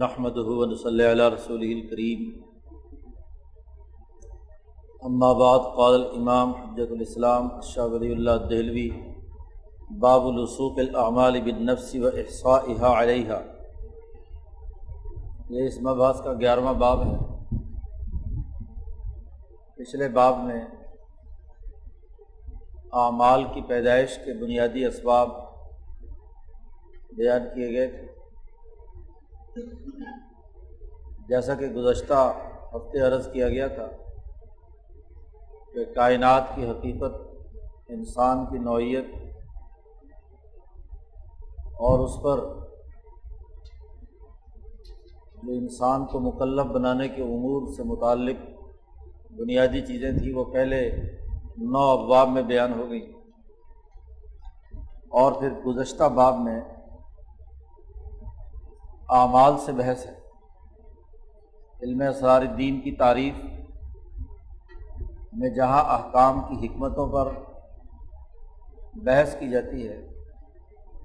نحمد صلی اللہ رسول الکریم اما بعد، قال الامام حجت الاسلام شاہ ولی اللہ دہلوی باب الوسوق الاعمال بالنفس و احصائها علیہ یہ اس مباحث کا گیارہواں باب ہے۔ پچھلے باب میں اعمال کی پیدائش کے بنیادی اسباب بیان کیے گئے تھے۔ جیسا کہ گزشتہ ہفتے عرض کیا گیا تھا کہ کائنات کی حقیقت، انسان کی نوعیت اور اس پر جو انسان کو مکلف بنانے کے امور سے متعلق بنیادی چیزیں تھیں، وہ پہلے نو ابواب میں بیان ہو گئی اور پھر گزشتہ باب میں اعمال سے بحث ہے۔ علم اسرار الدین کی تعریف میں جہاں احکام کی حکمتوں پر بحث کی جاتی ہے،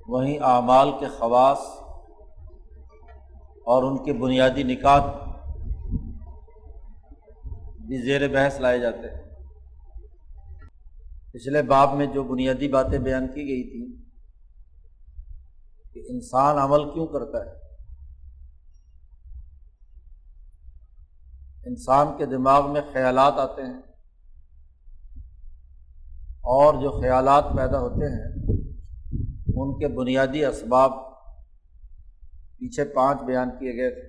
وہیں اعمال کے خواص اور ان کے بنیادی نکات بھی زیر بحث لائے جاتے ہیں۔ پچھلے باب میں جو بنیادی باتیں بیان کی گئی تھیں کہ انسان عمل کیوں کرتا ہے انسان کے دماغ میں خیالات آتے ہیں اور جو خیالات پیدا ہوتے ہیں، ان کے بنیادی اسباب پیچھے پانچ بیان کیے گئے تھے۔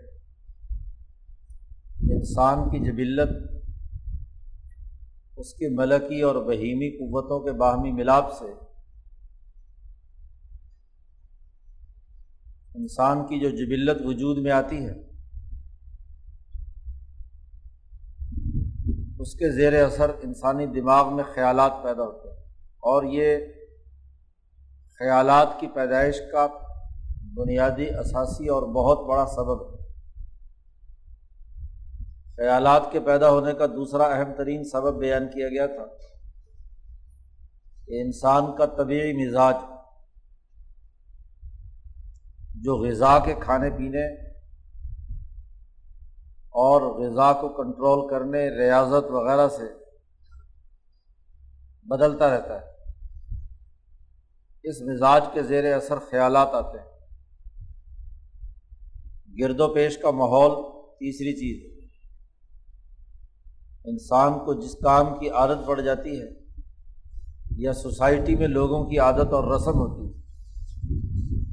انسان کی جبلت، اس کی ملکی اور بہیمی قوتوں کے باہمی ملاپ سے انسان کی جو جبلت وجود میں آتی ہے اس کے زیر اثر انسانی دماغ میں خیالات پیدا ہوتے ہیں۔ اور یہ خیالات کی پیدائش کا بنیادی اثاثی اور بہت بڑا سبب ہے۔ خیالات کے پیدا ہونے کا دوسرا اہم ترین سبب بیان کیا گیا تھا کہ انسان کا طبیعی مزاج جو غذا کے کھانے پینے اور غذا کو کنٹرول کرنے، ریاضت وغیرہ سے بدلتا رہتا ہے۔ اس مزاج کے زیر اثر خیالات آتے ہیں۔ گرد و پیش کا ماحول تیسری چیز ہے۔ انسان کو جس کام کی عادت پڑ جاتی ہے یا سوسائٹی میں لوگوں کی عادت اور رسم ہوتی ہے،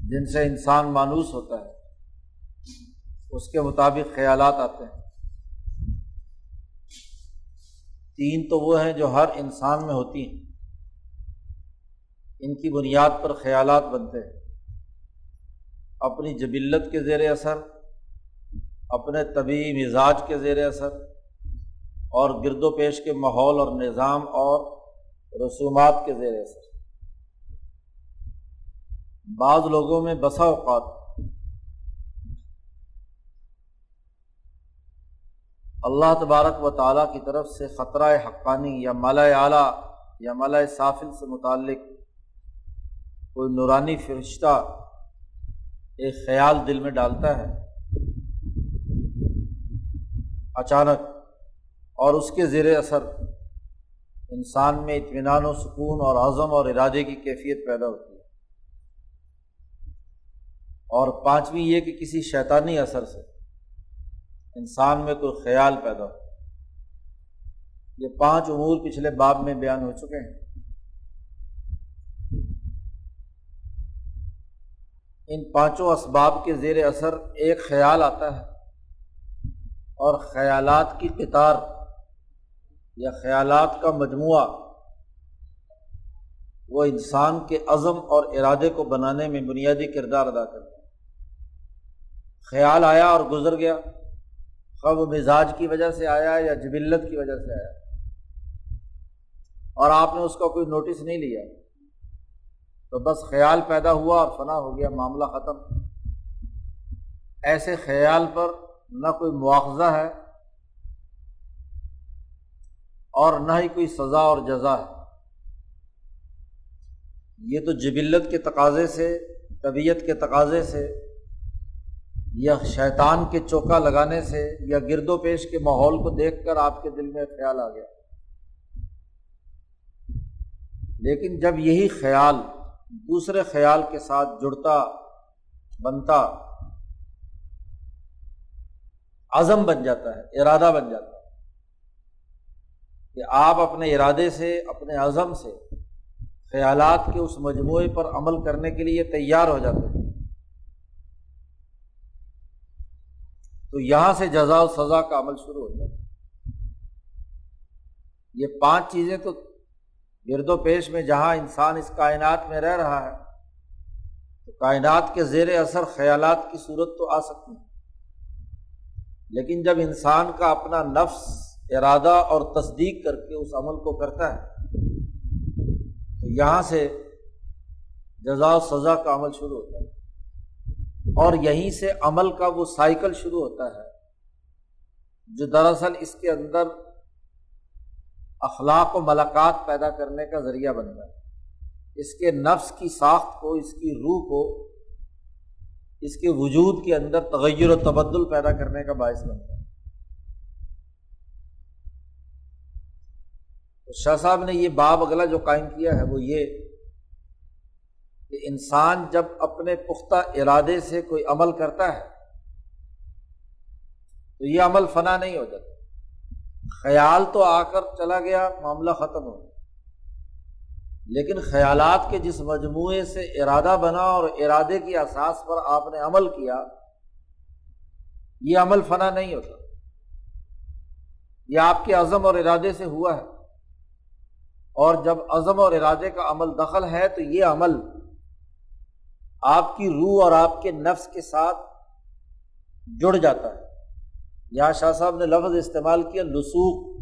جن سے انسان مانوس ہوتا ہے۔ اس کے مطابق خیالات آتے ہیں۔ تین تو وہ ہیں جو ہر انسان میں ہوتی ہیں۔ ان کی بنیاد پر خیالات بنتے ہیں۔ اپنی جبلت کے زیر اثر، اپنے طبی مزاج کے زیر اثر، اور گرد و پیش کے ماحول اور نظام اور رسومات کے زیر اثر۔ بعض لوگوں میں بسا اوقات اللہ تبارک و تعالیٰ کی طرف سے خطرۂ حقانی یا مالا اعلیٰ یا مالا صافل سے متعلق کوئی نورانی فرشتہ ایک خیال دل میں ڈالتا ہے اچانک اور اس کے زیر اثر انسان میں اطمینان و سکون اور عزم اور ارادے کی کیفیت پیدا ہوتی ہے اور پانچویں یہ کہ کسی شیطانی اثر سے انسان میں کوئی خیال پیدا ہو۔ یہ پانچ امور پچھلے باب میں بیان ہو چکے ہیں۔ ان پانچوں اسباب کے زیر اثر ایک خیال آتا ہے اور خیالات کی قطار یا خیالات کا مجموعہ وہ انسان کے عزم اور ارادے کو بنانے میں بنیادی کردار ادا کرتا ہے۔ خیال آیا اور گزر گیا۔ وہ مزاج کی وجہ سے آیا یا جبلت کی وجہ سے آیا اور آپ نے اس کا کوئی نوٹس نہیں لیا۔ تو بس خیال پیدا ہوا اور فنا ہو گیا، معاملہ ختم۔ ایسے خیال پر نہ کوئی مواخذہ ہے اور نہ ہی کوئی سزا اور جزا ہے۔ یہ تو جبلت کے تقاضے سے، طبیعت کے تقاضے سے یا شیطان کے چوکا لگانے سے یا گرد و پیش کے ماحول کو دیکھ کر آپ کے دل میں خیال آ گیا۔ لیکن جب یہی خیال دوسرے خیال کے ساتھ جڑتا، بنتا، عزم بن جاتا ہے، ارادہ بن جاتا ہے کہ آپ اپنے ارادے سے، اپنے عزم سے خیالات کے اس مجموعے پر عمل کرنے کے لیے تیار ہو جاتے ہیں۔ تو یہاں سے جزا و سزا کا عمل شروع ہو جاتا ہے یہ پانچ چیزیں تو گرد و پیش میں جہاں انسان اس کائنات میں رہ رہا ہے، تو کائنات کے زیر اثر خیالات کی صورت تو آ سکتی ہے۔ لیکن جب انسان کا اپنا نفس ارادہ اور تصدیق کر کے اس عمل کو کرتا ہے، تو یہاں سے جزا و سزا کا عمل شروع ہوتا ہے اور یہیں سے عمل کا وہ سائیکل شروع ہوتا ہے جو دراصل اس کے اندر اخلاق و ملاقات پیدا کرنے کا ذریعہ بنتا ہے۔ اس کے نفس کی ساخت کو، اس کی روح کو، اس کے وجود کے اندر تغیر و تبدل پیدا کرنے کا باعث بنتا ہے۔ شاہ صاحب نے یہ باب اگلا جو قائم کیا ہے وہ یہ کہ انسان جب اپنے پختہ ارادے سے کوئی عمل کرتا ہے، تو یہ عمل فنا نہیں ہو جاتا۔ خیال تو آ کر چلا گیا، معاملہ ختم ہو گیا۔ لیکن خیالات کے جس مجموعے سے ارادہ بنا اور ارادے کی احساس پر آپ نے عمل کیا، یہ عمل فنا نہیں ہوتا۔ یہ آپ کے عزم اور ارادے سے ہوا ہے۔ اور جب عزم اور ارادے کا عمل دخل ہے، تو یہ عمل آپ کی روح اور آپ کے نفس کے ساتھ جڑ جاتا ہے۔ یہاں شاہ صاحب نے لفظ استعمال کیا، لسوخ۔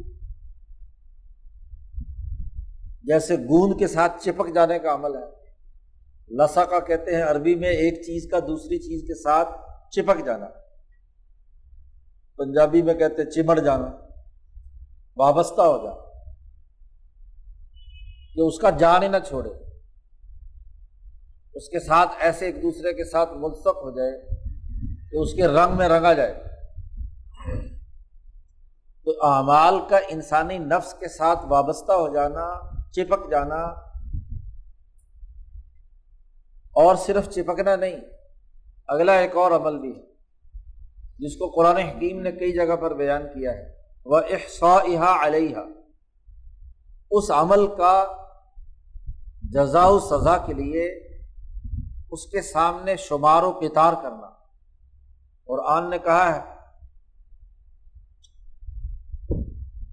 جیسے گوند کے ساتھ چپک جانے کا عمل ہے۔ لسا کا کہتے ہیں عربی میں ایک چیز کا دوسری چیز کے ساتھ چپک جانا۔ پنجابی میں کہتے چمڑ جانا، وابستہ ہو جانا۔ کہ اس کا جان ہی نہ چھوڑے۔ اس کے ساتھ ایسے ایک دوسرے کے ساتھ ملسک ہو جائے کہ اس کے رنگ میں رنگا جائے۔ تو اعمال کا انسانی نفس کے ساتھ وابستہ ہو جانا، چپک جانا اور صرف چپکنا نہیں، اگلا ایک اور عمل بھی ہے، جس کو قرآن حکیم نے کئی جگہ پر بیان کیا ہے۔ وہ احسا علیہ اس عمل کا جزا و سزا کے لیے اس کے سامنے شمار و کتار کرنا۔ اور آن نے کہا ہے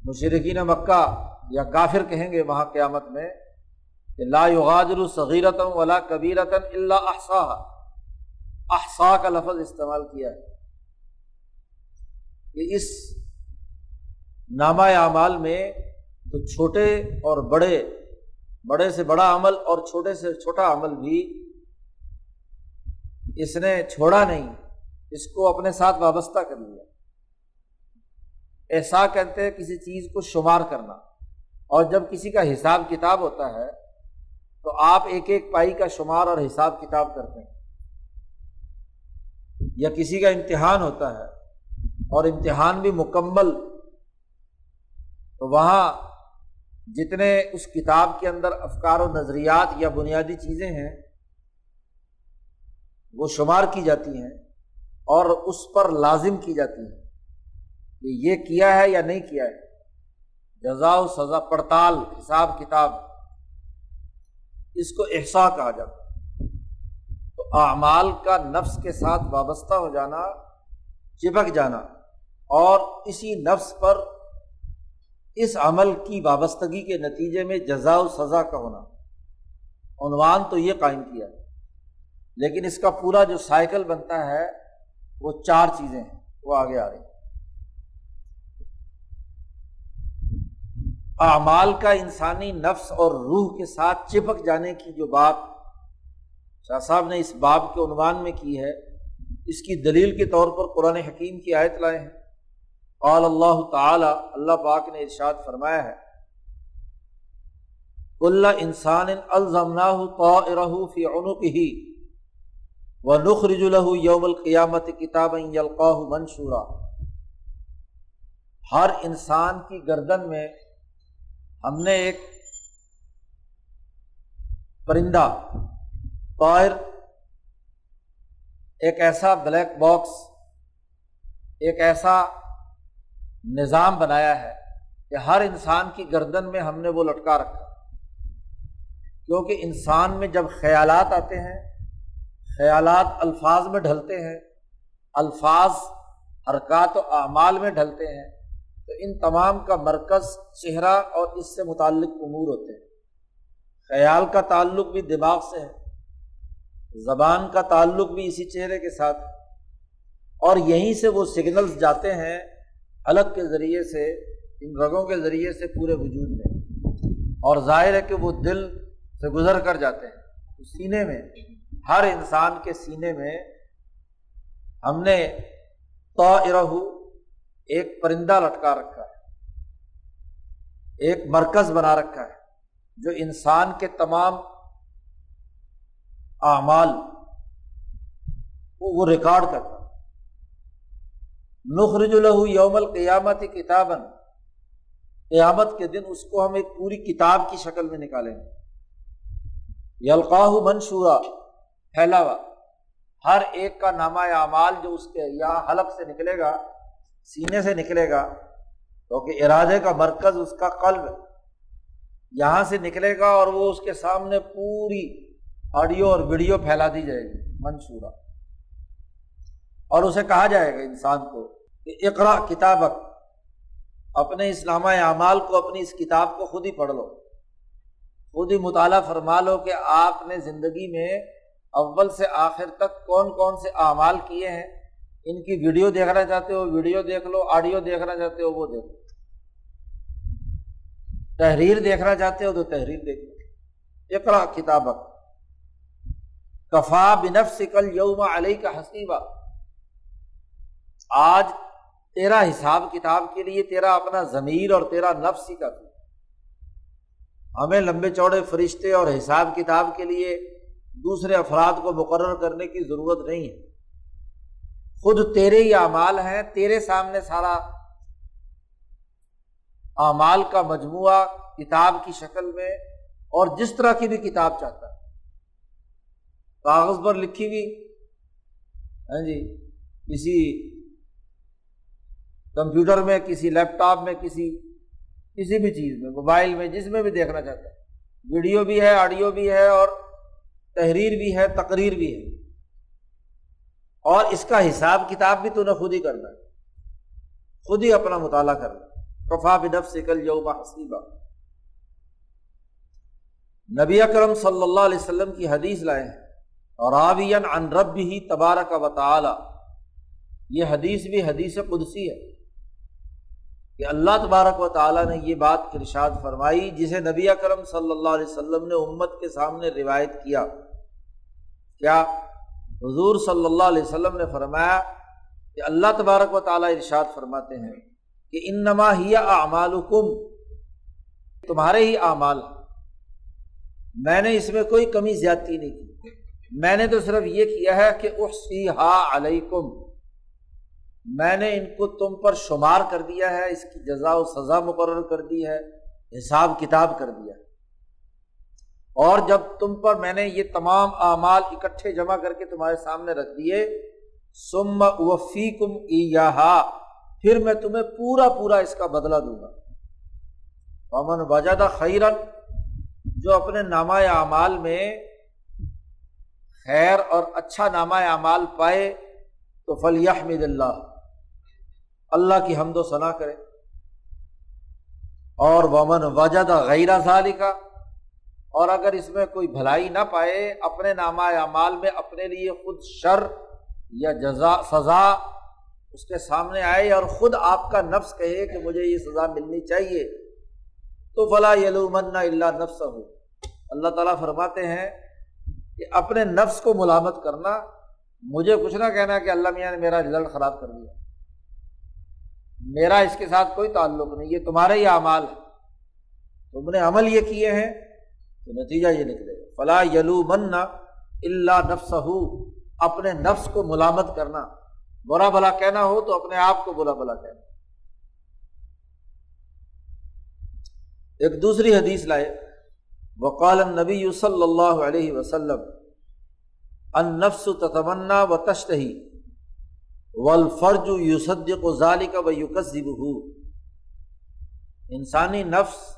مشرقین مکہ یا کافر کہیں گے وہاں قیامت میں کہ لا یغادر صغیرتم ولا کبیرتن اللہ احسا احسا کا لفظ استعمال کیا ہے۔ کہ اس نامہ اعمال میں تو چھوٹے اور بڑے بڑے سے بڑا عمل اور چھوٹے سے چھوٹا عمل بھی اس نے چھوڑا نہیں، اس کو اپنے ساتھ وابستہ کر لیا۔ ایسا کہتے ہیں کسی چیز کو شمار کرنا۔ اور جب کسی کا حساب کتاب ہوتا ہے، تو آپ ایک ایک پائی کا شمار اور حساب کتاب کرتے ہیں۔ یا کسی کا امتحان ہوتا ہے اور امتحان بھی مکمل، تو وہاں جتنے اس کتاب کے اندر افکار و نظریات یا بنیادی چیزیں ہیں وہ شمار کی جاتی ہیں اور اس پر لازم کی جاتی ہیں کہ یہ کیا ہے یا نہیں کیا ہے۔ جزا و سزا پڑتال، حساب کتاب، اس کو احسا کہا جاتا ہے۔ تو اعمال کا نفس کے ساتھ وابستہ ہو جانا، چپک جانا اور اسی نفس پر اس عمل کی وابستگی کے نتیجے میں جزا و سزا کا ہونا۔ عنوان تو یہ قائم کیا لیکن اس کا پورا جو سائیکل بنتا ہے، وہ چار چیزیں ہیں، وہ آگے آ رہی اعمال کا انسانی نفس اور روح کے ساتھ چپک جانے کی جو بات شاہ صاحب نے اس باب کے عنوان میں کی ہے، اس کی دلیل کے طور پر قرآن حکیم کی آیت لائے ہیں۔ قال اللہ تعالی، اللہ پاک نے ارشاد فرمایا ہے اللہ انسان الزمنا فی عنق ہی و نخرج الح یوم القیامت کتاب یلقاہ منشورا۔ ہر انسان کی گردن میں ہم نے ایک پرندہ طائر ایک ایسا بلیک باکس، ایک ایسا نظام بنایا ہے کہ ہر انسان کی گردن میں ہم نے وہ لٹکا رکھا۔ کیونکہ انسان میں جب خیالات آتے ہیں خیالات الفاظ میں ڈھلتے ہیں، الفاظ حرکات و اعمال میں ڈھلتے ہیں، تو ان تمام کا مرکز چہرہ اور اس سے متعلق امور ہوتے ہیں۔ خیال کا تعلق بھی دماغ سے ہے، زبان کا تعلق بھی اسی چہرے کے ساتھ اور یہیں سے وہ سگنلز جاتے ہیں الگ کے ذریعے سے، ان رگوں کے ذریعے سے پورے وجود میں۔ اور ظاہر ہے کہ وہ دل سے گزر کر جاتے ہیں سینے میں۔ ہر انسان کے سینے میں ہم نے تو ایک پرندہ لٹکا رکھا ہے، ایک مرکز بنا رکھا ہے، جو انسان کے تمام اعمال، وہ ریکارڈ کرتا نخرج الح یوم القیامت کتابن قیامت کے دن اس کو ہم ایک پوری کتاب کی شکل میں نکالیں گے۔ یلقاہ منشورا۔ پھیلا ہوا ہر ایک کا نامہ اعمال جو اس کے یا حلق سے نکلے گا، سینے سے نکلے گا، کیونکہ ارادے کا مرکز اس کا قلب یہاں سے نکلے گا اور وہ اس کے سامنے پوری آڈیو اور ویڈیو پھیلا دی جائے گی، منصورہ۔ اور اسے کہا جائے گا انسان کو کہ اقرا کتابک۔ اپنے اسلامہ اعمال کو اپنی اس کتاب کو خود ہی پڑھ لو۔ خود ہی مطالعہ فرما لو کہ آپ نے زندگی میں اول سے آخر تک کون کون سے اعمال کیے ہیں؟ ان کی ویڈیو دیکھنا چاہتے ہو، ویڈیو دیکھ لو، آڈیو دیکھنا چاہتے ہو، وہ دیکھ لو تحریر دیکھنا چاہتے ہو تو تحریر دیکھ لو۔ اقرا کتابک۔ کفا بنف سکل یوم علیہ کا حسیبہ آج تیرا حساب کتاب کے لیے تیرا اپنا ضمیر اور تیرا نفس ہی کافی۔ ہمیں لمبے چوڑے فرشتے اور حساب کتاب کے لیے دوسرے افراد کو مقرر کرنے کی ضرورت نہیں ہے۔ خود تیرے ہی اعمال ہیں، تیرے سامنے سارا اعمال کا مجموعہ کتاب کی شکل میں اور جس طرح کی بھی کتاب چاہتا ہے۔ کاغذ پر لکھی ہوئی ہاں جی کسی کمپیوٹر میں، کسی لیپ ٹاپ میں، کسی کسی بھی چیز میں، موبائل میں، جس میں بھی دیکھنا چاہتا ہے۔ ویڈیو بھی ہے، آڈیو بھی ہے اور تحریر بھی ہے، تقریر بھی ہے۔ اور اس کا حساب کتاب بھی تو نے خود ہی کرنا ہے۔ خود ہی اپنا مطالعہ کرنا کفا بنف سے کل یوم حسیبہ نبی اکرم صلی اللہ علیہ وسلم کی حدیث لائے ہیں۔ اور آبین رب ہی تبارک و تعالی۔ یہ حدیث بھی حدیث قدسی ہے۔ کہ اللہ تبارک و تعالیٰ نے یہ بات ارشاد فرمائی، جسے نبی اکرم صلی اللہ علیہ وسلم نے امت کے سامنے روایت کیا۔ کیا حضور صلی اللہ علیہ وسلم نے فرمایا کہ اللہ تبارک و تعالیٰ ارشاد فرماتے ہیں کہ ان نما ہی اعمال تمہارے ہی اعمال میں نے اس میں کوئی کمی زیادتی نہیں کی۔ میں نے تو صرف یہ کیا ہے کہ علیکم، میں نے ان کو تم پر شمار کر دیا ہے، اس کی جزا و سزا مقرر کر دی ہے، حساب کتاب کر دیا ہے۔ اور جب تم پر میں نے یہ تمام اعمال اکٹھے جمع کر کے تمہارے سامنے رکھ دیے سم وفی کم پھر میں تمہیں پورا پورا اس کا بدلا دوں گا۔ امن وجادہ خیرن، جو اپنے نامہ اعمال میں خیر اور اچھا نامہ اعمال پائے، تو فلی احمد اللہ۔ اللہ کی حمد و ثنا کرے۔ اور ومن وجد غیر ذالی کا اور اگر اس میں کوئی بھلائی نہ پائے، اپنے نامہ اعمال میں اپنے لیے خود شر یا جزا، سزا اس کے سامنے آئے اور خود آپ کا نفس کہے کہ مجھے یہ سزا ملنی چاہیے، تو فلاں یلومن اللہ نفس ہو اللہ تعالیٰ فرماتے ہیں کہ اپنے نفس کو ملامت کرنا، مجھے کچھ نہ کہنا کہ اللہ میاں نے میرا رزلٹ خراب کر دیا۔ میرا اس کے ساتھ کوئی تعلق نہیں، یہ تمہارے ہی اعمال ہے تم نے عمل یہ کیے ہیں تو نتیجہ یہ نکلے گا۔ فلاں یلو من اللہ نفس اپنے نفس کو ملامت کرنا۔ برا بلا کہنا ہو تو اپنے آپ کو برا بلا کہنا۔ ایک دوسری حدیث لائے۔ وقال نبی صلی اللہ علیہ وسلم ان نفس تتمنا و تشتہی والفرج یوسد و ذالک و یوکسب انسانی نفس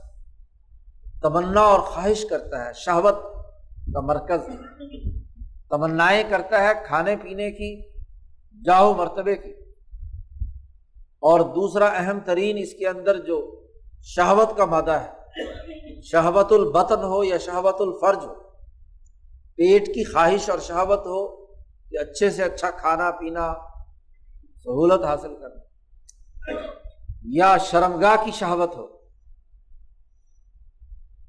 تمنا اور خواہش کرتا ہے، شہوت کا مرکز تمنائیں کرتا ہے کھانے پینے کی جاہو مرتبے کی۔ اور دوسرا اہم ترین اس کے اندر جو شہوت کا مادہ ہے، شہوت البطن ہو یا شہوت الفرج ہو۔ پیٹ کی خواہش اور شہوت ہو کہ اچھے سے اچھا کھانا پینا، سہولت حاصل کرنا۔ یا شرمگاہ کی شہوت ہو۔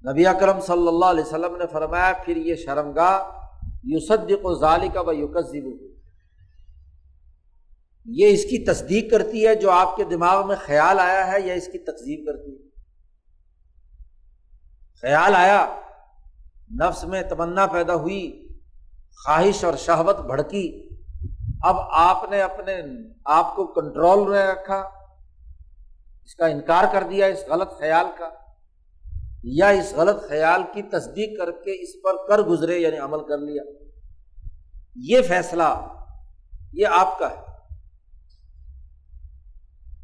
نبی اکرم صلی اللہ علیہ وسلم نے فرمایا، پھر یہ شرمگاہ یوسدق و ظالی کا و یوکزب یہ اس کی تصدیق کرتی ہے جو آپ کے دماغ میں خیال آیا ہے یا اس کی تقزیب کرتی ہے؟ خیال آیا، نفس میں تمنا پیدا ہوئی، خواہش اور شہوت بھڑکی، اب آپ نے اپنے آپ کو کنٹرول میں رکھا، اس کا انکار کر دیا اس غلط خیال کا۔ یا اس غلط خیال کی تصدیق کر کے اس پر کر گزرے یعنی عمل کر لیا۔ یہ فیصلہ یہ آپ کا ہے۔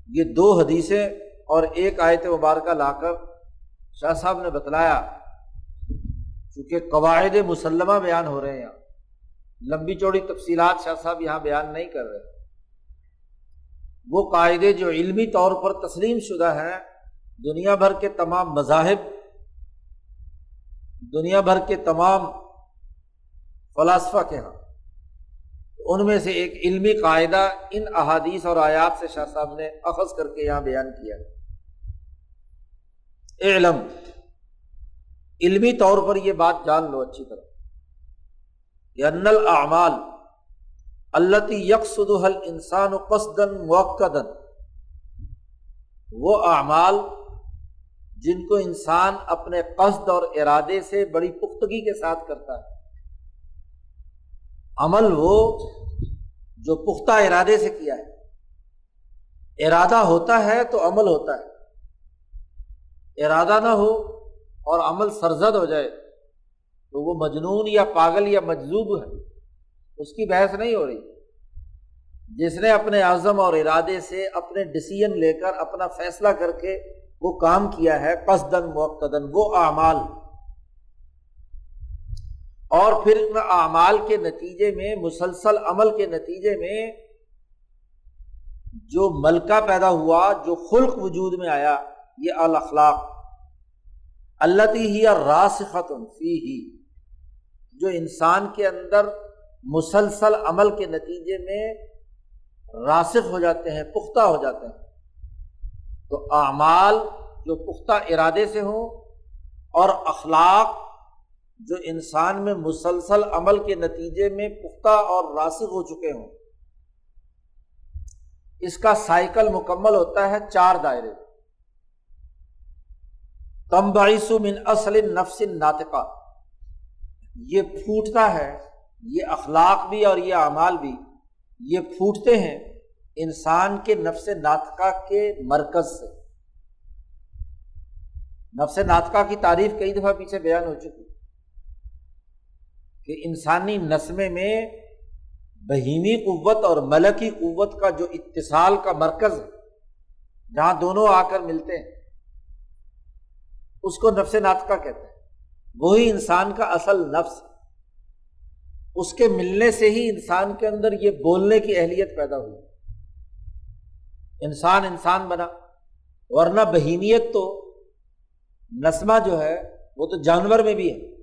یہ دو حدیثیں اور ایک آیت مبارکہ لا کر شاہ صاحب نے بتلایا، چونکہ قواعد مسلمہ بیان ہو رہے ہیں۔ یہاں لمبی چوڑی تفصیلات شاہ صاحب یہاں بیان نہیں کر رہے۔ وہ قاعدے جو علمی طور پر تسلیم شدہ ہیں، دنیا بھر کے تمام مذاہب دنیا بھر کے تمام فلاسفہ کے ہاں۔ ان میں سے ایک علمی قاعدہ ان احادیث اور آیات سے شاہ صاحب نے اخذ کر کے یہاں بیان کیا۔ علم علمی طور پر یہ بات جان لو اچھی طرح۔ ان الاعمال اللہ یکسد حل انسان و قصدن موقدن وہ اعمال جن کو انسان اپنے قصد اور ارادے سے بڑی پختگی کے ساتھ کرتا ہے۔ عمل وہ جو پختہ ارادے سے کیا ہے۔ ارادہ ہوتا ہے تو عمل ہوتا ہے۔ ارادہ نہ ہو اور عمل سرزد ہو جائے تو وہ مجنون یا پاگل یا مجزوب ہے۔ اس کی بحث نہیں ہو رہی۔ جس نے اپنے اعظم اور ارادے سے اپنے ڈسیزن لے کر اپنا فیصلہ کر کے وہ کام کیا ہے قصدن مقتدن وہ اعمال۔ اور پھر ان اعمال کے نتیجے میں، مسلسل عمل کے نتیجے میں جو ملکہ پیدا ہوا، جو خلق وجود میں آیا، یہ الاخلاق۔ اللہ ہی راسخت فی ہی جو انسان کے اندر مسلسل عمل کے نتیجے میں راسخ ہو جاتے ہیں، پختہ ہو جاتے ہیں۔ تو اعمال جو پختہ ارادے سے ہوں اور اخلاق جو انسان میں مسلسل عمل کے نتیجے میں پختہ اور راسخ ہو چکے ہوں۔ اس کا سائیکل مکمل ہوتا ہے چار دائرے۔ کم باعث من اصل نفس ناطقہ یہ پھوٹتا ہے، یہ اخلاق بھی اور یہ اعمال بھی، یہ پھوٹتے ہیں انسان کے نفس ناطقہ کے مرکز سے۔ نفس ناطقہ کی تعریف کئی دفعہ پیچھے بیان ہو چکی۔ کہ انسانی نسمے میں بہیمی قوت اور ملکی قوت کا جو اتصال کا مرکز ہے، جہاں دونوں آ کر ملتے ہیں، اس کو نفس ناطقہ کہتے ہیں۔ وہی انسان کا اصل نفس۔ اس کے ملنے سے ہی انسان کے اندر یہ بولنے کی اہلیت پیدا ہوئی۔ انسان انسان بنا۔ ورنہ بہیمیت تو نسمہ جو ہے، وہ تو جانور میں بھی ہے۔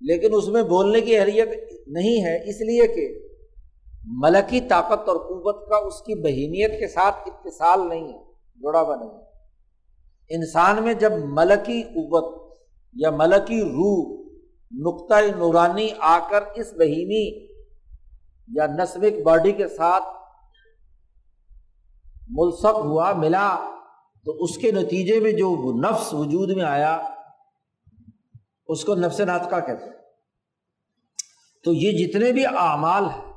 لیکن اس میں بولنے کی اہلیت نہیں ہے، اس لیے کہ ملکی طاقت اور قوت کا اس کی بہیمیت کے ساتھ اتصال نہیں ہے جڑا ہوا نہیں ہے۔ انسان میں جب ملکی قوت یا ملکی روح، نقطۂ نورانی آ کر اس بہیمی یا نسبک باڈی کے ساتھ ملسق ہوا، ملا۔ تو اس کے نتیجے میں جو نفس وجود میں آیا، اس کو نفس ناطقہ کہتے ہیں۔ تو یہ جتنے بھی اعمال ہیں،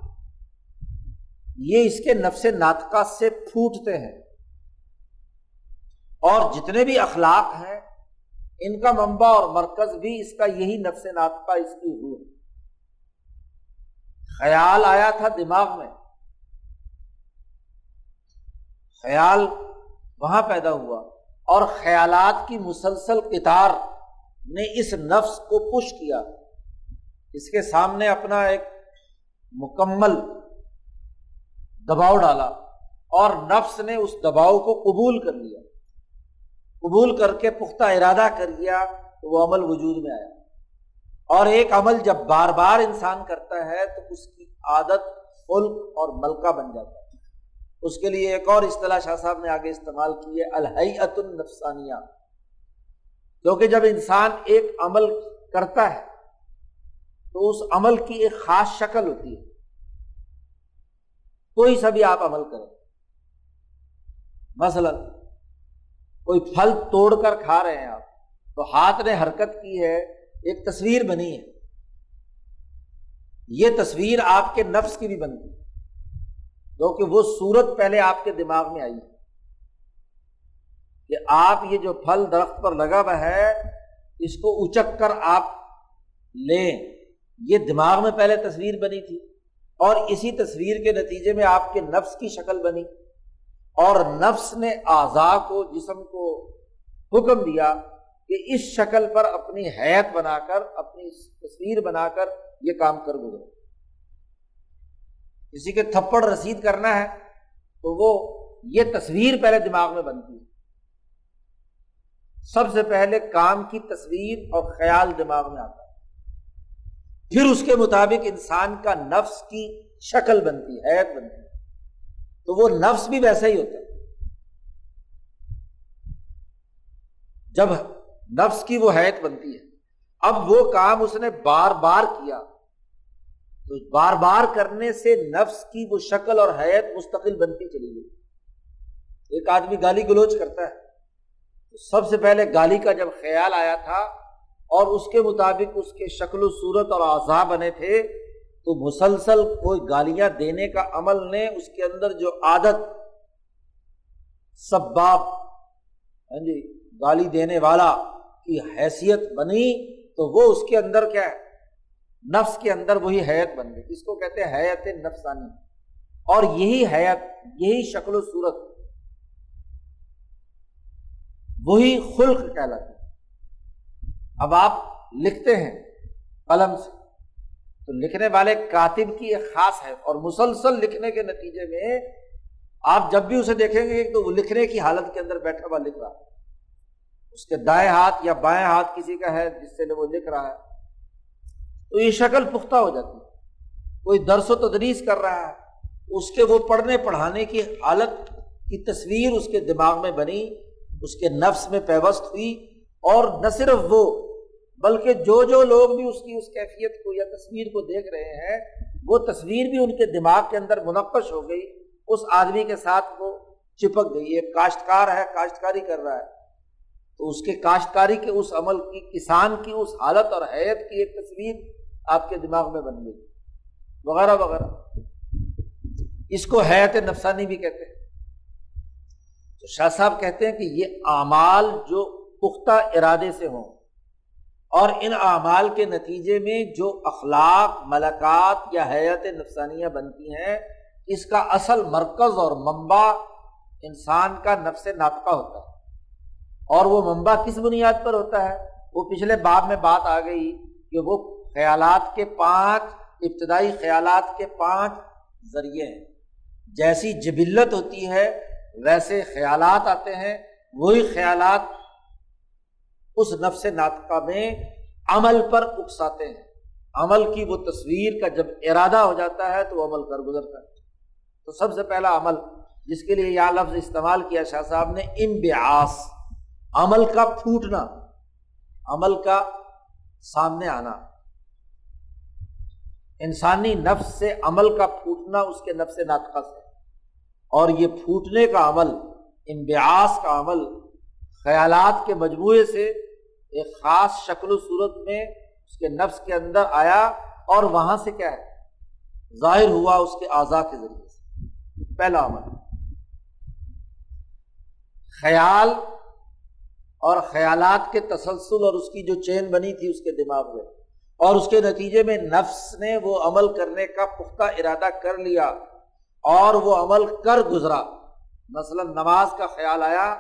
یہ اس کے نفس ناطقہ سے پھوٹتے ہیں۔ اور جتنے بھی اخلاق ہیں، ان کا منبع اور مرکز بھی اس کا یہی نفس ناطقہ اس کی روح۔ خیال آیا تھا دماغ میں۔ خیال وہاں پیدا ہوا اور خیالات کی مسلسل کتار نے اس نفس کو پش کیا۔ اس کے سامنے اپنا ایک مکمل دباؤ ڈالا اور نفس نے اس دباؤ کو قبول کر لیا۔ قبول کر کے پختہ ارادہ کر لیا تو وہ عمل وجود میں آیا۔ اور ایک عمل جب بار بار انسان کرتا ہے تو اس کی عادت فلک اور ملکہ بن جاتا ہے۔ اس کے لیے ایک اور اصطلاح شاہ صاحب نے آگے استعمال کی ہے الحیت النفسانیہ۔ کیونکہ جب انسان ایک عمل کرتا ہے، تو اس عمل کی ایک خاص شکل ہوتی ہے۔ کوئی سا بھی آپ عمل کریں۔ مثلا، کوئی پھل توڑ کر کھا رہے ہیں آپ، تو ہاتھ نے حرکت کی ہے، ایک تصویر بنی ہے۔ یہ تصویر آپ کے نفس کی بھی بنتی ہے۔ کیونکہ وہ صورت پہلے آپ کے دماغ میں آئی ہے کہ آپ یہ جو پھل درخت پر لگا ہوا ہے، اس کو اچک کر آپ لیں۔ یہ دماغ میں پہلے تصویر بنی تھی اور اسی تصویر کے نتیجے میں آپ کے نفس کی شکل بنی۔ اور نفس نے اعضا کو، جسم کو حکم دیا کہ اس شکل پر اپنی حیت بنا کر، اپنی تصویر بنا کر یہ کام کر گزرے۔ کسی کے تھپڑ رسید کرنا ہے تو وہ یہ تصویر پہلے دماغ میں بنتی ہے۔ سب سے پہلے کام کی تصویر اور خیال دماغ میں آتا ہے۔ پھر اس کے مطابق انسان کا نفس کی شکل بنتی ہے حیت بنتی ہے۔ تو وہ نفس بھی ویسا ہی ہوتا ہے۔ جب نفس کی وہ حیت بنتی ہے۔ اب وہ کام اس نے بار بار کیا۔ تو بار بار کرنے سے نفس کی وہ شکل اور حیت مستقل بنتی چلی گئی۔ ایک آدمی گالی گلوچ کرتا ہے۔ تو سب سے پہلے گالی کا جب خیال آیا تھا اور اس کے مطابق اس کے شکل و صورت اور اعضا بنے تھے، تو مسلسل کوئی گالیاں دینے کا عمل نے اس کے اندر جو عادت سب باپ ہاں جی گالی دینے والا کی حیثیت بنی، تو وہ اس کے اندر کیا ہے؟ نفس کے اندر وہی حیت بن گئی۔ اس کو کہتے ہیں حیت نفسانی۔ اور یہی حیت یہی شکل و صورت، وہی خلق کہلاتی اب آپ لکھتے ہیں قلم سے، تو لکھنے والے کاتب کی ایک خاص ہے، اور مسلسل لکھنے کے نتیجے میں آپ جب بھی اسے دیکھیں گے تو وہ لکھنے کی حالت کے اندر بیٹھا ہوا لکھ رہا ہے۔ اس کے دائیں ہاتھ یا بائیں ہاتھ کسی کا ہے جس سے وہ لکھ رہا ہے۔ تو یہ شکل پختہ ہو جاتی ہے۔ کوئی درس و تدریس کر رہا ہے، اس کے وہ پڑھنے پڑھانے کی حالت، کی تصویر اس کے دماغ میں بنی، اس کے نفس میں پیوست ہوئی، اور نہ صرف وہ، بلکہ جو جو لوگ بھی اس کی، اس کیفیت کو یا تصویر کو دیکھ رہے ہیں، وہ تصویر بھی ان کے دماغ کے اندر منقش ہو گئی۔ اس آدمی کے ساتھ وہ چپک گئی ایک کاشتکار ہے، کاشتکاری کر رہا ہے۔ تو اس کے کاشتکاری کے، اس عمل کی، کسان کی، اس حالت اور حیت کی ایک تصویر آپ کے دماغ میں بن گئی۔ وغیرہ وغیرہ۔ اس کو حیات نفسانی بھی کہتے ہیں۔ تو شاہ صاحب کہتے ہیں کہ یہ اعمال جو پختہ ارادے سے ہوں اور ان اعمال کے نتیجے میں جو اخلاق، ملکات یا حیات نفسانیاں بنتی ہیں، اس کا اصل مرکز اور منبع انسان کا نفس ناطقہ ہوتا ہے۔ اور وہ منبع کس بنیاد پر ہوتا ہے؟ وہ پچھلے باب میں بات آ گئی کہ وہ خیالات کے پانچ ابتدائی خیالات کے پانچ ذریعے ہیں۔ جیسی جبلت ہوتی ہے، ویسے خیالات آتے ہیں۔ وہی خیالات اس نفس ناطقہ میں عمل پر اکساتے ہیں۔ عمل کی وہ تصویر کا جب ارادہ ہو جاتا ہے تو وہ عمل کر گزرتا ہے۔ تو سب سے پہلا عمل، جس کے لیے یہ لفظ استعمال کیا شاہ صاحب نے ان بیاس عمل کا پھوٹنا، عمل کا سامنے آنا۔ انسانی نفس سے عمل کا پھوٹنا اس کے نفس ناطقہ سے اور یہ پھوٹنے کا عمل امبیاس کا عمل خیالات کے مجموعے سے ایک خاص شکل و صورت میں اس کے نفس کے اندر آیا اور وہاں سے کیا ہے؟ ظاہر ہوا اس کے اعضاء کے ذریعے سے۔ پہلا عمل۔ خیال اور خیالات کے تسلسل اور اس کی جو چین بنی تھی اس کے دماغ میں۔ اور اس کے نتیجے میں نفس نے وہ عمل کرنے کا پختہ ارادہ کر لیا اور وہ عمل کر گزرا۔ مثلاً نماز کا خیال آیا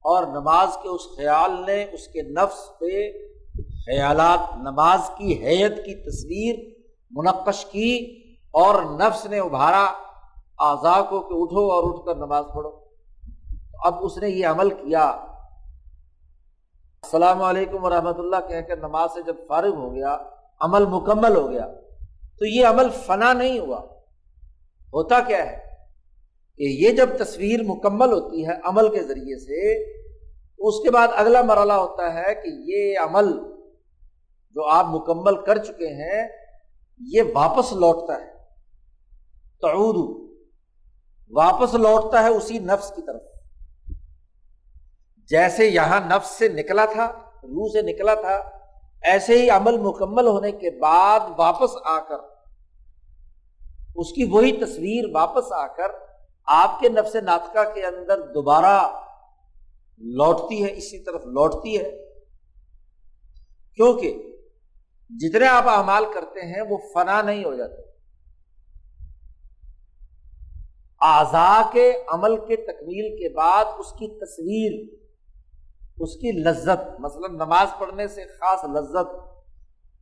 اور نماز کے اس خیال نے اس کے نفس پہ خیالات، نماز کی حیت کی تصویر منقش کی اور نفس نے ابھارا آزا کو کہ اٹھو اور اٹھ کر نماز پڑھو۔ اب اس نے یہ عمل کیا۔ السلام علیکم ورحمۃ اللہ۔ کہہ کر نماز سے جب فارغ ہو گیا عمل مکمل ہو گیا۔ تو یہ عمل فنا نہیں ہوا۔ ہوتا کیا ہے؟ کہ یہ جب تصویر مکمل ہوتی ہے عمل کے ذریعے سے، اس کے بعد اگلا مرحلہ ہوتا ہے کہ یہ عمل جو آپ مکمل کر چکے ہیں، یہ واپس لوٹتا ہے۔ تعود۔ واپس لوٹتا ہے اسی نفس کی طرف۔ جیسے یہاں نفس سے نکلا تھا، روح سے نکلا تھا ایسے ہی عمل مکمل ہونے کے بعد واپس آ کر، اس کی وہی تصویر واپس آ کر آپ کے نفس ناطقہ کے اندر دوبارہ لوٹتی ہے، اسی طرف لوٹتی ہے۔ کیونکہ جتنے آپ اعمال کرتے ہیں، وہ فنا نہیں ہو جاتے۔ آزا کے عمل کے تکمیل کے بعد اس کی تصویر اس کی لذت، مثلا نماز پڑھنے سے خاص لذت،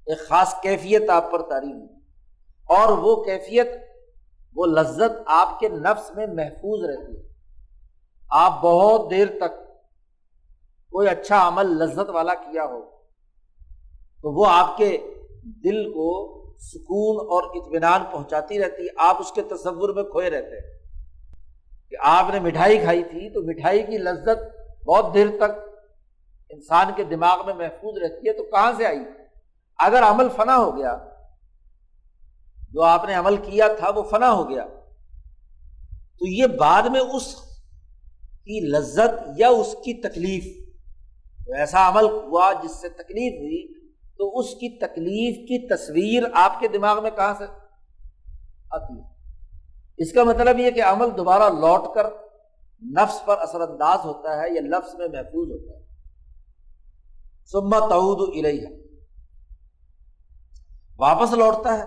ایک خاص کیفیت آپ پر تعلیم اور وہ کیفیت، وہ لذت آپ کے نفس میں محفوظ رہتی ہے۔ آپ بہت دیر تک کوئی اچھا عمل لذت والا کیا ہو، تو وہ آپ کے دل کو سکون اور اطمینان پہنچاتی رہتی ہے۔ آپ اس کے تصور میں کھوئے رہتے ہیں۔ کہ آپ نے مٹھائی کھائی تھی تو مٹھائی کی لذت بہت دیر تک انسان کے دماغ میں محفوظ رہتی ہے تو کہاں سے آئی؟ اگر عمل فنا ہو گیا، جو آپ نے عمل کیا تھا وہ فنا ہو گیا۔ تو یہ بعد میں اس کی لذت یا اس کی تکلیف ایسا عمل ہوا جس سے تکلیف ہوئی، تو اس کی تکلیف کی تصویر آپ کے دماغ میں کہاں سے آتی؟ ہے اس کا مطلب یہ کہ عمل دوبارہ لوٹ کر نفس پر اثر انداز ہوتا ہے یا لفظ میں محفوظ ہوتا ہے۔ سما تعود الیہ۔ واپس لوٹتا ہے۔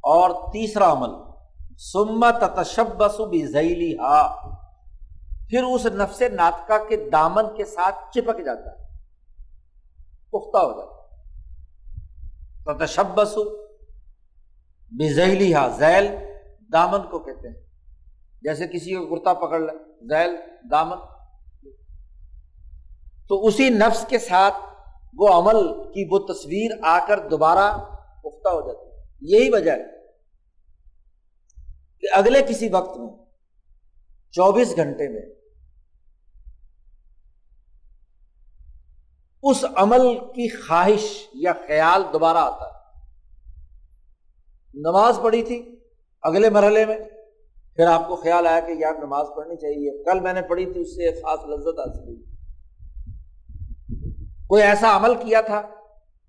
اور تیسرا عمل سما تتشبس بزیلی ہا پھر اس نفس ناطقہ کے دامن کے ساتھ چپک جاتا ہے۔ پختہ ہو جاتا ہے۔ تتشبس بزیلی ہا زیل دامن کو کہتے ہیں۔ جیسے کسی کو کرتا پکڑ لے، زیل دامن۔ تو اسی نفس کے ساتھ وہ عمل کی وہ تصویر آ کر دوبارہ پختہ ہو جاتی ہے۔ یہی وجہ ہے کہ اگلے کسی وقت میں، چوبیس گھنٹے میں، اس عمل کی خواہش یا خیال دوبارہ آتا ہے۔ نماز پڑھی تھی اگلے مرحلے میں، پھر آپ کو خیال آیا کہ یار نماز پڑھنی چاہیے۔ کل میں نے پڑھی تھی، اس سے ایک خاص لذت حاصل ہوئی۔ کوئی ایسا عمل کیا تھا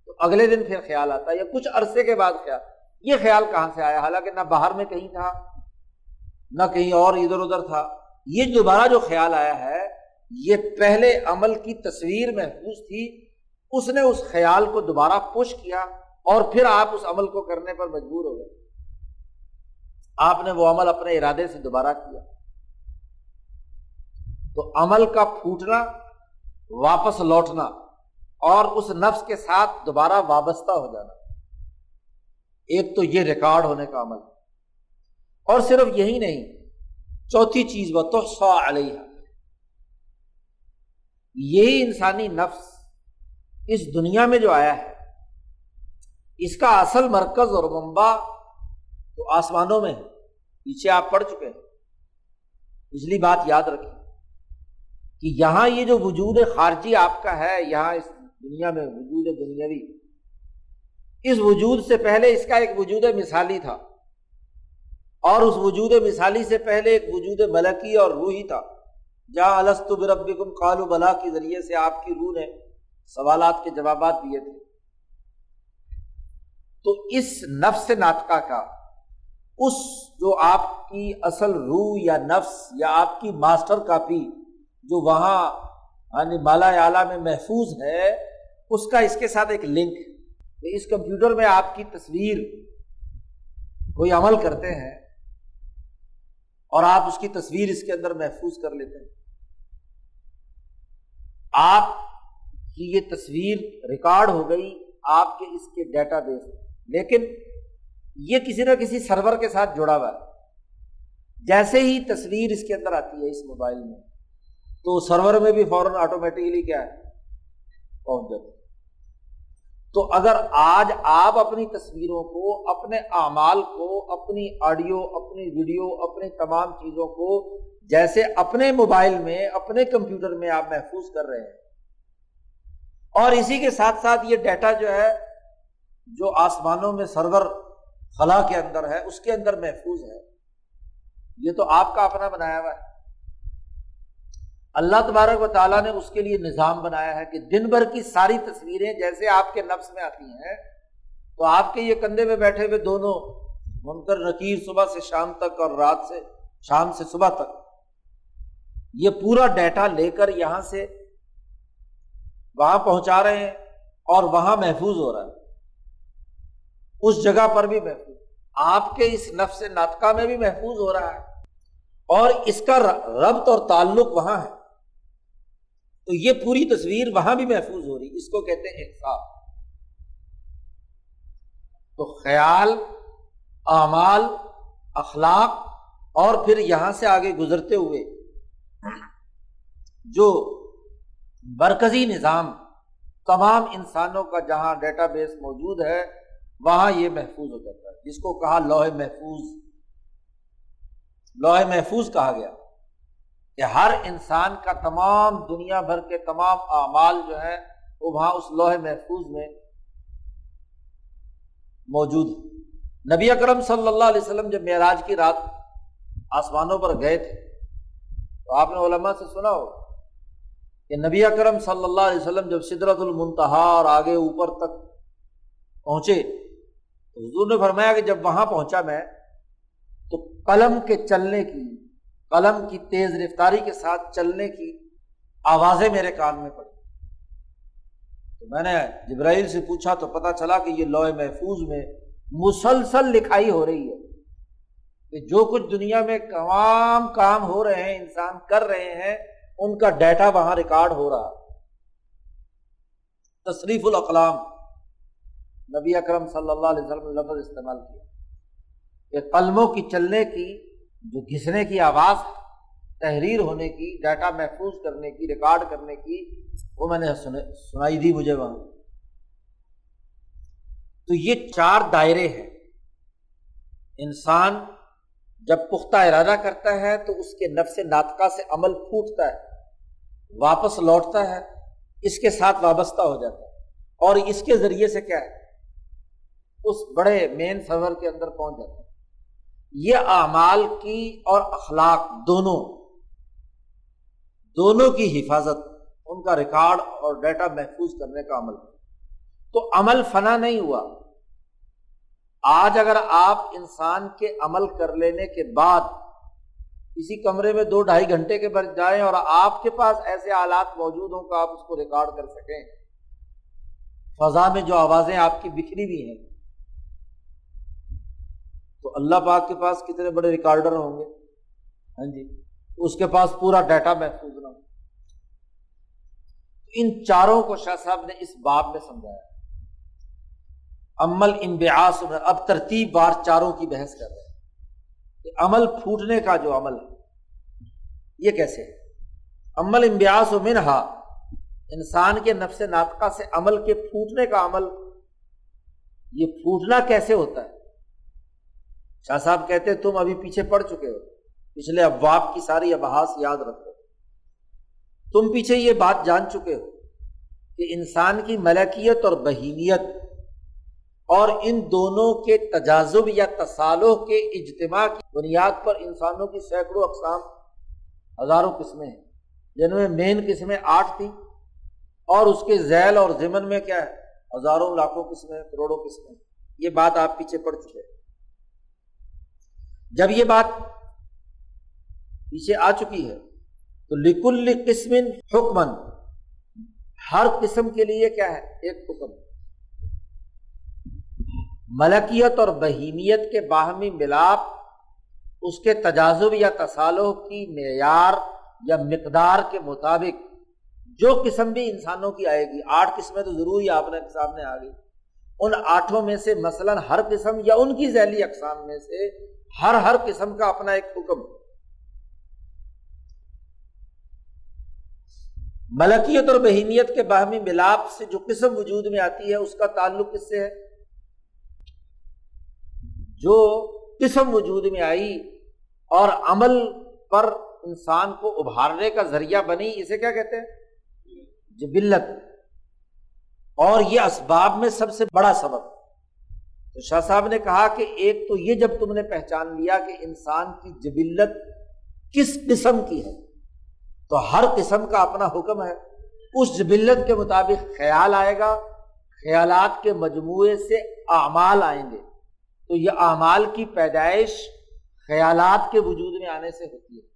تو اگلے دن پھر خیال آتا یا کچھ عرصے کے بعد خیال، یہ خیال کہاں سے آیا؟ حالانکہ نہ باہر میں کہیں تھا، نہ کہیں اور ادھر ادھر تھا۔ یہ دوبارہ جو خیال آیا ہے، یہ پہلے عمل کی تصویر محفوظ تھی، اس نے اس خیال کو دوبارہ پش کیا اور پھر آپ اس عمل کو کرنے پر مجبور ہو گئے۔ آپ نے وہ عمل اپنے ارادے سے دوبارہ کیا۔ تو عمل کا پھوٹنا، واپس لوٹنا اور اس نفس کے ساتھ دوبارہ وابستہ ہو جانا۔ ایک تو یہ ریکارڈ ہونے کا عمل۔ اور صرف یہی نہیں، چوتھی چیز، وہ تو سو علیہ یہی انسانی نفس اس دنیا میں جو آیا ہے، اس کا اصل مرکز اور ممبا تو آسمانوں میں ہے۔ پیچھے آپ پڑھ چکے ہیں۔ پچھلی بات یاد رکھیں کہ یہاں یہ جو وجود خارجی آپ کا ہے، یہاں اس دنیا میں وجود دنیاوی۔ اس وجود سے پہلے اس کا ایک وجود مثالی تھا۔ اور اس وجود مثالی سے پہلے ایک وجود ملکی اور روحی تھا۔ جہاں السط بربکم قالو بلا کے ذریعے سے آپ کی روح نے سوالات کے جوابات دیے تھے۔ تو اس نفس ناطقہ کا، اس جو آپ کی اصل روح یا نفس یا آپ کی ماسٹر کاپی جو وہاں یعنی مالا اعلیٰ میں محفوظ ہے، اس کا اس کے ساتھ ایک لنک کہ اس کمپیوٹر میں آپ کی تصویر کوئی عمل کرتے ہیں اور آپ اس کی تصویر اس کے اندر محفوظ کر لیتے ہیں۔ آپ کی یہ تصویر ریکارڈ ہو گئی آپ کے اس کے ڈیٹا بیس لیکن یہ کسی نہ کسی سرور کے ساتھ جڑا ہوا ہے۔ جیسے ہی تصویر اس کے اندر آتی ہے اس موبائل میں تو سرور میں بھی فوراً آٹومیٹکلی کیا ہے؟ پہنچ جاتا تو اگر آج آپ اپنی تصویروں کو، اپنے اعمال کو، اپنی آڈیو اپنی ویڈیو اپنی تمام چیزوں کو جیسے اپنے موبائل میں، اپنے کمپیوٹر میں آپ محفوظ کر رہے ہیں، اور اسی کے ساتھ ساتھ یہ ڈیٹا جو ہے، جو آسمانوں میں سرور خلا کے اندر ہے، اس کے اندر محفوظ ہے۔ یہ تو آپ کا اپنا بنایا ہوا ہے۔ اللہ تبارک و تعالیٰ نے اس کے لیے نظام بنایا ہے کہ دن بھر کی ساری تصویریں جیسے آپ کے نفس میں آتی ہیں، تو آپ کے یہ کندھے میں بیٹھے ہوئے دونوں منکر نکیر صبح سے شام تک اور رات سے شام سے صبح تک، یہ پورا ڈیٹا لے کر یہاں سے وہاں پہنچا رہے ہیں اور وہاں محفوظ ہو رہا ہے۔ اس جگہ پر بھی محفوظ۔ آپ کے اس نفس ناطقہ میں بھی محفوظ ہو رہا ہے۔ اور اس کا ربط اور تعلق وہاں ہے۔ تو یہ پوری تصویر وہاں بھی محفوظ ہو رہی، اس کو کہتے ہیں احساس تو خیال، اعمال، اخلاق اور پھر یہاں سے آگے گزرتے ہوئے جو مرکزی نظام تمام انسانوں کا جہاں ڈیٹا بیس موجود ہے، وہاں یہ محفوظ ہو جاتا ہے، جس کو کہا لوہے محفوظ۔ لوہے محفوظ کہا گیا۔ کہ ہر انسان کا تمام دنیا بھر کے تمام اعمال جو ہے وہ وہاں اس لوہے محفوظ میں موجود ہے نبی اکرم صلی اللہ علیہ وسلم جب معراج کی رات آسمانوں پر گئے تھے، تو آپ نے علماء سے سنا ہو کہ نبی اکرم صلی اللہ علیہ وسلم جب سدرت المنتہا اور آگے اوپر تک پہنچے حضور نے فرمایا کہ جب وہاں پہنچا میں، تو قلم کے چلنے کی قلم کی تیز رفتاری کے ساتھ چلنے کی آوازیں میرے کان میں پڑی۔ تو میں نے جبرائیل سے پوچھا، تو پتا چلا کہ یہ لوہے محفوظ میں مسلسل لکھائی ہو رہی ہے کہ جو کچھ دنیا میں تمام کام ہو رہے ہیں، انسان کر رہے ہیں، ان کا ڈیٹا وہاں ریکارڈ ہو رہا۔ تصریف الاقلام، نبی اکرم صلی اللہ علیہ وسلم نے لفظ استعمال کیا۔ کہ قلموں کی چلنے کی جو گھسنے کی آواز تحریر ہونے کی ڈیٹا محفوظ کرنے کی، ریکارڈ کرنے کی، وہ میں نے سنائی دی مجھے وہاں۔ تو یہ چار دائرے ہیں۔ انسان جب پختہ ارادہ کرتا ہے تو اس کے نفس ناطقہ سے عمل پھوٹتا ہے، واپس لوٹتا ہے، اس کے ساتھ وابستہ ہو جاتا ہے۔ اور اس کے ذریعے سے کیا ہے؟ اس بڑے مین سرور کے اندر پہنچ جاتا ہے۔ یہ اعمال کی اور اخلاق دونوں دونوں کی حفاظت، ان کا ریکارڈ اور ڈیٹا محفوظ کرنے کا عمل۔ تو عمل فنا نہیں ہوا۔ آج اگر آپ انسان کے عمل کر لینے کے بعد کسی کمرے میں دو ڈھائی گھنٹے کے بعد جائیں اور آپ کے پاس ایسے آلات موجود ہوں کہ آپ اس کو ریکارڈ کر سکیں۔ فضا میں جو آوازیں آپ کی بکھری بھی ہیں تو اللہ پاک کے پاس کتنے بڑے ریکارڈر ہوں گے؟ ہاں جی اس کے پاس پورا ڈیٹا محفوظ نہ ہو۔ ان چاروں کو شاہ صاحب نے اس باب میں سمجھایا۔ عمل امبیاس اب ترتیب بار چاروں کی بحث کر رہے ہیں۔ کہ عمل پھوٹنے کا جو عمل ہے، یہ کیسے عمل امبیاس و منہا، انسان کے نفس ناطقہ سے عمل کے پھوٹنے کا عمل، یہ پھوٹنا کیسے ہوتا ہے؟ شاہ صاحب کہتے تم ابھی پیچھے پڑ چکے ہو۔ پچھلے ابواب کی ساری ابحاس یاد رکھو۔ تم پیچھے یہ بات جان چکے ہو کہ انسان کی ملکیت اور بہیمیت اور ان دونوں کے تجازب یا تصالح کے اجتماع کی بنیاد پر انسانوں کی سینکڑوں اقسام ہزاروں قسمیں ہیں، جن میں مین قسمیں آٹھ تھیں اور اس کے ذیل اور ضمن میں کیا ہے؟ ہزاروں لاکھوں قسمیں، کروڑوں قسمیں۔ یہ بات آپ پیچھے پڑ چکے ہیں۔ جب یہ بات پیچھے آ چکی ہے، تو لکل قسم حکمن ہر قسم کے لیے کیا ہے؟ ایک حکم۔ ملکیت اور بہیمیت کے باہمی ملاپ، اس کے تجازب یا تصالح کی معیار یا مقدار کے مطابق جو قسم بھی انسانوں کی آئے گی۔ آٹھ قسمیں تو ضرور ہی آپ نے سامنے آ گئی۔ ان آٹھوں میں سے مثلاً ہر قسم یا ان کی ذیلی اقسام میں سے ہر ہر قسم کا اپنا ایک حکم۔ ملکیت اور بہینیت کے باہمی ملاپ سے جو قسم وجود میں آتی ہے، اس کا تعلق کس سے ہے؟ جو قسم وجود میں آئی اور عمل پر انسان کو ابھارنے کا ذریعہ بنی، اسے کیا کہتے ہیں؟ جبلت۔ اور یہ اسباب میں سب سے بڑا سبب۔ تو شاہ صاحب نے کہا کہ ایک تو یہ جب تم نے پہچان لیا کہ انسان کی جبلت کس قسم کی ہے، تو ہر قسم کا اپنا حکم ہے۔ اس جبلت کے مطابق خیال آئے گا، خیالات کے مجموعے سے اعمال آئیں گے۔ تو یہ اعمال کی پیدائش خیالات کے وجود میں آنے سے ہوتی ہے۔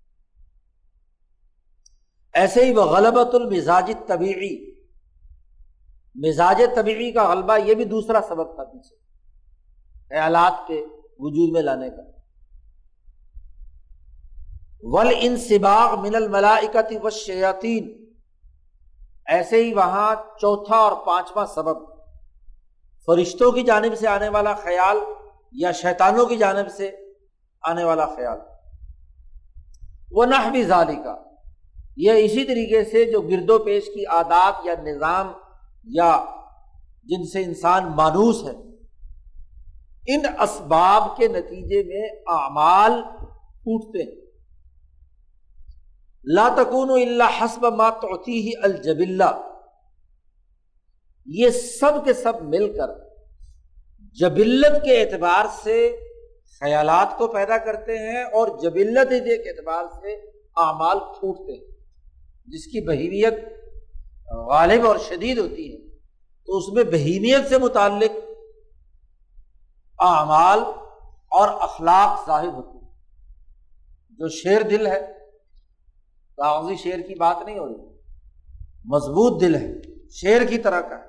ایسے ہی وہ غلبت المزاج طبیعی مزاج طبیعی کا غلبہ یہ بھی دوسرا سبب تھا پیچھے۔ خیالات کے وجود میں لانے کا۔ ول ان سباغ من الملائکتی و شیاتین ایسے ہی وہاں چوتھا اور پانچواں سبب۔ فرشتوں کی جانب سے آنے والا خیال یا شیطانوں کی جانب سے آنے والا خیال۔ وہ نہ بھی ظالی کا یہ اسی طریقے سے جو گرد و پیش کی عادات یا نظام یا جن سے انسان مانوس ہے۔ ان اسباب کے نتیجے میں اعمال ٹوٹتے ہیں۔ لا تکون اللہ حسب ما توتی ہی الجب یہ سب کے سب مل کر جبلت کے اعتبار سے خیالات کو پیدا کرتے ہیں اور جبلت کے اعتبار سے اعمال پھوٹتے ہیں۔ جس کی بہیمیت غالب اور شدید ہوتی ہے۔ تو اس میں بہیمیت سے متعلق اعمال اور اخلاق ظاہر ہوتی ہے جو شیر دل ہے کاغذی شیر کی بات نہیں ہو رہی، مضبوط دل ہے، شیر کی طرح کا ہے۔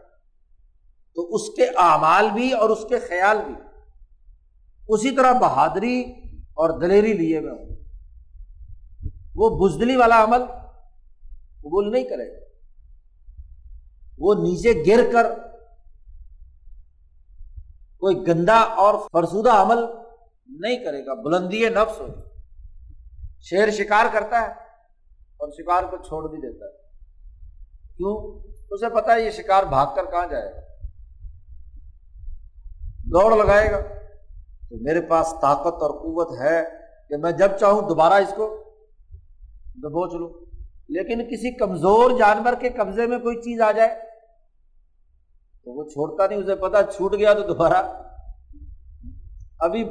تو اس کے اعمال بھی اور اس کے خیال بھی، اسی طرح بہادری اور دلیری لیے میں ہوں۔ وہ بزدلی والا عمل قبول نہیں کرے گا۔ وہ نیچے گر کر کوئی گندا اور فرسودہ عمل نہیں کرے گا، بلندی نفس ہو۔ شیر شکار کرتا ہے اور شکار کو چھوڑ بھی دیتا ہے۔ کیوں؟ اسے پتا ہے یہ شکار بھاگ کر کہاں جائے گا؟ دوڑ لگائے گا۔ تو میرے پاس طاقت اور قوت ہے کہ میں جب چاہوں دوبارہ اس کو دبوچ لوں۔ لیکن کسی کمزور جانور کے قبضے میں کوئی چیز آ جائے تو وہ چھوڑتا نہیں، اسے پتا چھوٹ گیا تو دوبارہ۔ ابھی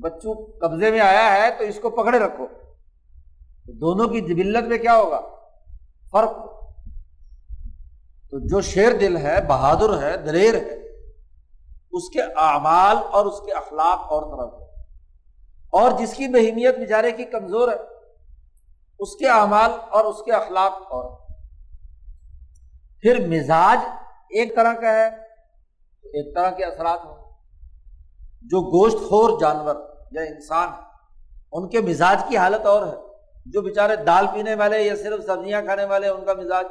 بچوں قبضے میں آیا ہے تو اس کو پکڑے رکھو۔ دونوں کی جبلت میں کیا ہوگا؟ فرق۔ تو جو شیر دل ہے، بہادر ہے، دلیر ہے، اس کے اعمال اور اس کے اخلاق اور طرف۔ اور جس کی بہیمیت بیچارے کی کمزور ہے، اس کے اعمال اور اس کے اخلاق اور۔ پھر مزاج ایک طرح کا ہے ایک طرح کے اثرات ہوں۔ جو گوشت خور جانور یا انسان ان کے مزاج کی حالت اور ہے۔ جو بےچارے دال پینے والے یا صرف سبزیاں کھانے والے، ان کا مزاج۔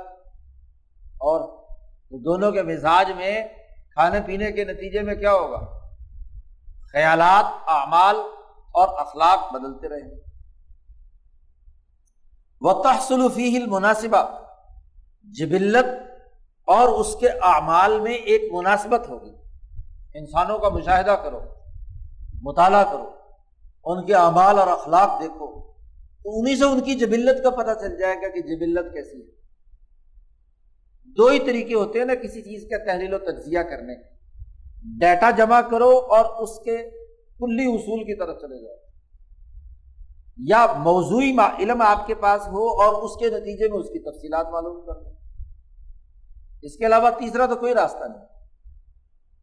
اور دونوں کے مزاج میں کھانے پینے کے نتیجے میں کیا ہوگا؟ خیالات، اعمال اور اخلاق بدلتے رہیں۔ وہ تحصل فی مناسبہ جبلت اور اس کے اعمال میں ایک مناسبت ہوگی انسانوں کا مشاہدہ کرو، مطالعہ کرو، ان کے اعمال اور اخلاق دیکھو، تو انہیں سے ان کی جبلت کا پتہ چل جائے گا کہ جبلت کیسی ہے۔ دو ہی طریقے ہوتے ہیں نا کسی چیز کا تحریل و تجزیہ کرنے۔ ڈیٹا جمع کرو اور اس کے کلی اصول کی طرف چلے جاؤ۔ یا موضوعی علم آپ کے پاس ہو اور اس کے نتیجے میں اس کی تفصیلات معلوم کر لو۔ اس کے علاوہ تیسرا تو کوئی راستہ نہیں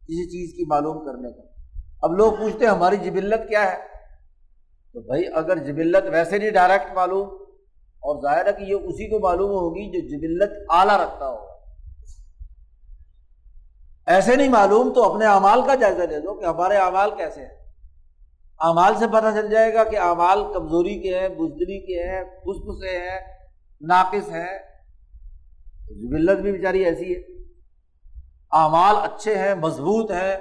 کسی چیز کی معلوم کرنے کا۔ اب لوگ پوچھتے ہیں، ہماری جبلت کیا ہے؟ تو بھائی، اگر جبلت ویسے نہیں ڈائریکٹ معلوم، اور ظاہر ہے کہ یہ اسی کو معلوم ہوگی جو جبلت اعلیٰ رکھتا ہو۔ ایسے نہیں معلوم تو اپنے اعمال کا جائزہ لے لو کہ ہمارے اعمال کیسے ہیں۔ اعمال سے پتہ چل جائے گا کہ اعمال کمزوری کے ہیں بزدری کے ہیں خشک سے ہیں، ناقص ہیں۔ جبلت بھی بیچاری ایسی ہے۔ اعمال اچھے ہیں، مضبوط ہیں۔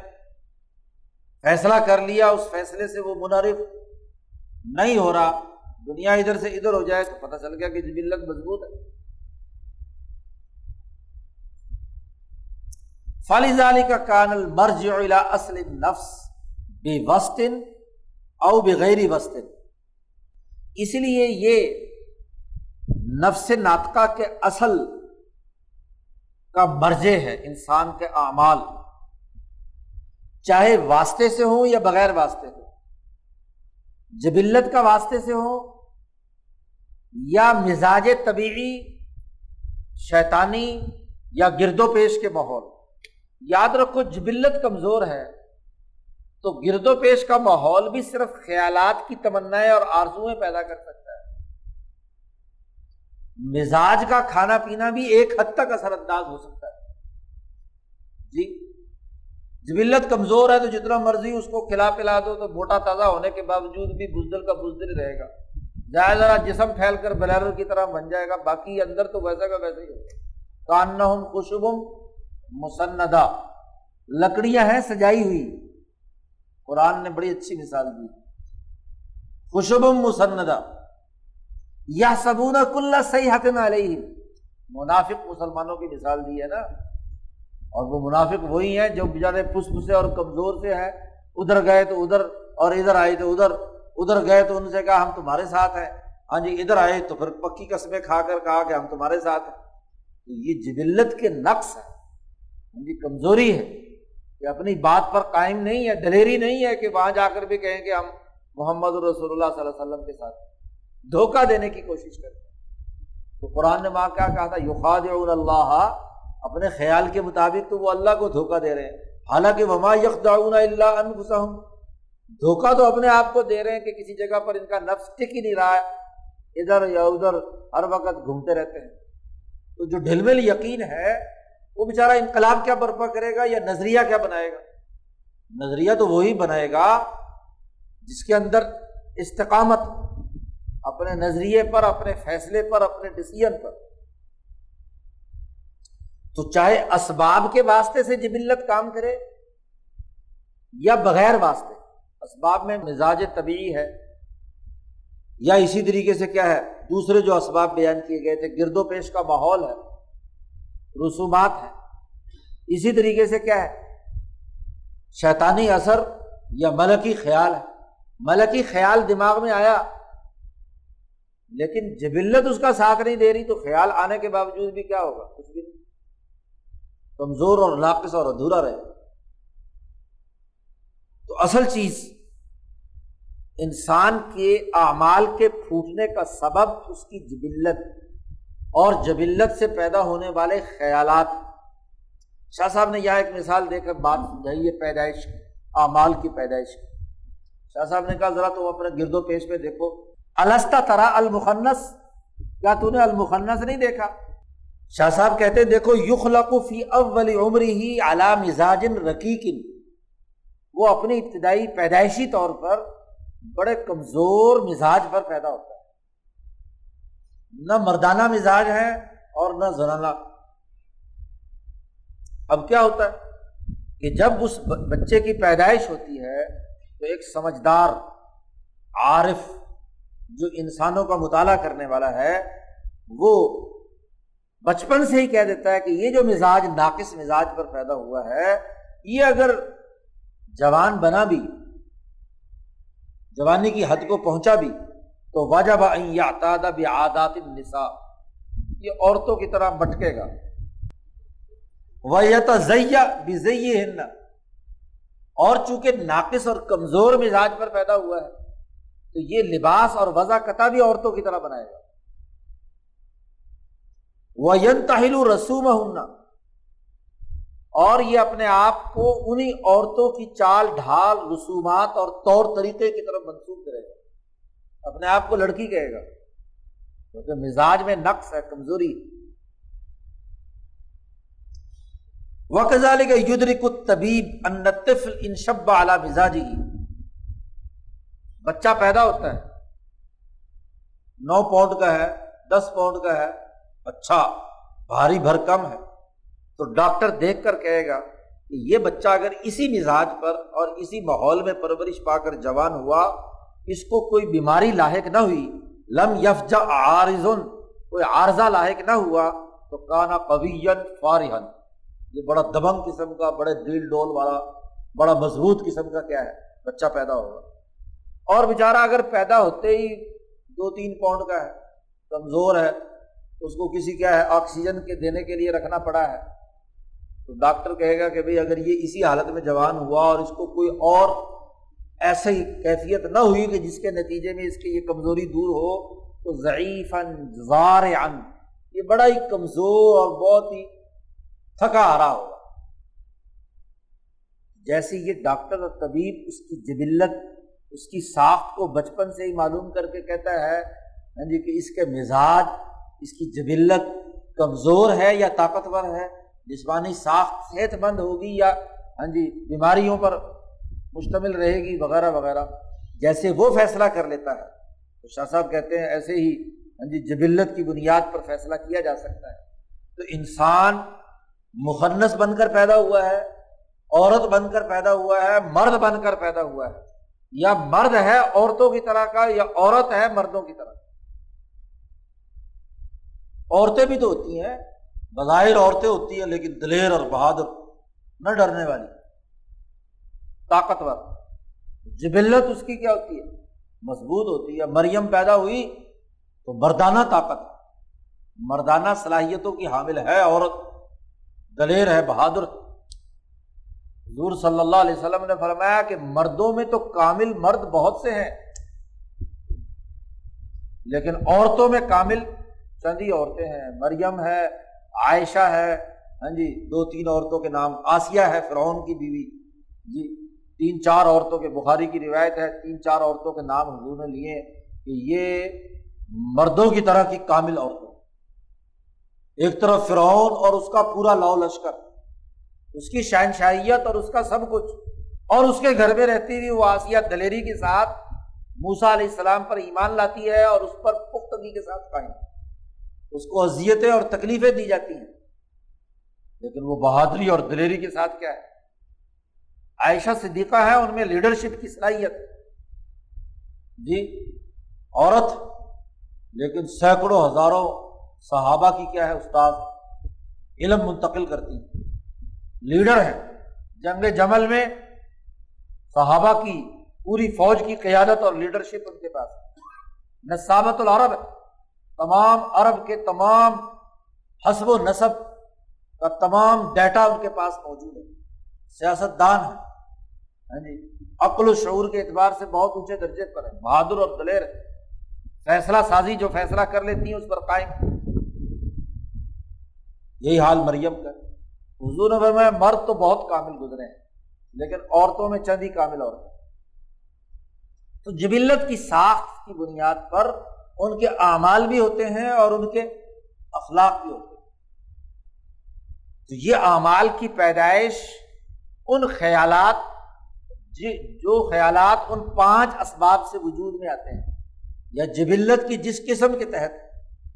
فیصلہ کر لیا، اس فیصلے سے وہ منرف نہیں ہو رہا۔ دنیا ادھر سے ادھر ہو جائے تو پتہ چل گیا کہ جبلت مضبوط ہے۔ فالزالی کا کانل مرج اصل نفس بے وسطن او بغیر وسطن اس لیے یہ نفس ناطقہ کے اصل کا مرجے ہے انسان کے اعمال۔ چاہے واسطے سے ہوں یا بغیر واسطے ہو جبلت کا واسطے سے ہو یا مزاج طبیعی، شیطانی یا گرد و پیش کے ماحول۔ یاد رکھو جبلت کمزور ہے تو گرد و پیش کا ماحول بھی صرف خیالات کی تمنا اور آرزویں پیدا کر سکتا مزاج کا کھانا پینا بھی ایک حد تک اثر انداز ہو سکتا ہے۔ جی جبلت کمزور ہے تو جتنا مرضی اس کو کھلا پلا دو تو موٹا تازہ ہونے کے باوجود بھی بزدل کا بزدل رہے گا۔ جائے ذرا جسم پھیل کر بلیرر کی طرح بن جائے گا، باقی اندر تو ویسا کا ویسے ہی ہوگا۔ کان خوشبم مسندہ۔ لکڑیاں ہیں سجائی ہوئی۔ قرآن نے بڑی اچھی مثال دی۔ خوشبم مسندہ۔ یا سبون کل صحیح حق علیہ منافق مسلمانوں کی مثال دی ہے نا۔ اور وہ منافق وہی ہیں جو بےچارے پس پسے اور کمزور سے ہے ادھر گئے تو ادھر اور ادھر آئے تو ادھر۔ ادھر گئے تو ان سے کہا ہم تمہارے ساتھ ہیں۔ ہاں جی ادھر آئے تو پھر پکی قسمیں کھا کر کہا کہ ہم تمہارے ساتھ ہیں۔ یہ جبلت کے نقص ہے ان کی کمزوری ہے۔ کہ اپنی بات پر قائم نہیں ہے، دلیری نہیں ہے کہ وہاں جا کر بھی کہیں کہ ہم محمد رسول اللہ صلی اللہ علیہ وسلم کے ساتھ دھوکہ دینے کی کوشش کرتے ہیں تو قرآن نے وہاں کیا کہا تھا؟ یوخاد اللہ۔ اپنے خیال کے مطابق تو وہ اللہ کو دھوکہ دے رہے ہیں۔ حالانکہ وما اللہ دھوکہ تو اپنے آپ کو دے رہے ہیں کہ کسی جگہ پر ان کا نفس ٹک ہی نہیں رہا ہے۔ ادھر یا ادھر ہر وقت گھومتے رہتے ہیں۔ تو جو ڈھل مل یقین ہے، وہ بےچارا انقلاب کیا برپا کرے گا یا نظریہ کیا بنائے گا؟ نظریہ تو وہی بنائے گا جس کے اندر استقامت اپنے نظریے پر، اپنے فیصلے پر، اپنے ڈسیزن پر۔ تو چاہے اسباب کے واسطے سے جبلت کام کرے یا بغیر واسطے، اسباب میں مزاج طبیعی ہے۔ یا اسی طریقے سے کیا ہے، دوسرے جو اسباب بیان کیے گئے تھے گرد و پیش کا ماحول ہے، رسومات ہے اسی طریقے سے کیا ہے، شیطانی اثر یا ملکی خیال ہے۔ ملکی خیال دماغ میں آیا لیکن جبلت اس کا ساتھ نہیں دے رہی تو خیال آنے کے باوجود بھی کیا ہوگا؟ کچھ بھی کمزور اور ناقص اور ادھورا رہے۔ تو اصل چیز، انسان کے اعمال کے پھوٹنے کا سبب اس کی جبلت اور جبلت سے پیدا ہونے والے خیالات۔ شاہ صاحب نے یہاں ایک مثال دے کر بات سمجھائی ہے پیدائش اعمال کی پیدائش شاہ صاحب نے کہا، ذرا تم اپنے گرد و پیش میں دیکھو۔ الستا ترا المخنس؟ کیا تو نے المخنس نہیں دیکھا؟ شاہ صاحب کہتے دیکھو، یخلق فی اول عمری ہی اعلی مزاج رقیقن وہ اپنی ابتدائی پیدائشی طور پر بڑے کمزور مزاج پر پیدا ہوتا ہے۔ نہ مردانہ مزاج ہے اور نہ زنانہ۔ اب کیا ہوتا ہے کہ جب اس بچے کی پیدائش ہوتی ہے تو ایک سمجھدار، عارف جو انسانوں کا مطالعہ کرنے والا ہے، وہ بچپن سے ہی کہہ دیتا ہے کہ یہ جو مزاج، ناقص مزاج پر پیدا ہوا ہے، یہ اگر جوان بنا بھی، جوانی کی حد کو پہنچا بھی، تو واجب بھی عادات النساء، یہ عورتوں کی طرح بٹکے گا۔ ہن اور چونکہ ناقص اور کمزور مزاج پر پیدا ہوا ہے تو یہ لباس اور وضع قطع بھی عورتوں کی طرح بنائے گا وہ تحل رسوم ہوں اور یہ اپنے آپ کو انہیں عورتوں کی چال ڈھال، رسومات اور طور طریقے کی طرف منسوخ کرے گا۔ اپنے آپ کو لڑکی کہے گا۔ کیونکہ مزاج میں نقص ہے، کمزوری۔ وکزال کا یدرک طبیب انطف انشب اعلی مزاجی بچہ پیدا ہوتا ہے۔ نو پاؤنڈ کا ہے، دس پاؤنڈ کا ہے۔ اچھا بھاری بھرکم ہے۔ تو ڈاکٹر دیکھ کر کہے گا کہ یہ بچہ اگر اسی مزاج پر اور اسی ماحول میں پرورش پا کر جوان ہوا، اس کو کوئی بیماری لاحق نہ ہوئی، لم یفجا عارضن، کوئی عارضہ لاحق نہ ہوا، تو کانا قوین فارحن یہ بڑا دبنگ قسم کا، بڑے دل ڈول والا، بڑا مضبوط قسم کا کیا ہے، بچہ پیدا ہوگا۔ اور بیچارہ اگر پیدا ہوتے ہی دو تین پاؤنڈ کا ہے، کمزور ہے، اس کو کسی کیا ہے، آکسیجن کے دینے کے لیے رکھنا پڑا ہے، تو ڈاکٹر کہے گا کہ بھائی اگر یہ اسی حالت میں جوان ہوا اور اس کو کوئی اور ایسا ہی کیفیت نہ ہوئی کہ جس کے نتیجے میں اس کی یہ کمزوری دور ہو، تو ضعیف زار یہ بڑا ہی کمزور اور بہت ہی تھکا ہرا ہوگا۔ جیسے یہ ڈاکٹر اور طبیب اس کی جبلت اس کی ساخت کو بچپن سے ہی معلوم کر کے کہتا ہے ہاں جی کہ اس کے مزاج، اس کی جبلت کمزور ہے یا طاقتور ہے؟ جسمانی ساخت صحت مند ہوگی یا ہاں جی بیماریوں پر مشتمل رہے گی؟ وغیرہ وغیرہ۔ جیسے وہ فیصلہ کر لیتا ہے۔ تو شاہ صاحب کہتے ہیں، ایسے ہی ہاں جی جبلت کی بنیاد پر فیصلہ کیا جا سکتا ہے۔ تو انسان مخنص بن کر پیدا ہوا ہے، عورت بن کر پیدا ہوا ہے، مرد بن کر پیدا ہوا ہے۔ یا مرد ہے عورتوں کی طرح کا یا عورت ہے مردوں کی طرح عورتیں بھی تو ہوتی ہیں، بظاہر عورتیں ہوتی ہیں، لیکن دلیر اور بہادر نہ ڈرنے والی، طاقتور۔ جبلت اس کی کیا ہوتی ہے؟ مضبوط ہوتی ہے۔ مریم پیدا ہوئی تو مردانہ طاقت۔ مردانہ صلاحیتوں کی حامل ہے عورت، دلیر ہے بہادر۔ حضور صلی اللہ علیہ وسلم نے فرمایا کہ مردوں میں تو کامل مرد بہت سے ہیں، لیکن عورتوں میں کامل چندی عورتیں ہیں، مریم ہے، عائشہ ہے ہاں جی دو تین عورتوں کے نام، آسیہ ہے، فرعون کی بیوی جی تین چار عورتوں کے، بخاری کی روایت ہے، تین چار عورتوں کے نام حضور نے لیے کہ یہ مردوں کی طرح کی کامل عورتوں ایک طرف فرعون اور اس کا پورا لاؤ لشکر۔ اس کی شہنشاہیت اور اس کا سب کچھ۔ اور اس کے گھر میں رہتی ہوئی وہ آسیہ دلیری کے ساتھ موسا علیہ السلام پر ایمان لاتی ہے اور اس پر پختگی کے ساتھ قائم اس کو اذیتیں اور تکلیفیں دی جاتی ہیں۔ لیکن وہ بہادری اور دلیری کے ساتھ کیا ہے؟ عائشہ صدیقہ ہے ان میں لیڈرشپ کی صلاحیت جی عورت، لیکن سینکڑوں ہزاروں صحابہ کی کیا ہے؟ استاد علم منتقل کرتی لیڈر ہے جنگ جمل میں صحابہ کی پوری فوج کی قیادت اور لیڈرشپ ان کے پاس نصابت العرب تمام عرب کے تمام حسب و نصب کا تمام ڈیٹا ان کے پاس موجود ہے۔ سیاست دان ہے ہاں جی عقل و شعور کے اعتبار سے بہت اونچے درجے پر ہے بہادر اور دلیر فیصلہ سازی جو فیصلہ کر لیتی ہیں، اس پر قائم یہی حال مریم کا حضور نے فرمایا، مرد تو بہت کامل گزرے ہیں، لیکن عورتوں میں چند ہی کامل عورتیں تو جبلت کی ساخت کی بنیاد پر ان کے اعمال بھی ہوتے ہیں اور ان کے اخلاق بھی ہوتے ہیں۔ تو یہ اعمال کی پیدائش ان خیالات جی، جو خیالات ان پانچ اسباب سے وجود میں آتے ہیں، یا جبلت کی جس قسم کے تحت،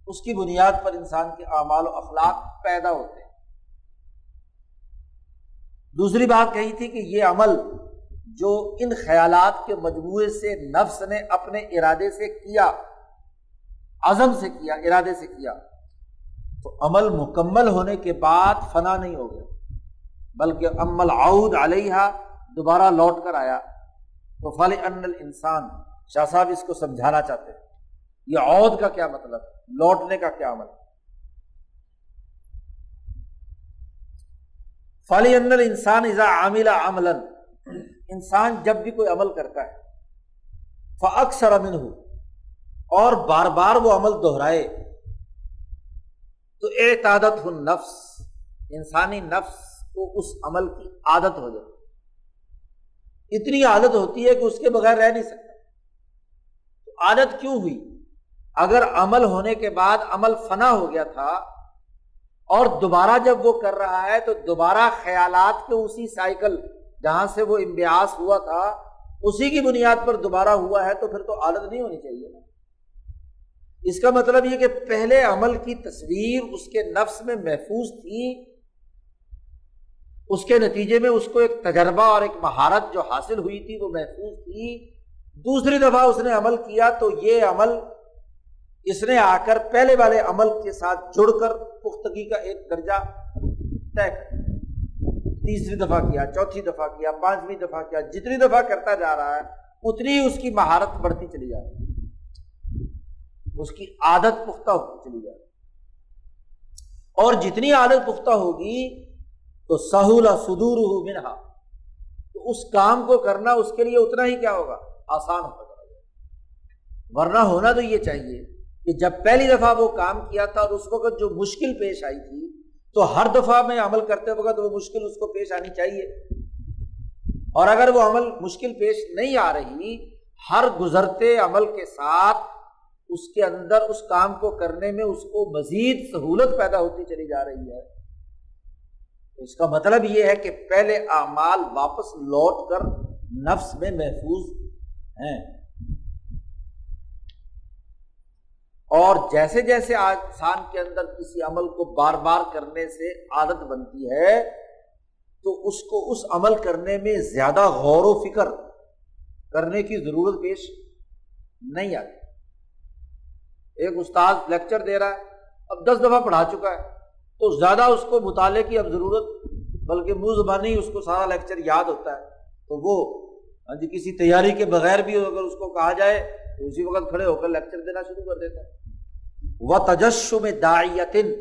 اس کی بنیاد پر انسان کے اعمال و اخلاق پیدا ہوتے ہیں۔ دوسری بات کہی تھی کہ یہ عمل جو ان خیالات کے مجموعے سے نفس نے اپنے ارادے سے کیا، عزم سے کیا، ارادے سے کیا، تو عمل مکمل ہونے کے بعد فنا نہیں ہو گیا، بلکہ عمل عود علیہ دوبارہ لوٹ کر آیا۔ تو فل ان انسان شاہ صاحب اس کو سمجھانا چاہتے ہیں۔ یہ عود کا کیا مطلب؟ لوٹنے کا کیا عمل؟ فلی ان انسان ازا عامل عمل انسان جب بھی کوئی عمل کرتا ہے فاکثر امن ہو اور بار بار وہ عمل دہرائے۔ تو اعتادت ہو نفس، انسانی نفس کو اس عمل کی عادت ہو جائے۔ اتنی عادت ہوتی ہے کہ اس کے بغیر رہ نہیں سکتا۔ تو عادت کیوں ہوئی؟ اگر عمل ہونے کے بعد عمل فنا ہو گیا تھا اور دوبارہ جب وہ کر رہا ہے تو دوبارہ خیالات کے اسی سائیکل جہاں سے وہ امبیاس ہوا تھا، اسی کی بنیاد پر دوبارہ ہوا ہے تو پھر تو عادت نہیں ہونی چاہیے نا۔ اس کا مطلب یہ کہ پہلے عمل کی تصویر اس کے نفس میں محفوظ تھی، اس کے نتیجے میں اس کو ایک تجربہ اور ایک مہارت جو حاصل ہوئی تھی وہ محفوظ تھی۔ دوسری دفعہ اس نے عمل کیا تو یہ عمل اس نے آ کر پہلے والے عمل کے ساتھ جڑ کر پختگی کا ایک درجہ طے کر تیسری دفعہ کیا، چوتھی دفعہ کیا، پانچویں دفعہ کیا، جتنی دفعہ کرتا جا رہا ہے، اتنی اس کی مہارت بڑھتی چلی جا رہی ہے۔ اس کی عادت پختہ ہوتی چلی جا رہی اور جتنی عادت پختہ ہوگی، تو سہولا سدور منہا۔ تو اس کام کو کرنا، اس کے لیے اتنا ہی کیا ہوگا؟ آسان ہوگا۔ ورنہ ہونا تو یہ چاہیے کہ جب پہلی دفعہ وہ کام کیا تھا اور اس وقت جو مشکل پیش آئی تھی، تو ہر دفعہ میں عمل کرتے وقت وہ مشکل اس کو پیش آنی چاہیے۔ اور اگر وہ عمل مشکل پیش نہیں آ رہی، ہر گزرتے عمل کے ساتھ اس کے اندر اس کام کو کرنے میں اس کو مزید سہولت پیدا ہوتی چلی جا رہی ہے۔ اس کا مطلب یہ ہے کہ پہلے اعمال واپس لوٹ کر نفس میں محفوظ ہیں۔ اور جیسے جیسے انسان کے اندر کسی عمل کو بار بار کرنے سے عادت بنتی ہے، تو اس کو اس عمل کرنے میں زیادہ غور و فکر کرنے کی ضرورت پیش نہیں آتی۔ ایک استاد لیکچر دے رہا ہے، اب دس دفعہ پڑھا چکا ہے، تو زیادہ اس کو مطالعے کی اب ضرورت، بلکہ منہ زبانی اس کو سارا لیکچر یاد ہوتا ہے۔ تو وہ ہاں جی کسی تیاری کے بغیر بھی اگر اس کو کہا جائے اسی وقت کھڑے ہو کر لیکچر دینا شروع کر دیتا ہے۔ و تجشم داعیتن،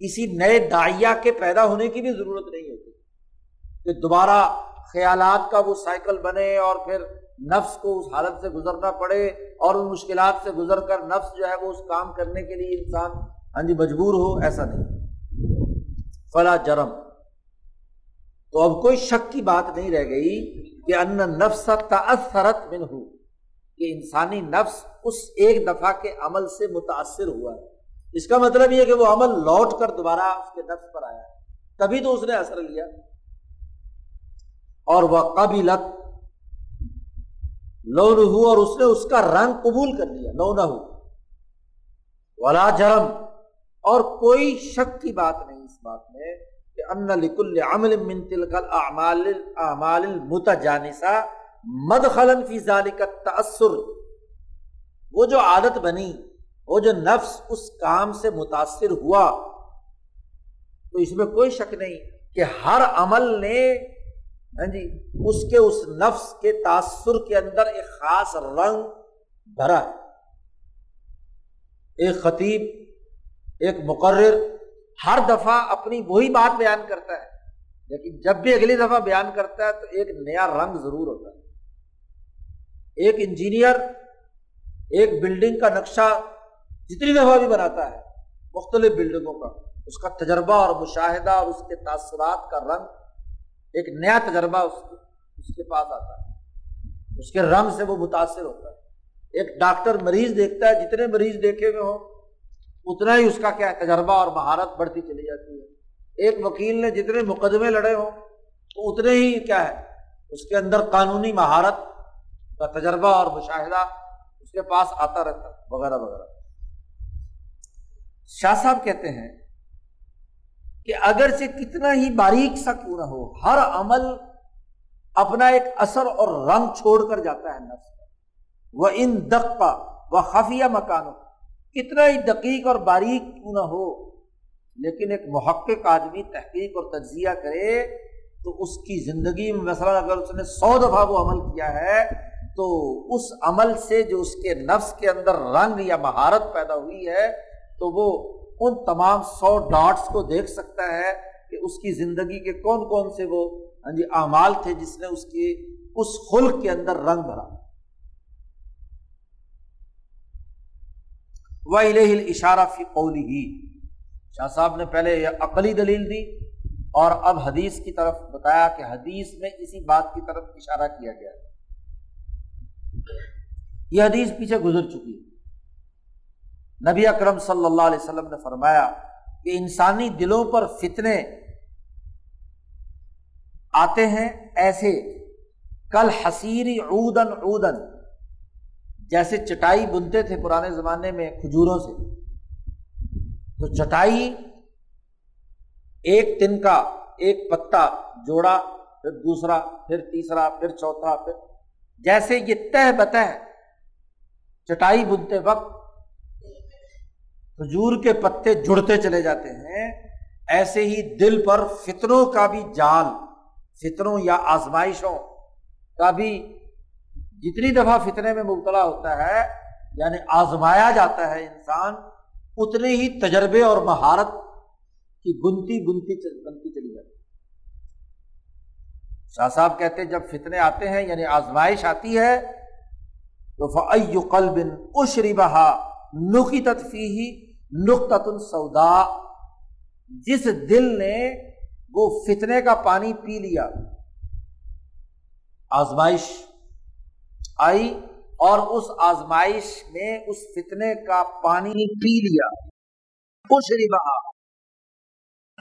کسی نئے دائیا کے پیدا ہونے کی بھی ضرورت نہیں ہوتی۔ کہ دوبارہ خیالات کا وہ سائیکل بنے اور پھر نفس کو اس حالت سے گزرنا پڑے اور ان مشکلات سے گزر کر نفس جو ہے وہ اس کام کرنے کے لیے انسان ہاں جی مجبور ہو، ایسا نہیں۔ فلا جرم۔ تو اب کوئی شک کی بات نہیں رہ گئی کہ ان نفس تاثرت من ہو کہ انسانی نفس اس ایک دفعہ کے عمل سے متاثر ہوا ہے۔ اس کا مطلب یہ کہ وہ عمل لوٹ کر دوبارہ اس کے نفس پر آیا ہے۔ تبھی تو اس نے اثر لیا۔ اور وہ قبیلت لو ہو اور اس نے اس کا رنگ قبول کر لیا لو نہ ہو ولا جرم۔ اور کوئی شک کی بات نہیں اس بات میں کہ ان لکل عمل من تلک الاعمال الاعمال المتجانسہ۔ مدخلن فی ذالک التأثر۔ وہ جو عادت بنی، وہ جو نفس اس کام سے متاثر ہوا، تو اس میں کوئی شک نہیں کہ ہر عمل نے ہاں جی اس کے، اس نفس کے تاثر کے اندر ایک خاص رنگ بھرا۔ ہے ایک خطیب، ایک مقرر ہر دفعہ اپنی وہی بات بیان کرتا ہے، لیکن جب بھی اگلی دفعہ بیان کرتا ہے تو ایک نیا رنگ ضرور ہوتا ہے۔ ایک انجینئر، ایک بلڈنگ کا نقشہ جتنی دفعہ بھی بناتا ہے، مختلف بلڈنگوں کا، اس کا تجربہ اور مشاہدہ اور اس کے تاثرات کا رنگ ایک نیا تجربہ اس اس کے پاس آتا ہے۔ اس کے رنگ سے وہ متاثر ہوتا ہے۔ ایک ڈاکٹر مریض دیکھتا ہے، جتنے مریض دیکھے ہوئے ہوں، اتنا ہی اس کا کیا تجربہ اور مہارت بڑھتی چلی جاتی ہے۔ ایک وکیل نے جتنے مقدمے لڑے ہوں، تو اتنے ہی کیا ہے، اس کے اندر قانونی مہارت کا تجربہ اور مشاہدہ اس کے پاس آتا رہتا، وغیرہ وغیرہ۔ شاہ صاحب کہتے ہیں کہ اگر کتنا ہی باریک سا کیوں نہ ہو، ہر عمل اپنا ایک اثر اور رنگ چھوڑ کر جاتا ہے نفس وہ ان دقا وہ خفیہ مکانوں کتنا ہی دقیق اور باریک کیوں نہ ہو، لیکن ایک محقق آدمی تحقیق اور تجزیہ کرے تو اس کی زندگی میں مثلاً اگر اس نے سو دفعہ وہ عمل کیا ہے تو اس عمل سے جو اس کے نفس کے اندر رنگ یا مہارت پیدا ہوئی ہے، تو وہ ان تمام سو ڈاٹس کو دیکھ سکتا ہے کہ اس کی زندگی کے کون کون سے وہ ہاں جی اعمال تھے جس نے اس کی اس خلق کے اندر رنگ بھرا۔ وہ اشارہ فی قولی ہی شاہ صاحب نے پہلے یہ عقلی دلیل دی اور اب حدیث کی طرف بتایا کہ حدیث میں اسی بات کی طرف اشارہ کیا گیا۔ یہ حدیث پیچھے گزر چکی۔ ہے نبی اکرم صلی اللہ علیہ وسلم نے فرمایا کہ انسانی دلوں پر فتنے آتے ہیں ایسے کل حسیری اودن اودن جیسے چٹائی بنتے تھے پرانے زمانے میں کھجوروں سے۔ تو چٹائی ایک دن کا ایک پتا، جوڑا، پھر دوسرا، پھر تیسرا، پھر چوتھا، پھر جیسے یہ تہ بتہ چٹائی بنتے وقت کھجور کے پتے جڑتے چلے جاتے ہیں، ایسے ہی دل پر فطروں کا بھی جال، فطروں یا آزمائشوں کا بھی جتنی دفعہ فتنے میں مبتلا ہوتا ہے یعنی آزمایا جاتا ہے انسان، اتنے ہی تجربے اور مہارت کی بنتی بنتی بنتی چلی جاتی شاہ صاحب کہتے جب فتنے آتے ہیں یعنی آزمائش آتی ہے، تو فعل بن اشری بہا نقی تطفی ہی السودا جس دل نے وہ فتنے کا پانی پی لیا، آزمائش آئی اور اس آزمائش میں اس فتنے کا پانی پی لیا۔ کچھ بہا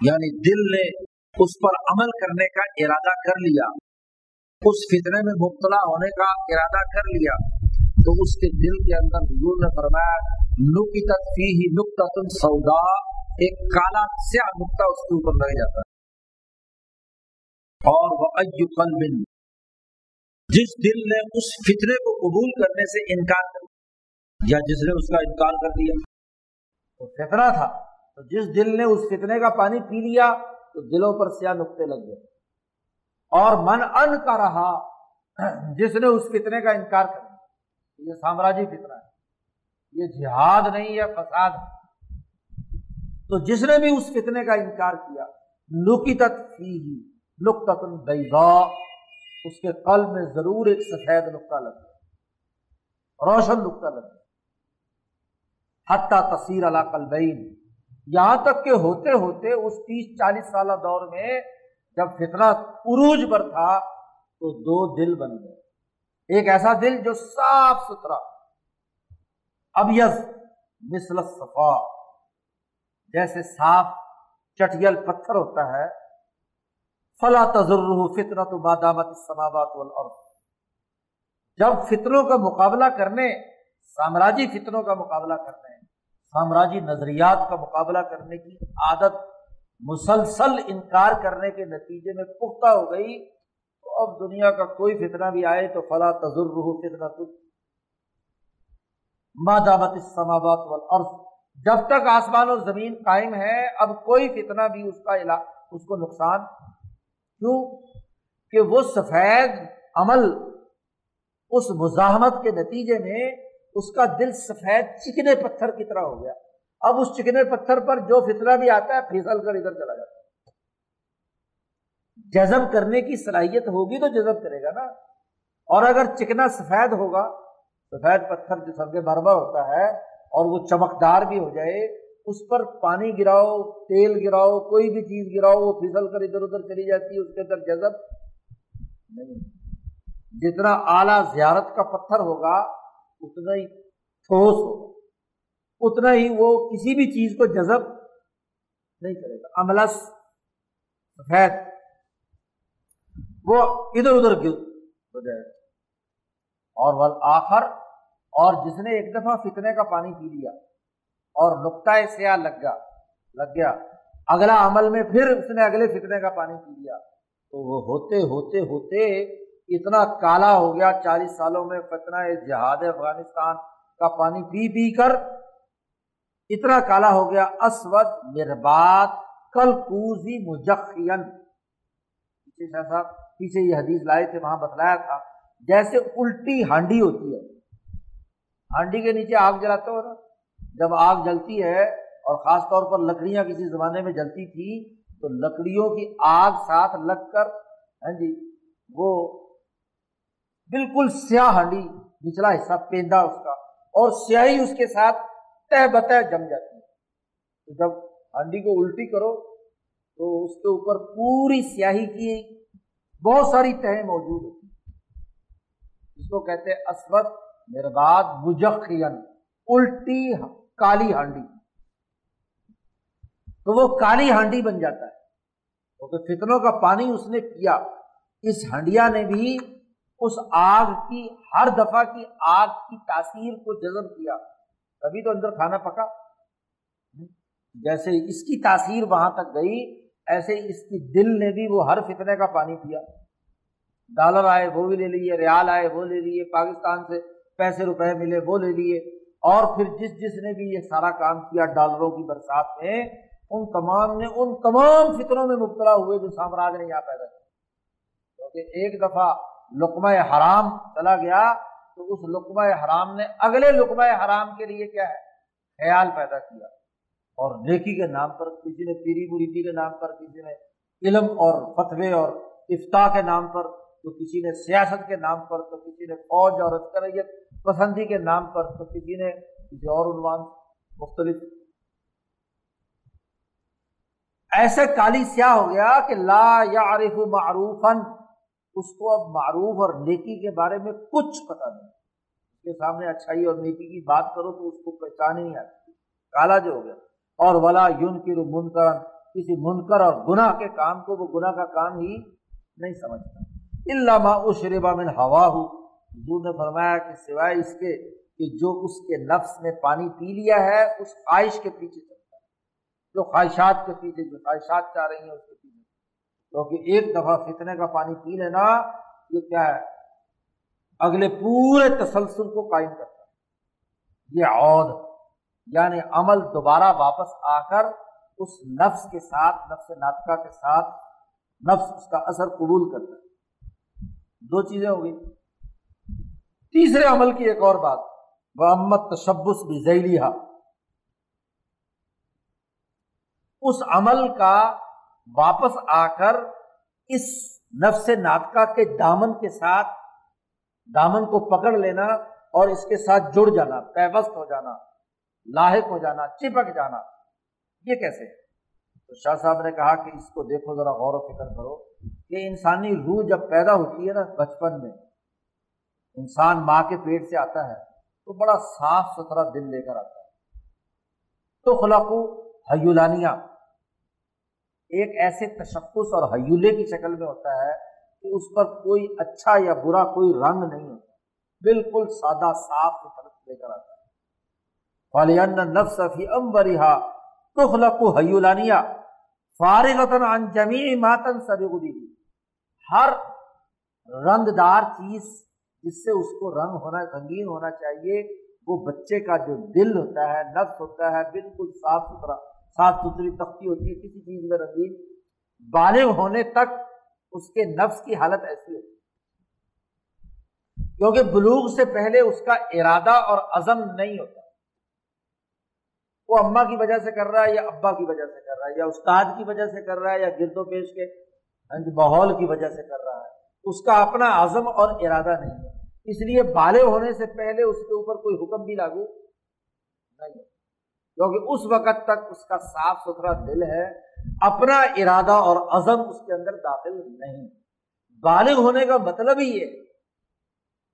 یعنی دل نے اس پر عمل کرنے کا ارادہ کر لیا۔ اس فتنے میں مبتلا ہونے کا ارادہ کر لیا۔ تو اس کے دل کے اندر حضور نے فرمایا نکت فی ہی نقطہ تم سودا ایک کالا سیاہ نقطہ اس کے اوپر لگ جاتا ہے۔ اور وہ قلب۔ جس دل نے اس فطرے کو قبول کرنے سے انکار کر یا جس نے اس کا انکار کر دیا۔ تو فطرہ تھا۔ تو جس دل نے اس فتنے کا پانی پی لیا تو دلوں پر سیاہ نقطے لگ گئے۔ اور من ان کا رہا، جس نے اس فتنے کا انکار کر یہ سامراجی فطرہ ہے۔ یہ جہاد نہیں ہے، فساد تو جس نے بھی اس فتنے کا انکار کیا نکی تک فی نقطہ بیضا اس کے قلب میں ضرور ایک سفید نقطہ لگ گیا۔ روشن نقطہ لگ گیا۔ حتیٰ تصیر اللہ قلبین۔ یہاں تک کہ ہوتے ہوتے اس تیس چالیس سالہ دور میں جب فتنہ عروج پر تھا تو دو دل بن گئے۔ ایک ایسا دل جو صاف ستھرا ابیز مثل صفا جیسے صاف چٹیل پتھر ہوتا ہے۔ فلا تجر فتنا تو بادامت سماوات والارض۔ جب فطروں کا مقابلہ کرنے، سامراجی فطروں کا مقابلہ کرنے سامراجی نظریات کا مقابلہ کرنے کی عادت، مسلسل انکار کرنے کے نتیجے میں پختہ ہو گئی، تو اب دنیا کا کوئی فتنہ بھی آئے تو فلا تجر فتنا تو مادامت سماوات والارض۔ جب تک آسمان و زمین قائم ہے، اب کوئی فتنہ بھی اس کا علا، اس کو نقصان۔ کیوں؟ کہ وہ سفید عمل اس مزاحمت کے نتیجے میں اس کا دل سفید چکنے پتھر کی طرح ہو گیا۔ اب اس چکنے پتھر پر جو فتنہ بھی آتا ہے، پھسل کر ادھر چلا جاتا ہے۔ جذب کرنے کی صلاحیت ہوگی تو جذب کرے گا نا۔ اور اگر چکنا سفید ہوگا، سفید پتھر جو سب کے بربا ہوتا ہے اور وہ چمکدار بھی ہو جائے، اس پر پانی گراؤ، تیل گراؤ، کوئی بھی چیز گراؤ، وہ پھسل کر ادھر ادھر چلی جاتی ہے، اس کے اندر جذب نہیں۔ جتنا اعلیٰ زیارت کا پتھر ہوگا اتنا ہی ٹھوس ہوگا اتنا ہی وہ کسی بھی چیز کو جذب نہیں کرے گا۔ املس سفید وہ ادھر ادھر ہو جائے گا اور آخر، اور جس نے ایک دفعہ فتنے کا پانی پی لیا اور نقطۂ سیاہ لگ گیا لگ گیا۔ اگلا عمل میں پھر اس نے اگلے فتنے کا پانی پی لیا۔ تو وہ ہوتے ہوتے ہوتے اتنا کالا ہو گیا، چالیس سالوں میں فتنا جہاد افغانستان کا پانی پی پی کر اتنا کالا ہو گیا۔ اسود مربات کل کوزی مجخین پیچھے شاہ صاحب، پیچھے یہ حدیث لائے تھے، وہاں بتلایا تھا۔ جیسے الٹی ہانڈی ہوتی ہے، ہانڈی کے نیچے آگ جلاتے ہو نا جب آگ جلتی ہے اور خاص طور پر لکڑیاں کسی زمانے میں جلتی تھی تو لکڑیوں کی آگ ساتھ لگ کر ہاں جی وہ بالکل سیاہ ہانڈی نچلا حصہ پیندا اس کا، اور سیاہی اس کے ساتھ تہ بتہ جم جاتی ہے۔ تو جب ہانڈی کو الٹی کرو، تو اس کے اوپر پوری سیاہی کی بہت ساری تہیں موجود ہوتی اس کو کہتے ہیں اسود میرے مجخین الٹی کالی ہانڈی تو وہ کالی ہانڈی بن جاتا ہے۔ کیونکہ فتنوں کا پانی اس نے کیا اس ہنڈیا نے بھی اس آگ کی، ہر دفعہ کی آگ کی تاثیر کو جذب کیا۔ تبھی تو اندر کھانا پکا۔ جیسے اس کی تاثیر وہاں تک گئی، ایسے اس کی دل نے بھی وہ ہر فتنے کا پانی پیا۔ ڈالر آئے، وہ بھی لے لیے۔ ریال آئے، وہ لے لیے۔ پاکستان سے پیسے روپے ملے، وہ لے لیے۔ اور پھر جس جس نے بھی یہ سارا کام کیا ڈالروں کی برسات میں، ان تمام نے ان تمام فطروں میں مبتلا ہوئے جو سامراج نے یہاں پیدا کیا کیونکہ ایک دفعہ لقمہ حرام چلا گیا تو اس لقمہ حرام نے اگلے لقمہ حرام کے لیے کیا ہے؟ خیال پیدا کیا۔ اور نیکی کے نام پر کسی نے، پیری مریدی کے نام پر کسی نے، علم اور فتوے اور افتا کے نام پر، تو کسی نے سیاست کے نام پر، تو کسی نے فوج اور عسکریت پسندی کے نام پر، تو کسی نے کسی اور عنوان مختلف۔ ایسے کالی سیاہ ہو گیا کہ لا یا عارف معروف اس کو اب معروف اور نیکی کے بارے میں کچھ پتا نہیں۔ اس کے سامنے اچھائی اور نیکی کی بات کرو تو اس کو پہچان ہی نہیں آتی۔ کالا جو ہو گیا۔ اور ولا یون کی منکر کسی منکر اور گناہ کے کام کو وہ گناہ کا کام ہی نہیں سمجھتا۔ علامہ اشربا من ہوا ہو حضور نے فرمایا کہ سوائے اس کے کہ جو اس کے نفس نے پانی پی لیا ہے، اس خواہش کے پیچھے چلتا ہے۔ جو خواہشات کے پیچھے، جو خواہشات چاہ رہی ہیں، اس کے کیونکہ ایک دفعہ فتنے کا پانی پی لینا، یہ کیا ہے؟ اگلے پورے تسلسل کو قائم کرتا ہے۔ یہ عود یعنی عمل دوبارہ واپس آ کر اس نفس کے ساتھ، نفس ناطقہ کے ساتھ نفس اس کا اثر قبول کرتا ہے۔ دو چیزیں ہو گئی۔ تیسرے عمل کی ایک اور بات محمد تشبس بھی اس عمل کا واپس آ کر اس نفس ناطقہ کے دامن کے ساتھ دامن کو پکڑ لینا اور اس کے ساتھ جڑ جانا، پیوست ہو جانا، لاحق ہو جانا، چپک جانا، یہ کیسے تو شاہ صاحب نے کہا کہ اس کو دیکھو ذرا غور و فکر کرو کہ انسانی روح جب پیدا ہوتی ہے نا بچپن میں، انسان ماں کے پیٹ سے آتا ہے تو بڑا صاف ستھرا دل لے کر آتا ہے۔ تو خلاقو حیولانیہ ایک ایسے تشخص اور حیولے کی شکل میں ہوتا ہے کہ اس پر کوئی اچھا یا برا کوئی رنگ نہیں ہوتا، بالکل سادہ صاف ستھرا لے کر آتا ہے۔ نفس فی امبرہا تخلق حیولانیہ فارغتن عن جمیع ماتن سبغدی ہر رنگدار چیز جس سے اس کو رنگ ہونا، رنگین ہونا چاہیے، وہ بچے کا جو دل ہوتا ہے، نفس ہوتا ہے، بالکل صاف ستھرا۔ صاف ستھری تختی ہوتی ہے، کسی چیز میں رنگین بالغ ہونے تک اس کے نفس کی حالت ایسی ہوتی کیونکہ بلوغ سے پہلے اس کا ارادہ اور عزم نہیں ہوتا۔ وہ اما کی وجہ سے کر رہا ہے یا ابا کی وجہ سے کر رہا ہے، یا استاد کی وجہ سے کر رہا ہے، یا گرد و پیش کے ماحول کی وجہ سے کر رہا ہے۔ اس کا اپنا عزم اور ارادہ نہیں ہے۔ اس لیے بالے ہونے سے پہلے اس کے اوپر کوئی حکم بھی لاگو نہیں کیونکہ اس وقت تک اس کا صاف ستھرا دل ہے، اپنا ارادہ اور عزم اس کے اندر داخل نہیں۔ بالغ ہونے کا مطلب ہی یہ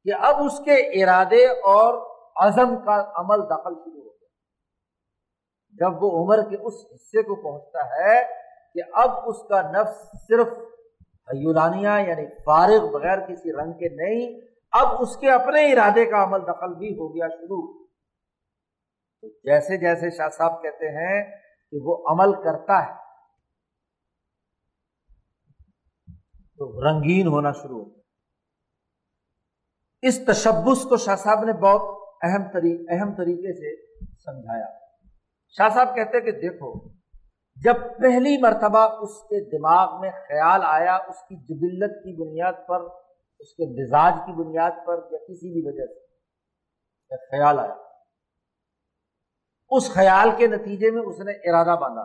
کہ اب اس کے ارادے اور عزم کا عمل دخل شروع ہو گیا۔ جب وہ عمر کے اس حصے کو پہنچتا ہے کہ اب اس کا نفس صرف حیولانیہ یعنی فارغ بغیر کسی رنگ کے نہیں، اب اس کے اپنے ارادے کا عمل دخل بھی ہو گیا شروع۔ تو جیسے جیسے شاہ صاحب کہتے ہیں کہ وہ عمل کرتا ہے، تو رنگین ہونا شروع ہوتا اس تشبس کو شاہ صاحب نے بہت اہم اہم طریقے سے سمجھایا۔ شاہ صاحب کہتے کہ دیکھو، جب پہلی مرتبہ اس کے دماغ میں خیال آیا، اس کی جبلت کی بنیاد پر، اس کے مزاج کی بنیاد پر یا کسی بھی وجہ سے خیال آیا اس خیال کے نتیجے میں اس نے ارادہ باندھا۔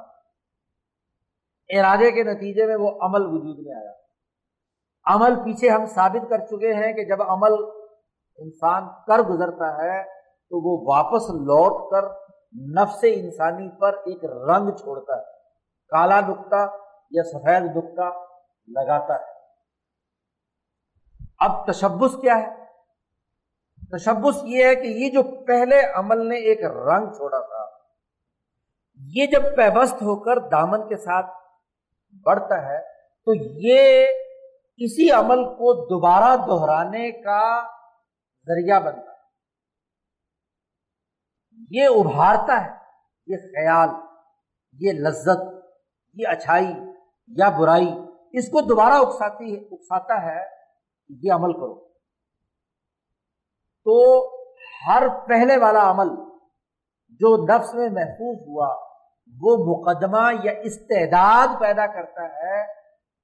ارادے کے نتیجے میں وہ عمل وجود میں آیا۔ عمل پیچھے ہم ثابت کر چکے ہیں کہ جب عمل انسان کر گزرتا ہے تو وہ واپس لوٹ کر نفس انسانی پر ایک رنگ چھوڑتا ہے۔ کالا دکھتا یا سفید دکھتا لگاتا ہے۔ اب تشبس کیا ہے؟ تشبس یہ ہے کہ یہ جو پہلے عمل نے ایک رنگ چھوڑا تھا، یہ جب پیبست ہو کر دامن کے ساتھ بڑھتا ہے، تو یہ اسی عمل کو دوبارہ دہرانے کا ذریعہ بنتا ہے۔ یہ ابھارتا ہے، یہ خیال، یہ لذت، یہ اچھائی یا برائی، اس کو دوبارہ اکساتی ہے اکساتا ہے یہ عمل کرو۔ تو ہر پہلے والا عمل جو نفس میں محفوظ ہوا، وہ مقدمہ یا استعداد پیدا کرتا ہے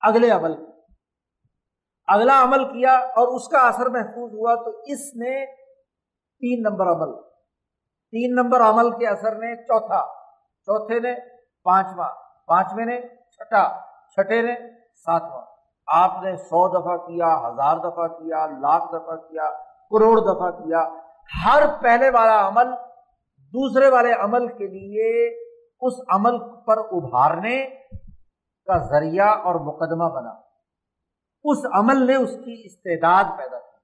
اگلے عمل کی۔ اگلا عمل کیا اور اس کا اثر محفوظ ہوا تو اس نے تین نمبر عمل۔ تین نمبر عمل کے اثر نے چوتھا۔ چوتھے نے پانچواں۔ پانچویں نے چھٹا۔ چھٹے نے ساتواں۔ آپ نے سو دفعہ کیا، ہزار دفعہ کیا، لاکھ دفعہ کیا۔ کروڑ دفعہ کیا۔ ہر پہلے والا عمل دوسرے والے عمل کے لیے اس عمل پر ابھارنے کا ذریعہ اور مقدمہ بنا۔ اس عمل نے اس کی استعداد پیدا کی۔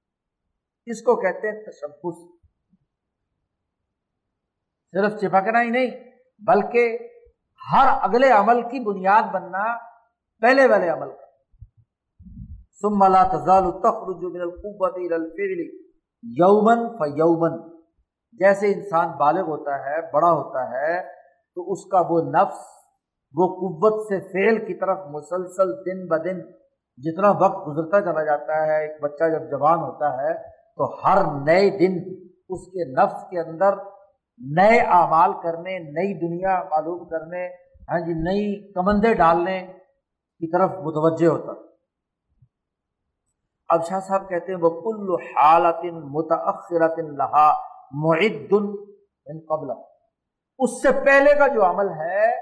اس کو کہتے ہیں تشبس۔ صرف چپکنا ہی نہیں، بلکہ ہر اگلے عمل کی بنیاد بننا پہلے والے عمل کا۔ ثم لا تزال تخرج من القوة الى الفعل۔ یومن فیومن۔ جیسے انسان بالغ ہوتا ہے، بڑا ہوتا ہے، تو اس کا وہ نفس، وہ قوت سے فعل کی طرف مسلسل دن بدن جتنا وقت گزرتا چلا جاتا ہے، ایک بچہ جب جوان ہوتا ہے، تو ہر نئے دن اس کے نفس کے اندر نئے اعمال کرنے، نئی دنیا معلوم کرنے ہاں جی نئی کمندے ڈالنے کی طرف متوجہ ہوتا۔ ہے اب شاہ صاحب کہتے ہیں، وہ کل حالت متأخرت لہا معد ان قبل اس سے پہلے کا جو عمل ہے،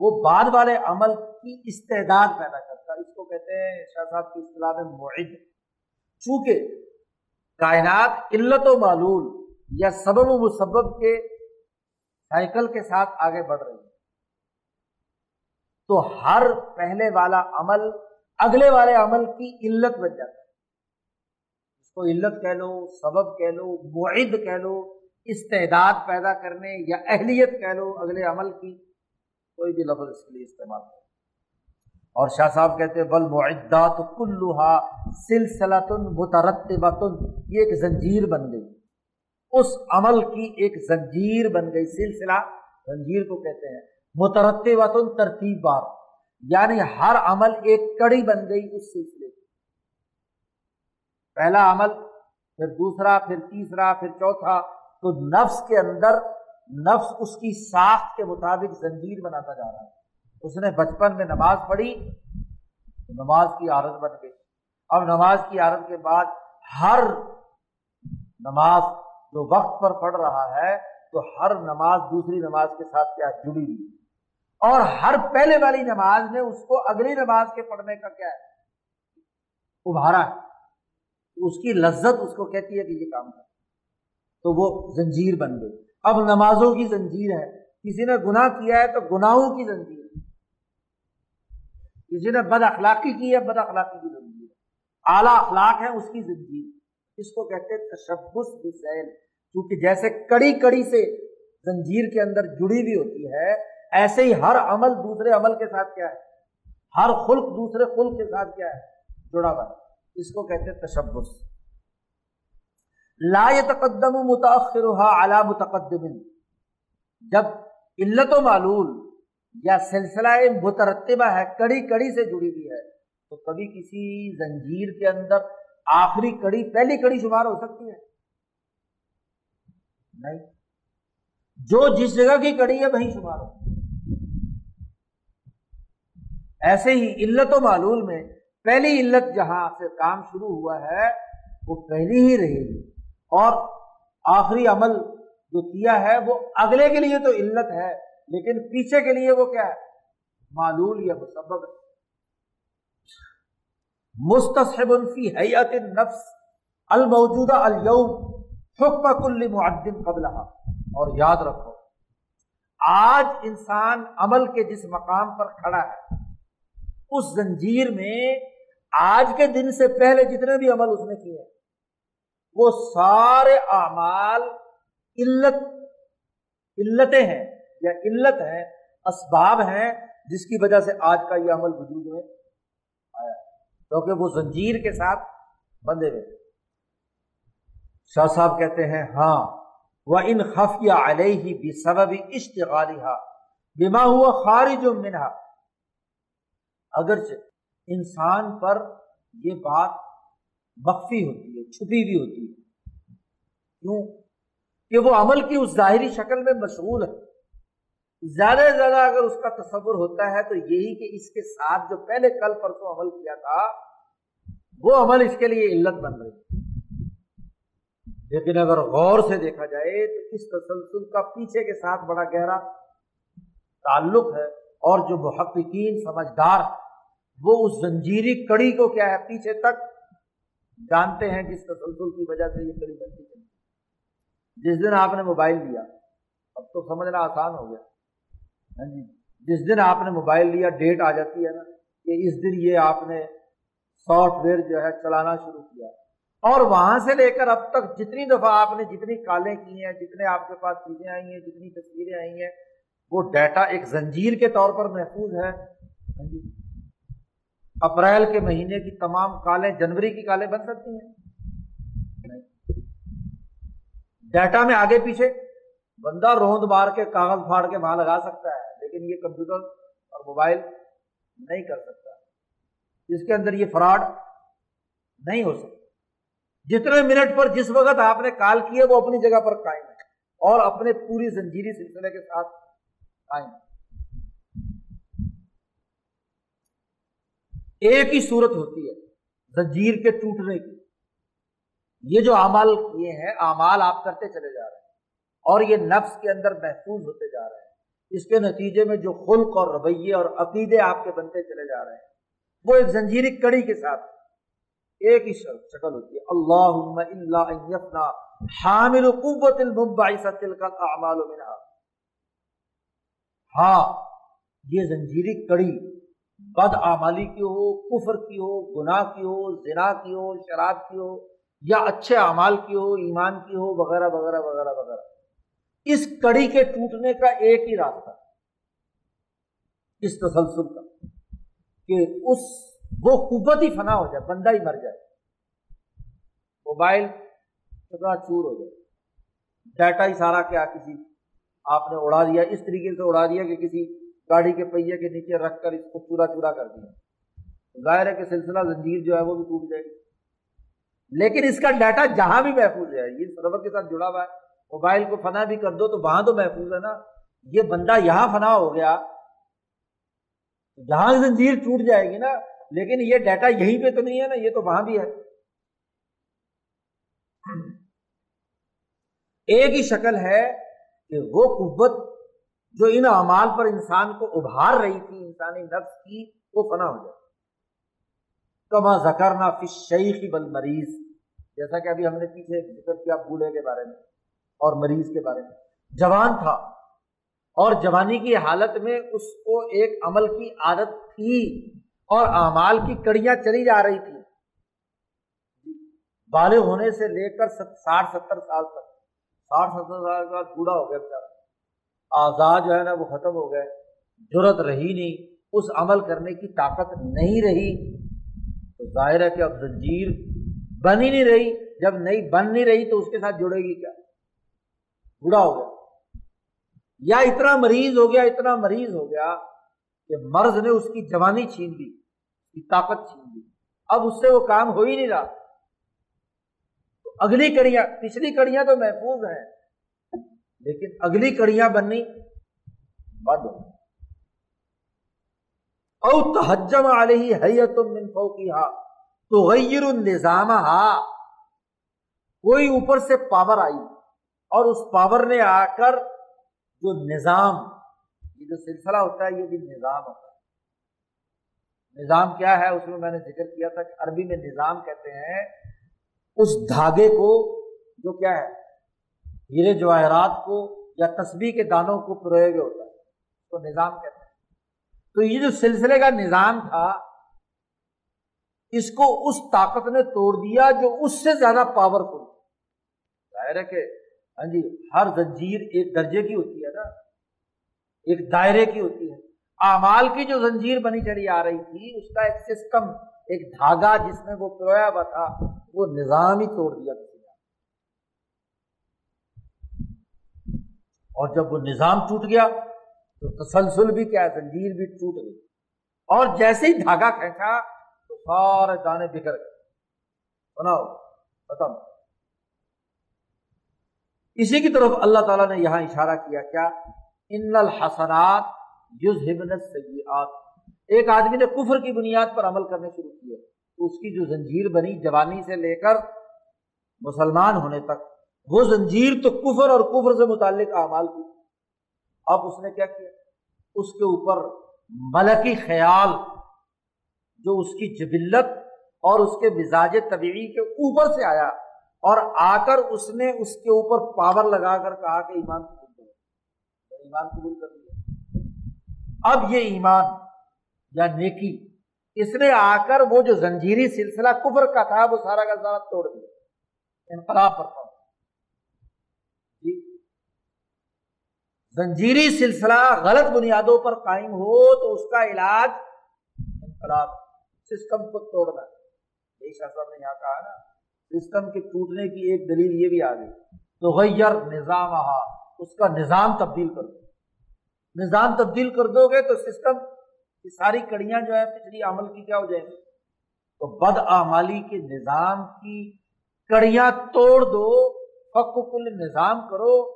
وہ بعد والے عمل کی استعداد پیدا کرتا ہے۔ اس کو کہتے ہیں شاہ صاحب کی اصطلاح میں معد۔ چونکہ کائنات علت و معلول یا سبب و مسبب کے سائیکل کے ساتھ آگے بڑھ رہی ہے۔ تو ہر پہلے والا عمل اگلے والے عمل کی علت بن جاتا ہے۔ اس کو علت کہہ لو، سبب کہہ لو معد کہہ لو، استعداد پیدا کرنے یا اہلیت کہہ لو، اگلے عمل کی کوئی بھی لفظ اس کے لیے استعمال کرو اور شاہ صاحب کہتے بل معدات کلوہا سلسلۃ مترتبۃ یہ ایک زنجیر بن گئی۔ اس عمل کی ایک زنجیر بن گئی، سلسلہ زنجیر کو کہتے ہیں۔ مترتب ترتیب بار۔ یعنی ہر عمل ایک کڑی بن گئی اس سلسلے کی۔ پہلا عمل، پھر دوسرا، پھر تیسرا، پھر چوتھا، تو نفس کے اندر نفس اس کی ساخت کے مطابق زنجیر بناتا جا رہا ہے۔ اس نے بچپن میں نماز پڑھی، تو نماز کی عادت بن گئی۔ اب نماز کی عادت کے بعد ہر نماز جو وقت پر پڑھ رہا ہے، تو ہر نماز دوسری نماز کے ساتھ کیا جڑی ہوئی اور ہر پہلے والی نماز نے اس کو اگلی نماز کے پڑھنے کا کیا ہے؟ ابھارا ہے۔ اس کی لذت اس کو کہتی ہے کہ یہ کام کر تو وہ زنجیر بن گئی۔ اب نمازوں کی زنجیر ہے۔ کسی نے گناہ کیا ہے تو گناہوں کی زنجیر ہے۔ کسی نے بد اخلاقی کی ہے، بد اخلاقی کی زنجیر ہے۔ اعلیٰ اخلاق ہے اس کی زنجیر۔ اس کو کہتے ہیں تشبس بسیل۔ کیونکہ جیسے کڑی کڑی سے زنجیر کے اندر جڑی ہوئی ہوتی ہے ایسے ہی ہر عمل دوسرے عمل کے ساتھ کیا ہے؟ ہر خلق دوسرے خلق کے ساتھ کیا ہے؟ جڑا ہوا اس کو کہتے ہیں تشبس۔ لا تقدم متاثر اعلی متقدم۔ جب علت و معلول یا سلسلہ مترتبہ ہے، کڑی کڑی سے جڑی ہوئی ہے، تو کبھی کسی زنجیر کے اندر آخری کڑی، پہلی کڑی شمار ہو سکتی ہے۔ نہیں۔ جو جس جگہ کی کڑی ہے، وہیں شمار ہو۔ ایسے ہی علت و معلول میں پہلی علت جہاں سے کام شروع ہوا ہے، وہ پہلی ہی رہے گی۔ اور آخری عمل جو کیا ہے، وہ اگلے کے لیے تو علت ہے، لیکن پیچھے کے لیے وہ کیا ہے؟ معلول یا مسبب ہے۔ مستصحب فی حیات النفس الموجودہ اليوم حکم کل معدن قبلہ اور یاد رکھو، آج انسان عمل کے جس مقام پر کھڑا ہے اس زنجیر میں آج کے دن سے پہلے جتنے بھی عمل اس نے کیے وہ سارے اعمال علت، علتیں ہیں یا علت ہیں، اسباب ہیں جس کی وجہ سے آج کا یہ عمل وجود میں آیا۔ کیونکہ وہ زنجیر کے ساتھ بندے ہوئے۔ شاہ صاحب کہتے ہیں ہاں وہ ان خفیہ علیہ بھی سبب اشتغالی بیما ہوا خارج منہا اگرچہ انسان پر یہ بات مخفی ہوتی ہے، چھپی بھی ہوتی ہے۔ کیوں؟ کہ وہ عمل کی اس ظاہری شکل میں مشغول ہے۔ زیادہ سے زیادہ اگر اس کا تصور ہوتا ہے تو یہی کہ اس کے ساتھ جو پہلے کل پرسوں عمل کیا تھا، وہ عمل اس کے لیے علت بن رہی لیکن اگر غور سے دیکھا جائے تو اس تسلسل کا پیچھے کے ساتھ بڑا گہرا تعلق ہے۔ اور جو محققین سمجھدار وہ اس زنجیری کڑی کو کیا ہے، پیچھے تک جانتے ہیں جس تسلسل کی وجہ سے یہ کڑی بنتی چلی جس دن آپ نے موبائل لیا، اب تو سمجھنا آسان ہو گیا۔ ہاں جی جس دن آپ نے موبائل لیا، ڈیٹ آ جاتی ہے نا کہ اس دن یہ آپ نے سافٹ ویئر جو ہے چلانا شروع کیا۔ اور وہاں سے لے کر اب تک جتنی دفعہ آپ نے جتنی کالیں کی ہیں، جتنے آپ کے پاس چیزیں آئی ہیں، جتنی تصویریں آئی ہیں وہ ڈیٹا ایک زنجیر کے طور پر محفوظ ہے۔ ہاں جی۔ اپریل کے مہینے کی تمام کالیں جنوری کی کالیں بن سکتی ہیں؟ ڈیٹا میں آگے پیچھے بندہ روند مار کے کاغذ پھاڑ کے وہاں لگا سکتا ہے، لیکن یہ کمپیوٹر اور موبائل نہیں کر سکتا۔ اس کے اندر یہ فراڈ نہیں ہو سکتا۔ جتنے منٹ پر جس وقت آپ نے کال کی ہے، وہ اپنی جگہ پر قائم ہے اور اپنے پوری زنجیری سلسلے کے ساتھ قائم ایک ہی صورت ہوتی ہے، زنجیر کے ٹوٹنے کی۔ یہ جو اعمال کیے ہیں، اعمال آپ کرتے چلے جا رہے ہیں، اور یہ نفس کے اندر محفوظ ہوتے جا رہے ہیں۔ اس کے نتیجے میں جو خلق اور رویے اور عقیدے آپ کے بنتے چلے جا رہے ہیں، وہ ایک زنجیری کڑی کے ساتھ۔ ایک ہی شکل ہوتی ہے اللہ حامل قوت اعمال منها ہاں یہ زنجیری کڑی، بد آمالی کی ہو، کفر کی ہو، گناہ کی ہو، زنا کی ہو، شراب کی ہو، یا اچھے اعمال کی ہو، ایمان کی ہو، وغیرہ وغیرہ وغیرہ وغیرہ۔ اس کڑی کے ٹوٹنے کا ایک ہی راستہ۔ اس تسلسل کا کہ اس، وہ قوت ہی فنا ہو جائے، بندہ ہی مر جائے۔ موبائل چکا چور ہو جائے۔ ڈیٹا ہی سارا کیا کسی آپ نے اڑا دیا، اس طریقے سے اڑا دیا کہ کسی گاڑی کے پہیے کے نیچے رکھ کر اس کو چورا چورا کر دیا۔ ظاہر ہے کہ سلسلہ زنجیر جو ہے وہ بھی ٹوٹ جائے گی۔ لیکن اس کا ڈیٹا جہاں بھی محفوظ ہے، یہ سرور کے ساتھ جڑا ہوا ہے، موبائل کو فنا بھی کر دو تو وہاں تو محفوظ ہے نا۔ یہ بندہ یہاں فنا ہو گیا جہاں زنجیر ٹوٹ جائے گی نا، لیکن یہ ڈیٹا یہیں پہ تو نہیں ہے نا، یہ تو وہاں بھی ہے۔ ایک ہی شکل ہے کہ وہ قوت جو ان اعمال پر انسان کو ابھار رہی تھی، انسانی نفس کی، وہ فنا ہو جائے کما زکرنا فش شیخ بل مریض جیسا کہ ابھی ہم نے پیچھے ذکر کیا بوڑھے کے بارے میں اور مریض کے بارے میں۔ جوان تھا اور جوانی کی حالت میں اس کو ایک عمل کی عادت تھی اور اعمال کی کڑیاں چلی جا رہی تھی بالغ ہونے سے لے کر ساٹھ، ستر سال تک۔ ساٹھ ستر سال کا بوڑھا ہو گیا بچارا۔ آزاد جو ہے نا وہ ختم ہو گئے۔ ضرورت رہی نہیں۔ اس عمل کرنے کی طاقت نہیں رہی۔ تو ظاہر ہے کہ اب زنجیر بن ہی نہیں رہی۔ جب نہیں بن نہیں رہی تو اس کے ساتھ جڑے گی کیا؟ بوڑھا ہو گیا۔ یا اتنا مریض ہو گیا، اتنا مریض ہو گیا کہ مرض نے اس کی جوانی چھین لی، اس کی طاقت چھین لی۔ اب اس سے وہ کام ہو ہی نہیں رہا۔ اگلی کڑیاں، پچھلی کڑیاں تو محفوظ ہیں، لیکن اگلی کڑیاں بننی بند ہو او تحجم علیہ حیت من فوقیہا تو غیر النظام کوئی اوپر سے پاور آئی اور اس پاور نے آ کر جو نظام، یہ جو سلسلہ ہوتا ہے، یہ بھی نظام ہوتا ہے۔ نظام کیا ہے؟ اس میں میں نے ذکر کیا تھا کہ عربی میں نظام کہتے ہیں اس دھاگے کو جو کیا ہے، ہیرے جواہرات کو یا تسبیح کے دانوں کو پروگ ہوتا ہے، اس کو نظام کہتے ہیں۔ تو یہ جو سلسلے کا نظام تھا، اس کو اس طاقت نے توڑ دیا جو اس سے زیادہ پاورفل ظاہر ہے کہ ہاں جی ہر زنجیر ایک درجے کی ہوتی ہے نا، ایک دائرے کی ہوتی ہے۔ اعمال کی جو زنجیر بنی چڑھی آ رہی تھی، اس کا ایک سسٹم ایک دھاگا جس میں وہ پرویا ہوا تھا وہ نظام ہی توڑ دیا کسی نے۔ اور جب وہ نظام ٹوٹ گیا تو تسلسل بھی کیا، زنجیر بھی ٹوٹ گئی۔ اور جیسے ہی دھاگا کھینچا تو سارے دانے بکھر گئے۔ بناؤ ختم۔ اسی کی طرف اللہ تعالیٰ نے یہاں اشارہ کیا کیا؟ ان الحسنات سیئات ایک آدمی نے کفر کی بنیاد پر عمل کرنے شروع کیے۔ اس کی جو زنجیر بنی جوانی سے لے کر مسلمان ہونے تک، وہ زنجیر تو کفر اور کفر سے متعلق اعمال کی۔ اب اس نے کیا کیا؟ اس کے اوپر ملکی خیال، جو اس کی جبلت اور اس کے مزاج طبیعی کے اوپر سے آیا اور آ کر اس نے اس کے اوپر پاور لگا کر کہا کہ ایمان قبول کرو۔ ایمان قبول کر لیا۔ اب یہ ایمان یا نیکی اس نے آ کر وہ جو زنجیری سلسلہ کفر کا تھا، وہ سارا کا سارا توڑ دیا۔ انقلاب پر جی۔ زنجیری سلسلہ غلط بنیادوں پر قائم ہو تو اس کا علاج انقلاب، سسٹم کو توڑنا۔ صاحب نے یہاں کہا نا، سسٹم کے ٹوٹنے کی ایک دلیل یہ بھی آ گئی۔ تو غیر نظام اس کا نظام تبدیل کر دو۔ نظام تبدیل کر دو گے تو سسٹم کی ساری کڑیاں جو ہے پچھلی عمل کی کیا ہو جائیں گی؟ تو بد آمالی کے نظام کی کڑیاں توڑ دو فک کل نظام کرو،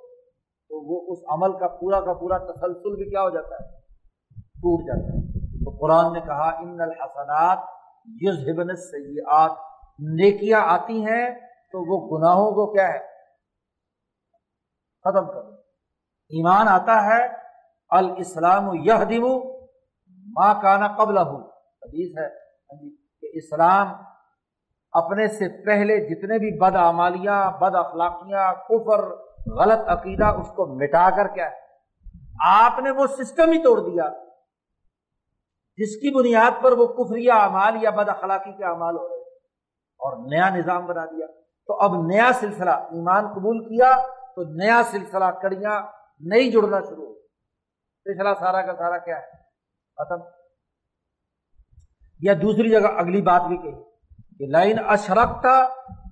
تو وہ اس عمل کا پورا کا پورا تسلسل بھی کیا ہو جاتا ہے؟ ٹوٹ جاتا ہے۔ تو قرآن نے کہا، ان الحسنات یذہبن السیئات نیکیاں آتی ہیں تو وہ گناہوں کو کیا ہے؟ ختم کر ایمان آتا ہے، الاسلام یہ ماں کانا قبل حدیث ہے۔ ہاں جی، کہ اسلام اپنے سے پہلے جتنے بھی بد امالیاں بد اخلاقیاں، کفر، غلط عقیدہ، اس کو مٹا کر کیا ہے؟ آپ نے وہ سسٹم ہی توڑ دیا۔ جس کی بنیاد پر وہ کفری اعمال یا بد اخلاقی کے اعمال ہو رہے اور نیا نظام بنا دیا۔ تو اب نیا سلسلہ، ایمان قبول کیا تو نیا سلسلہ کڑیاں نہیں جڑنا شروع ہو۔ پچھلا سارا کا سارا کیا ہے؟ ختم۔ یا دوسری جگہ اگلی بات بھی کہی کہ لائن اشرکتا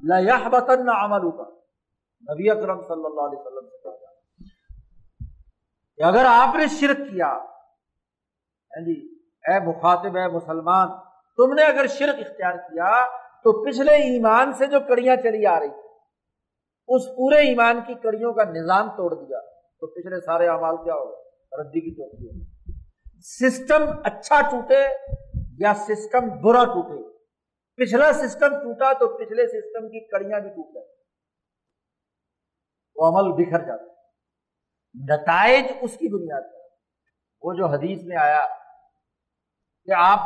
لیہ لتن عمل کا نبی اکرم صلی اللہ علیہ وسلم سے کہا کہ اگر آپ نے شرک کیا ہاں جی اے مخاطب، اے مسلمان، تم نے اگر شرک اختیار کیا تو پچھلے ایمان سے جو کڑیاں چلی آ رہی اس پورے ایمان کی کڑیوں کا نظام توڑ دیا۔ تو پچھلے سارے اعمال کیا ہوگا ردی کی چوکی ہوگی سسٹم اچھا ٹوٹے یا سسٹم برا ٹوٹے؟ پچھلا سسٹم ٹوٹا تو پچھلے سسٹم کی کڑیاں بھی ٹوٹ جاتی وہ عمل بکھر جاتا نتائج اس کی بنیاد پر۔ وہ جو حدیث میں آیا کہ آپ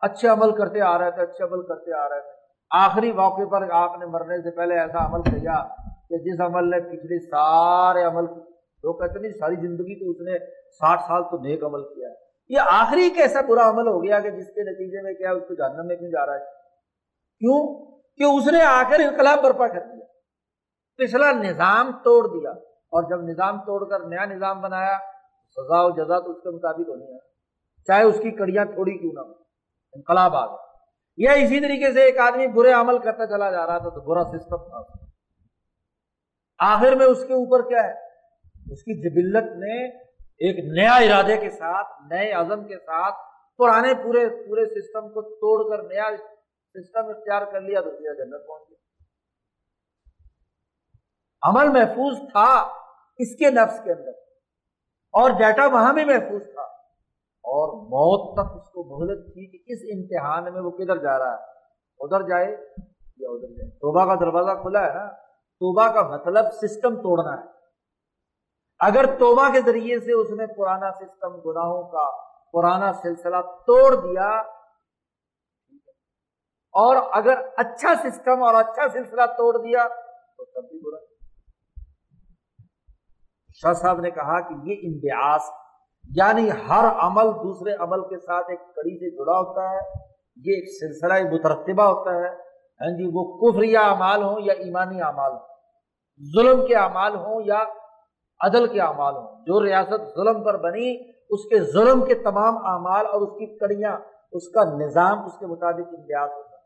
اچھے عمل کرتے آ رہے تھے، اچھے عمل کرتے آ رہے تھے۔ آخری موقع پر آپ نے مرنے سے پہلے ایسا عمل کیا کہ جس عمل نے پچھلے سارے عمل لوگ کہتے نہیں ساری زندگی تو اس نے ساٹھ سال تو نیک عمل کیا ہے۔ یہ آخری ایک ایسا برا عمل ہو گیا کہ جس کے نتیجے میں کیا اس کو جاننا میں کیوں جا رہا ہے؟ کیوں؟ کہ اس نے آ کر انقلاب برپا کر دیا، پچھلا نظام توڑ دیا، اور جب نظام توڑ کر نیا نظام بنایا، سزا و جزا تو اس کے مطابق ہونی ہے۔ چاہے اس کی کڑیاں تھوڑی کیوں نہ ہو انقلاب آ گیا۔ یا اسی طریقے سے ایک آدمی برے عمل کرتا چلا جا رہا تھا تو برا سسٹم تھا۔ آخر میں اس کے اوپر کیا ہے؟ اس کی جبلت نے ایک نیا ارادے کے ساتھ، نئے عزم کے ساتھ پرانے پورے پورے سسٹم کو توڑ کر نیا سسٹم اختیار کر لیا تو جی ہاں جنت پہنچ گیا عمل محفوظ تھا اس کے نفس کے اندر، اور ڈیٹا وہاں بھی محفوظ تھا۔ اور موت تک اس کو مہلت تھی کہ اس امتحان میں وہ کدھر جا رہا ہے؟ ادھر جائے یا ادھر جائے؟ توبہ کا دروازہ کھلا ہے نا؟ توبہ کا مطلب سسٹم توڑنا ہے۔ اگر توبہ کے ذریعے سے اس نے پرانا سسٹم گناہوں کا پرانا سلسلہ توڑ دیا، اور اگر اچھا سسٹم اور اچھا سلسلہ توڑ دیا، تو تب بھی برا۔ شاہ صاحب نے کہا کہ یہ امتیاز یعنی ہر عمل دوسرے عمل کے ساتھ ایک کڑی سے جڑا ہوتا ہے، یہ ایک سلسلہ مترتبہ ہوتا ہے۔ ہاں جی وہ کفری اعمال ہوں یا ایمانی اعمال ہوں؟ ظلم کے اعمال ہوں یا عدل کے اعمال ہوں۔ جو ریاست ظلم پر بنی، اس کے ظلم کے تمام اعمال اور اس کی کڑیاں، اس کا نظام اس کے مطابق امتیاز ہوتا ہے۔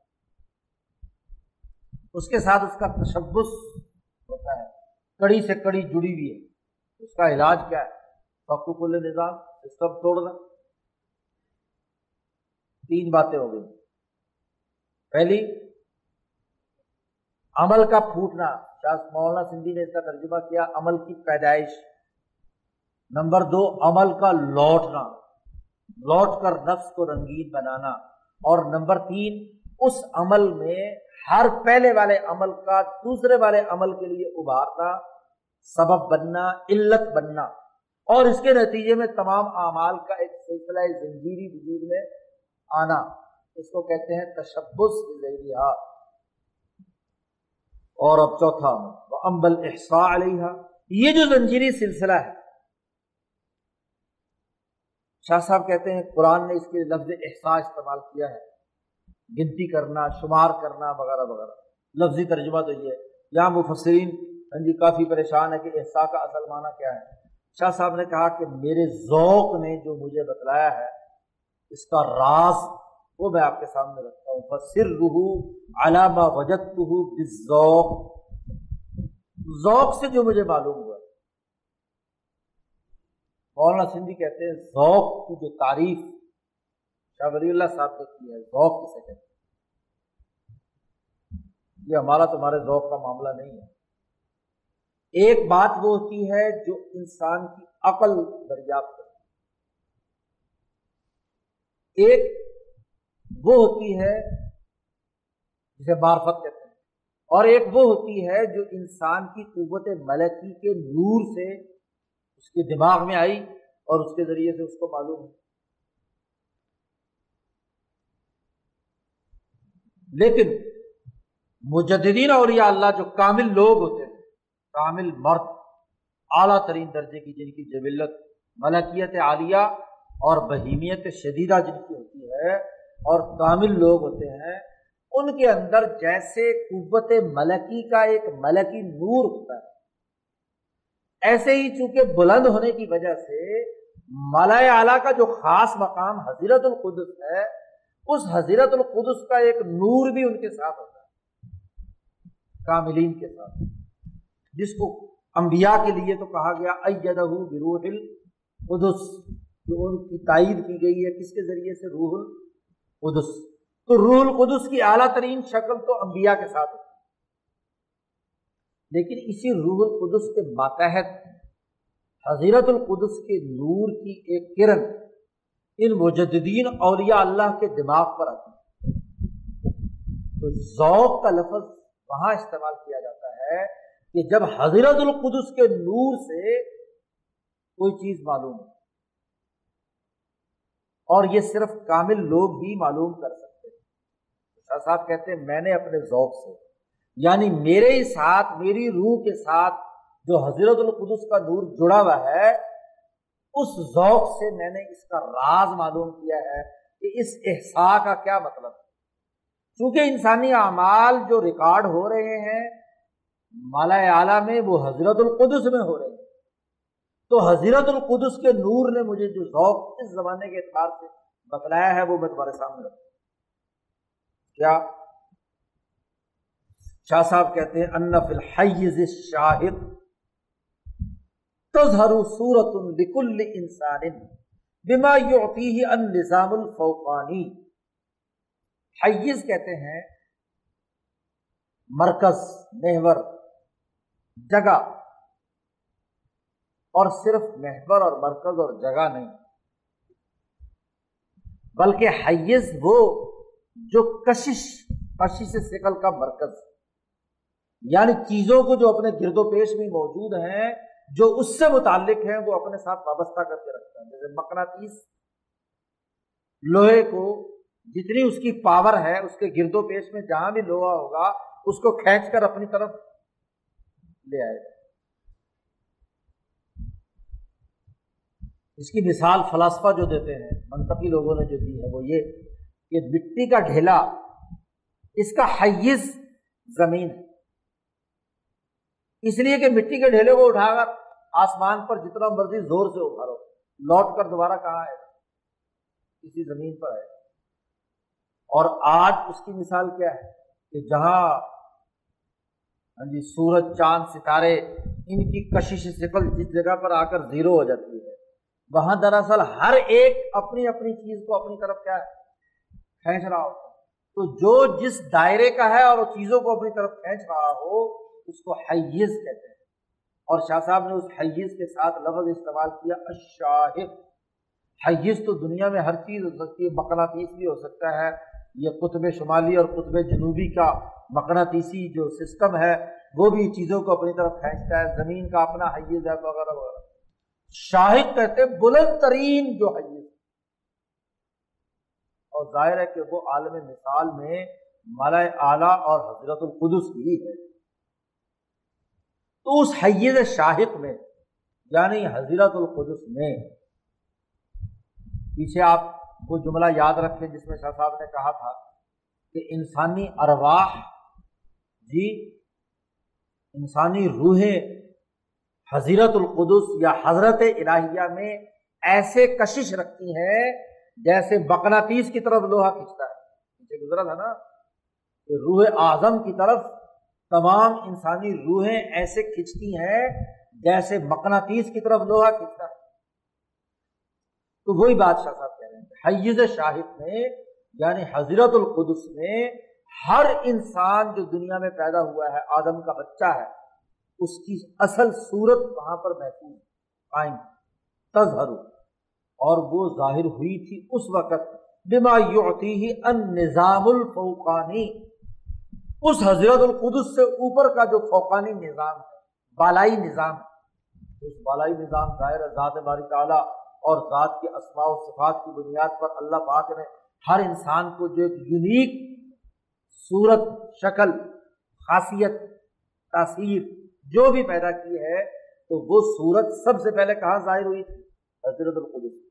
اس کے ساتھ اس کا تشبس ہوتا ہے۔ کڑی سے کڑی جڑی ہوئی ہے۔ اس کا علاج کیا ہے؟ پکو کل نظام سسٹم توڑنا۔ تین باتیں ہو گئی۔ پہلی عمل کا پھوٹنا۔ شاہ مولانا سندھی نے اس کا ترجمہ کیا، عمل کی پیدائش۔ نمبر دو، عمل کا لوٹنا۔ لوٹ کر نفس کو رنگین بنانا۔ اور نمبر تین، اس عمل میں ہر پہلے والے عمل کا دوسرے والے عمل کے لیے ابھارنا، سبب بننا، علت بننا۔ اور اس کے نتیجے میں تمام اعمال کا ایک سلسلہ زنجیری وجود میں آنا۔ اس کو کہتے ہیں تشبس اور اب چوتھا امبل احسا علیہ یہ جو زنجیری سلسلہ ہے۔ شاہ صاحب کہتے ہیں، قرآن نے اس کے لفظ احسا استعمال کیا ہے۔ گنتی کرنا، شمار کرنا، وغیرہ وغیرہ۔ لفظی ترجمہ تو یہ ہے۔ یہاں مفسرین ہاں جی کافی پریشان ہے کہ احسا کا اصل معنی کیا ہے۔ شاہ صاحب نے کہا کہ میرے ذوق نے جو مجھے بتلایا ہے، اس کا راز وہ میں آپ کے سامنے رکھتا ہوں۔ فصر رحو علامہ وجد ذوق ذوق سے جو مجھے معلوم ہوا مولانا سندھی کہتے ہیں ذوق کی جو تعریف شاہ ولی اللہ صاحب نے کی ہے ذوق کسے کہتے ہیں؟ یہ ہمارا تمہارے ذوق کا معاملہ نہیں ہے۔ ایک بات وہ ہوتی ہے جو انسان کی عقل دریافت کرتی ایک وہ ہوتی ہے جسے معرفت کہتے ہیں۔ اور ایک وہ ہوتی ہے جو انسان کی قوت ملکی کے نور سے اس کے دماغ میں آئی اور اس کے ذریعے سے اس کو معلوم ہے لیکن مجددین اور یا اللہ جو کامل لوگ ہوتے ہیں، کامل مرد، اعلیٰ ترین درجے کی جن کی جبلت، ملکیت عالیہ اور بہیمیت شدیدہ جن کی ہوتی ہے اور کامل لوگ ہوتے ہیں، ان کے اندر جیسے قوت ملکی کا ایک ملکی نور ہوتا ہے۔ ایسے ہی چونکہ بلند ہونے کی وجہ سے مالا اعلیٰ کا جو خاص مقام حضرت القدس ہے، اس حضرت القدس کا ایک نور بھی ان کے ساتھ ہوتا ہے، کاملین کے ساتھ۔ جس کو انبیاء کے لیے تو کہا گیا ایدہ بروح القدس، جو ان کی تائید کی گئی ہے، کس کے ذریعے سے؟ روح القدس۔ تو روح القدس کی اعلیٰ ترین شکل تو انبیاء کے ساتھ ہوتی لیکن اسی روح القدس کے ماتحت حضرت القدس کے نور کی ایک کرن ان مجددین اولیاء اللہ کے دماغ پر آتی ہے۔ تو ذوق کا لفظ وہاں استعمال کیا جاتا ہے کہ جب حضرت القدس کے نور سے کوئی چیز معلوم ہو۔ اور یہ صرف کامل لوگ ہی معلوم کر سکتے شاہ صاحب کہتے ہیں، میں نے اپنے ذوق سے یعنی میرے ساتھ، میری روح کے ساتھ جو حضرت القدس کا نور جڑا ہوا ہے، اس ذوق سے میں نے اس کا راز معلوم کیا ہے کہ اس احسا کا کیا مطلب ہے۔ چونکہ انسانی اعمال جو ریکارڈ ہو رہے ہیں، مالا اعلیٰ میں وہ حضرت القدس میں ہو رہے ہیں۔ تو حضرت القدس کے نور نے مجھے جو ذوق اس زمانے کے اعتبار سے بتلایا ہے وہ میں تمہارے سامنے رکھوں کیا؟ شاہ صاحب کہتے ہیں، ان فی الحیز شاہد تظہر صورت لکل انسان بما یعطیہ النظام الفوقانی۔ حیز کہتے ہیں، مرکز، محور، جگہ۔ اور صرف محور اور مرکز اور جگہ نہیں، بلکہ حیز وہ جو کشش کشش سکل کا مرکز یعنی چیزوں کو جو اپنے گرد و پیش میں موجود ہیں، جو اس سے متعلق ہیں، وہ اپنے ساتھ وابستہ کر کے رکھتا ہے جیسے مقناطیس لوہے کو جتنی اس کی پاور ہے، اس کے گرد و پیش میں جہاں بھی لوہا ہوگا، اس کو کھینچ کر اپنی طرف لے آئے۔ گا اس کی مثال فلاسفہ جو دیتے ہیں، منطقی لوگوں نے جو دی ہے، وہ یہ کہ مٹی کا ڈھیلا، اس کا حیز زمین ہے۔ اس لیے کہ مٹی کے ڈھیلے کو اٹھا کر آسمان پر جتنا مرضی زور سے ابھارو، لوٹ کر دوبارہ کہاں آئے کسی زمین پر آئے اور آج اس کی مثال کیا ہے؟ کہ جہاں ہاں جی سورج، چاند، ستارے، ان کی کشش سفل جس جگہ پر آ کر زیرو ہو جاتی ہے وہاں دراصل ہر ایک اپنی اپنی چیز کو اپنی طرف کیا ہے؟ کھینچ رہا ہوتا تو جو جس دائرے کا ہے اور وہ چیزوں کو اپنی طرف کھینچ رہا ہو، اس کو حیز کہتے ہیں۔ اور شاہ صاحب نے اس حیز کے ساتھ لفظ استعمال کیا اشاہد حیز تو دنیا میں ہر چیز ہو سکتی ہے، مقناطیس بھی ہو سکتا ہے۔ یہ قطب شمالی اور قطب جنوبی کا مقناطیسی جو سسٹم ہے، وہ بھی چیزوں کو اپنی طرف کھینچتا ہے۔ زمین کا اپنا حیز ہے، وغیرہ وغیرہ۔ شاہد کہتے بلند ترین جو حیز اور ظاہر ہے کہ وہ عالم مثال میں مالا اعلیٰ اور حضرت القدس کی ہے۔ تو اس حیز شاہد میں یعنی حضرت القدس میں، پیچھے آپ وہ جملہ یاد رکھیں جس میں شاہ صاحب نے کہا تھا کہ انسانی ارواح جی انسانی روحیں حضرت القدس یا حضرت الہیہ میں ایسے کشش رکھتی ہیں جیسے مقناطیس کی طرف لوہا کھینچتا ہے۔ پیچھے گزرا تھا نا؟ کہ روح اعظم کی طرف تمام انسانی روحیں ایسے کھینچتی ہیں جیسے مقناطیس کی طرف لوہا کھینچتا ہے۔ تو وہی بادشاہ صاحب کہہ رہے ہیں حیز شاہد میں یعنی حضرت القدس میں ہر انسان جو دنیا میں پیدا ہوا ہے، آدم کا بچہ ہے اس کی اصل صورت وہاں پر محفوظ قائم۔ تظہر اور وہ ظاہر ہوئی تھی اس وقت۔ بما یعطی ہی ان نظام الفوقانی۔ اس حضرت القدس سے اوپر کا جو فوقانی نظام ہے، بالائی نظام۔ اس بالائی نظام ظاہر ذات باری تعالیٰ اور ذات کے اسماع و صفات کی بنیاد پر اللہ پاک نے ہر انسان کو جو ایک یونیک صورت، شکل، خاصیت، تاثیر جو بھی پیدا کی ہے، تو وہ سورت سب سے پہلے کہاں ظاہر ہوئی تھی؟ حضرت القدس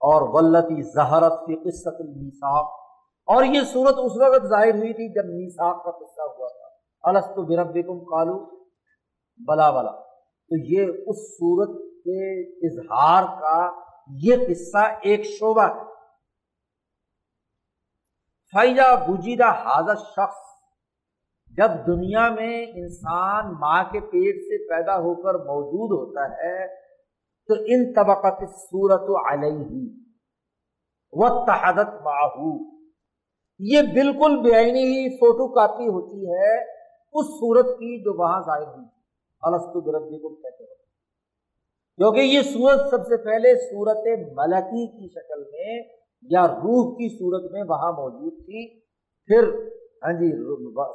اور ولتی زہرت کی قصت المیساق اور یہ سورت اس وقت ظاہر ہوئی تھی جب میساق کا قصہ ہوا تھا۔ السط بربکم؟ کالو بلا بلا۔ تو یہ اس سورت کے اظہار کا یہ قصہ ایک شعبہ ہے۔ فیضا بجیدہ حاضر شخص جب دنیا میں انسان ماں کے پیٹ سے پیدا ہو کر موجود ہوتا ہے، تو ان طبقت صورت علیہ و تحدت باہو یہ بالکل بے آئینی ہی فوٹو کاپی ہوتی ہے اس صورت کی جو وہاں ظاہر ہوئی۔ السط بربی کو کہتے ہیں۔ کیونکہ یہ صورت سب سے پہلے صورت ملکی کی شکل میں یا روح کی صورت میں وہاں موجود تھی، پھر ہاں جی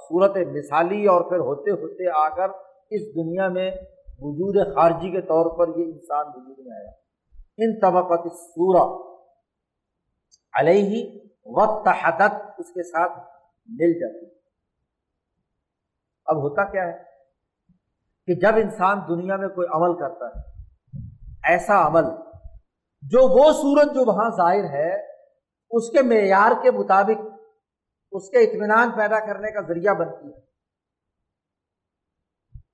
صورت مثالی اور پھر ہوتے ہوتے آ کر اس دنیا میں وجود خارجی کے طور پر یہ انسان وجود میں آیا۔ ان طبقت سورہ علیہ وقت حدت اس کے ساتھ مل جاتی اب ہوتا کیا ہے کہ جب انسان دنیا میں کوئی عمل کرتا ہے، ایسا عمل جو وہ صورت جو وہاں ظاہر ہے، اس کے معیار کے مطابق اس کے اطمینان پیدا کرنے کا ذریعہ بنتی ہے۔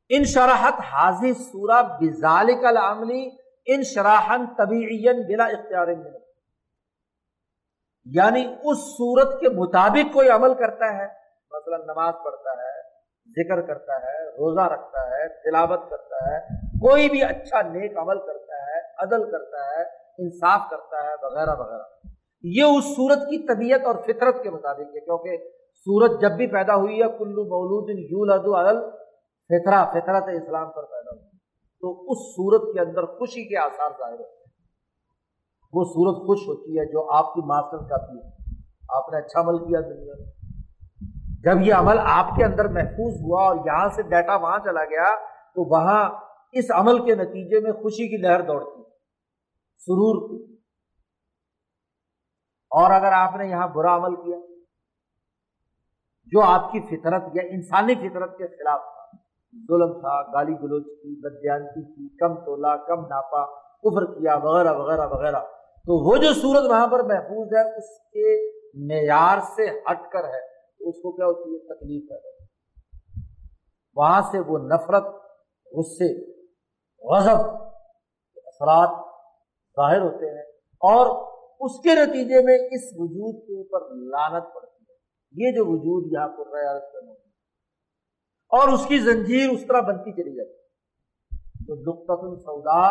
ان شراحت حاضی سورہ بزال العملی ان شراہن طبی بلا اختیار یعنی اس صورت کے مطابق کوئی عمل کرتا ہے، مثلا نماز پڑھتا ہے، ذکر کرتا ہے، روزہ رکھتا ہے، تلاوت کرتا ہے، کوئی بھی اچھا نیک عمل کرتا ہے، عدل کرتا ہے، انصاف کرتا ہے، وغیرہ وغیرہ۔ یہ اس سورت کی طبیعت اور فطرت کے مطابق ہے، کیونکہ سورت جب بھی پیدا ہوئی ہے کلو مولود یو لدو عدل فطرہ فطرت اسلام پر پیدا ہوئی۔ تو اس سورت کے اندر خوشی کے آثار ظاہر ہوتے ہیں۔ وہ سورت خوش ہوتی ہے جو آپ کی ماسٹر کاپی ہے۔ آپ نے اچھا عمل کیا دنیا میں۔ جب یہ عمل آپ کے اندر محفوظ ہوا اور یہاں سے ڈیٹا وہاں چلا گیا، تو وہاں اس عمل کے نتیجے میں خوشی کی لہر دوڑتی۔ سرور کی۔ اور اگر آپ نے یہاں برا عمل کیا، جو آپ کی فطرت یا انسانی فطرت کے خلاف تھا، ظلم تھا، گالی گلوچ کی بدیانتی کی، کم تولا، کم ناپا، کفر کیا، وغیرہ وغیرہ وغیرہ، تو وہ جو صورت وہاں پر محفوظ ہے، اس کے معیار سے ہٹ کر ہے اس کو کیا ہوتی ہے؟ تکلیف ہے۔ وہاں سے وہ نفرت، غصے، غضب، اثرات ظاہر ہوتے ہیں اور اس کے نتیجے میں اس وجود کے اوپر لانت پڑتی ہے۔ یہ جو وجود یہاں پر رہا اور اس کی زنجیر اس طرح بنتی چلی جاتی تو نقطۃ السودا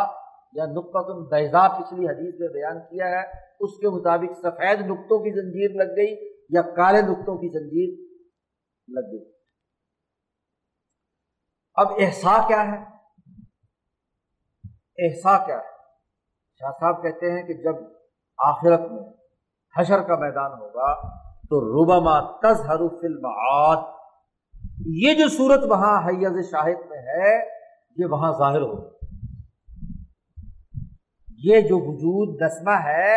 یا نقطۃ البیضا پچھلی حدیث میں بیان کیا ہے، اس کے مطابق سفید نقطوں کی زنجیر لگ گئی یا کالے نقطوں کی زنجیر لگ گئی۔ اب احسا کیا ہے؟ احسا کیا ہے؟ شاہ صاحب کہتے ہیں کہ جب آخرت میں حشر کا میدان ہوگا، تو روبما تز حروف یہ جو صورت وہاں حیض شاہد میں ہے، یہ وہاں ظاہر ہوگا یہ جو وجود دسمہ ہے،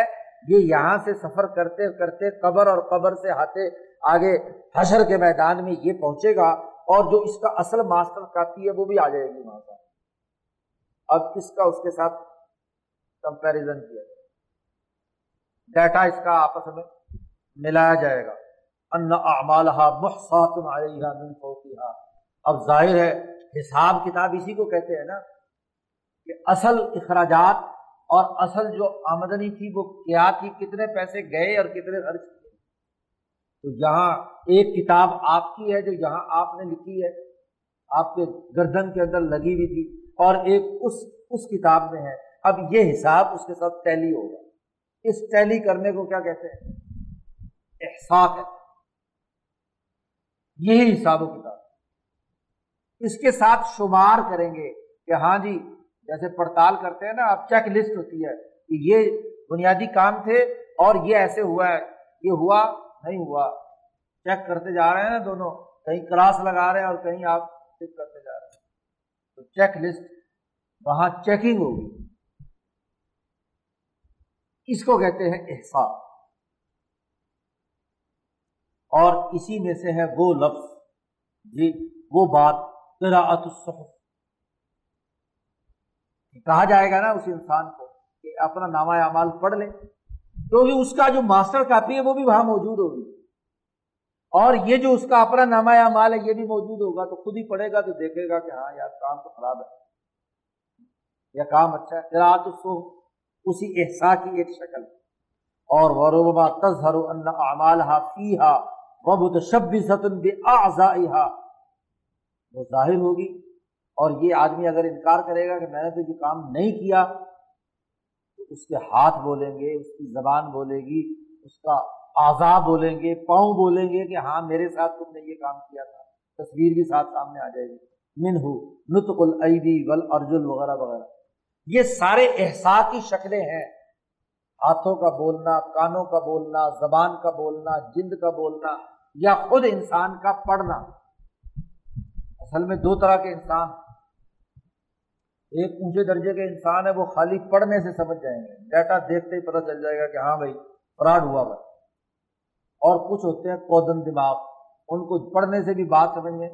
یہ یہاں سے سفر کرتے کرتے قبر اور قبر سے ہاتھے آگے حشر کے میدان میں یہ پہنچے گا، اور جو اس کا اصل ماسٹر کاپی ہے، وہ بھی آ جائے گی وہاں کا اب کس کا اس کے ساتھ کمپیرزن کیا؟ ڈیٹا اس کا آپس میں ملایا جائے گا۔ ان اعمالہ محسات علیہ من فوقیہ اب ظاہر ہے، حساب کتاب اسی کو کہتے ہیں نا کہ اصل اخراجات اور اصل جو آمدنی تھی، وہ کیا تھی؟ کتنے پیسے گئے اور کتنے خرچ تو یہاں ایک کتاب آپ کی ہے جو یہاں آپ نے لکھی ہے، آپ کے گردن کے اندر لگی ہوئی تھی اور ایک اس اس کتاب میں ہے۔ اب یہ حساب اس کے ساتھ ٹیلی ہوگا۔ اس ٹیلی کرنے کو کیا کہتے ہیں؟ احساس ہے۔ یہی حساب و کتاب۔ اس کے ساتھ شمار کریں گے کہ ہاں جی جیسے پڑتال کرتے ہیں نا اب چیک لسٹ ہوتی ہے کہ یہ بنیادی کام تھے اور یہ ایسے ہوا ہے۔ یہ ہوا، نہیں ہوا۔ چیک کرتے جا رہے ہیں نا دونوں۔ کہیں کلاس لگا رہے ہیں اور کہیں آپ چیک کرتے جا رہے ہیں۔ تو چیک لسٹ وہاں چیکنگ ہوگی۔ اس کو کہتے ہیں احساس اور اسی میں سے ہے وہ لفظ جی وہ بات الصحف۔ کہا جائے گا نا اس انسان کو کہ اپنا نامہ اعمال پڑھ لے، کیونکہ اس کا جو ماسٹر کاپی ہے وہ بھی وہاں موجود ہوگی۔ اور یہ جو اس کا اپنا نامہ یا مال ہے یہ بھی موجود ہوگا، تو خود ہی پڑھے گا تو دیکھے گا کہ ہاں یار کام تو خراب ہے۔ یا کام اچھا ہے پھر آج اس کو اسی احسا کی ایک شکل۔ اور وروبا تظہر ان اعمال ہا فی ہا وبت شبی وہ ظاہر ہوگی۔ اور یہ آدمی اگر انکار کرے گا کہ میں نے تو یہ کام نہیں کیا، تو اس کے ہاتھ بولیں گے، اس کی زبان بولے گی، اس کا آزاد بولیں گے، پاؤں بولیں گے کہ ہاں میرے ساتھ تم نے یہ کام کیا تھا، تصویر بھی ساتھ سامنے آ جائے گی۔ من ہو نتق العیدی ول ارجل وغیرہ وغیرہ۔ یہ سارے احساس کی شکلیں ہیں۔ ہاتھوں کا بولنا، کانوں کا بولنا، زبان کا بولنا، جلد کا بولنا یا خود انسان کا پڑھنا۔ اصل میں دو طرح کے انسان، ایک اونچے درجے کے انسان ہے، وہ خالی پڑھنے سے سمجھ جائیں گے۔ ڈیٹا دیکھتے ہی پتہ چل جائے گا کہ ہاں بھائی، فراڈ ہوا بھائی اور کچھ ہوتے ہیں کودن دماغ، ان کو پڑھنے سے بھی بات سمجھ میں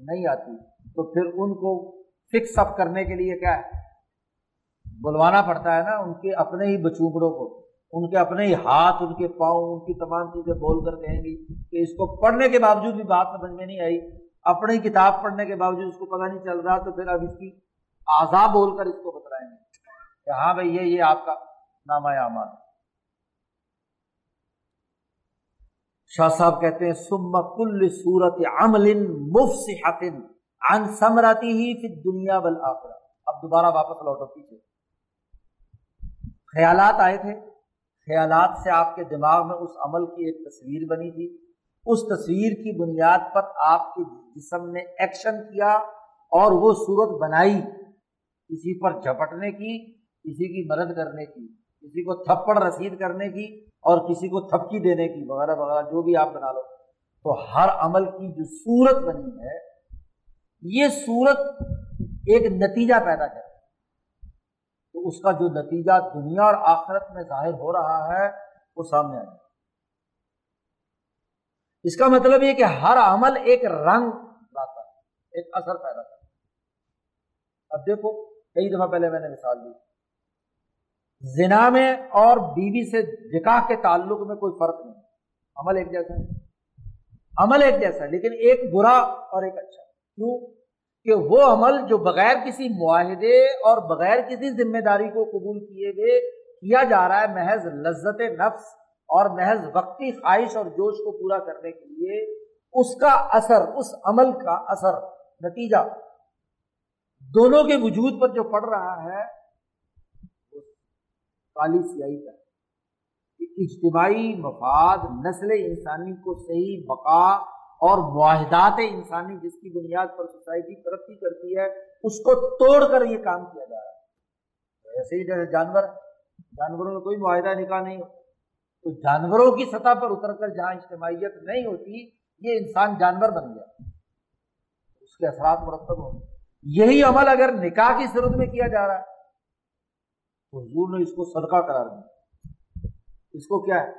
نہیں آتی۔ تو پھر ان کو فکس اپ کرنے کے لیے کیا ہے؟ بلوانا پڑتا ہے نا ان کے اپنے ہی بچوکڑوں کو۔ ان کے اپنے ہی ہاتھ، ان کے پاؤں، ان کی تمام چیزیں بول کر کہیں گی کہ اس کو پڑھنے کے باوجود بھی بات سمجھ میں نہیں آئی۔ اپنی کتاب پڑھنے کے باوجود اس کو پتہ نہیں چل رہا، تو پھر اب اس کی آزا بول کر اس کو بتلائیں گے کہ ہاں بھائی، یہ یہ آپ کا نامہ اعمال شاہ صاحب کہتے ہیں سم کل صورت عمل مفصحت عن ثمرتی ہی فی دنیا والآخرہ۔ اب دوبارہ واپس لوٹو، پیچھے۔ خیالات آئے تھے۔ خیالات سے آپ کے دماغ میں اس عمل کی ایک تصویر بنی تھی۔ اس تصویر کی بنیاد پر آپ کے جسم نے ایکشن کیا اور وہ صورت بنائی۔ کسی پر جھپٹنے کی، کسی کی مدد کرنے کی، کسی کو تھپڑ رسید کرنے کی اور کسی کو تھپکی دینے کی، وغیرہ وغیرہ، جو بھی آپ بنا لو۔ تو ہر عمل کی جو صورت بنی ہے، یہ صورت ایک نتیجہ پیدا کرے۔ تو اس کا جو نتیجہ دنیا اور آخرت میں ظاہر ہو رہا ہے، وہ سامنے آئے۔ اس کا مطلب یہ کہ ہر عمل ایک رنگ لاتا ہے، ایک اثر پیدا کرتا ہے۔ اب دیکھو، کئی دفعہ پہلے میں نے مثال دی۔ زنا میں اور بیوی سے نکاح کے تعلق میں کوئی فرق نہیں۔ عمل ایک جیسا ہے۔ عمل ایک جیسا ہے، لیکن ایک برا اور ایک اچھا۔ کیوں؟ کہ وہ عمل جو بغیر کسی معاہدے اور بغیر کسی ذمہ داری کو قبول کیے ہوئے کیا جا رہا ہے محض لذت نفس اور محض وقتی خواہش اور جوش کو پورا کرنے کے لیے، اس کا اثر، اس عمل کا اثر، نتیجہ۔ دونوں کے وجود پر جو پڑ رہا ہے کالی سیاہی کا اجتماعی مفاد نسل انسانی کو صحیح بقا اور معاہدات انسانی جس کی بنیاد پر سوسائٹی ترقی کرتی ہے، اس کو توڑ کر یہ کام کیا جا رہا ہے۔ ایسے ہی جیسے جانور، جانوروں میں کوئی معاہدہ نکاح نہیں ہوتا۔ تو جانوروں کی سطح پر اتر کر جہاں اجتماعیت نہیں ہوتی، یہ انسان جانور بن گیا۔ اس کے اثرات مرتب ہوں۔ یہی عمل اگر نکاح کی صورت میں کیا جا رہا ہے، تو حضور نے اس کو صدقہ قرار دیا۔ اس کو کیا ہے؟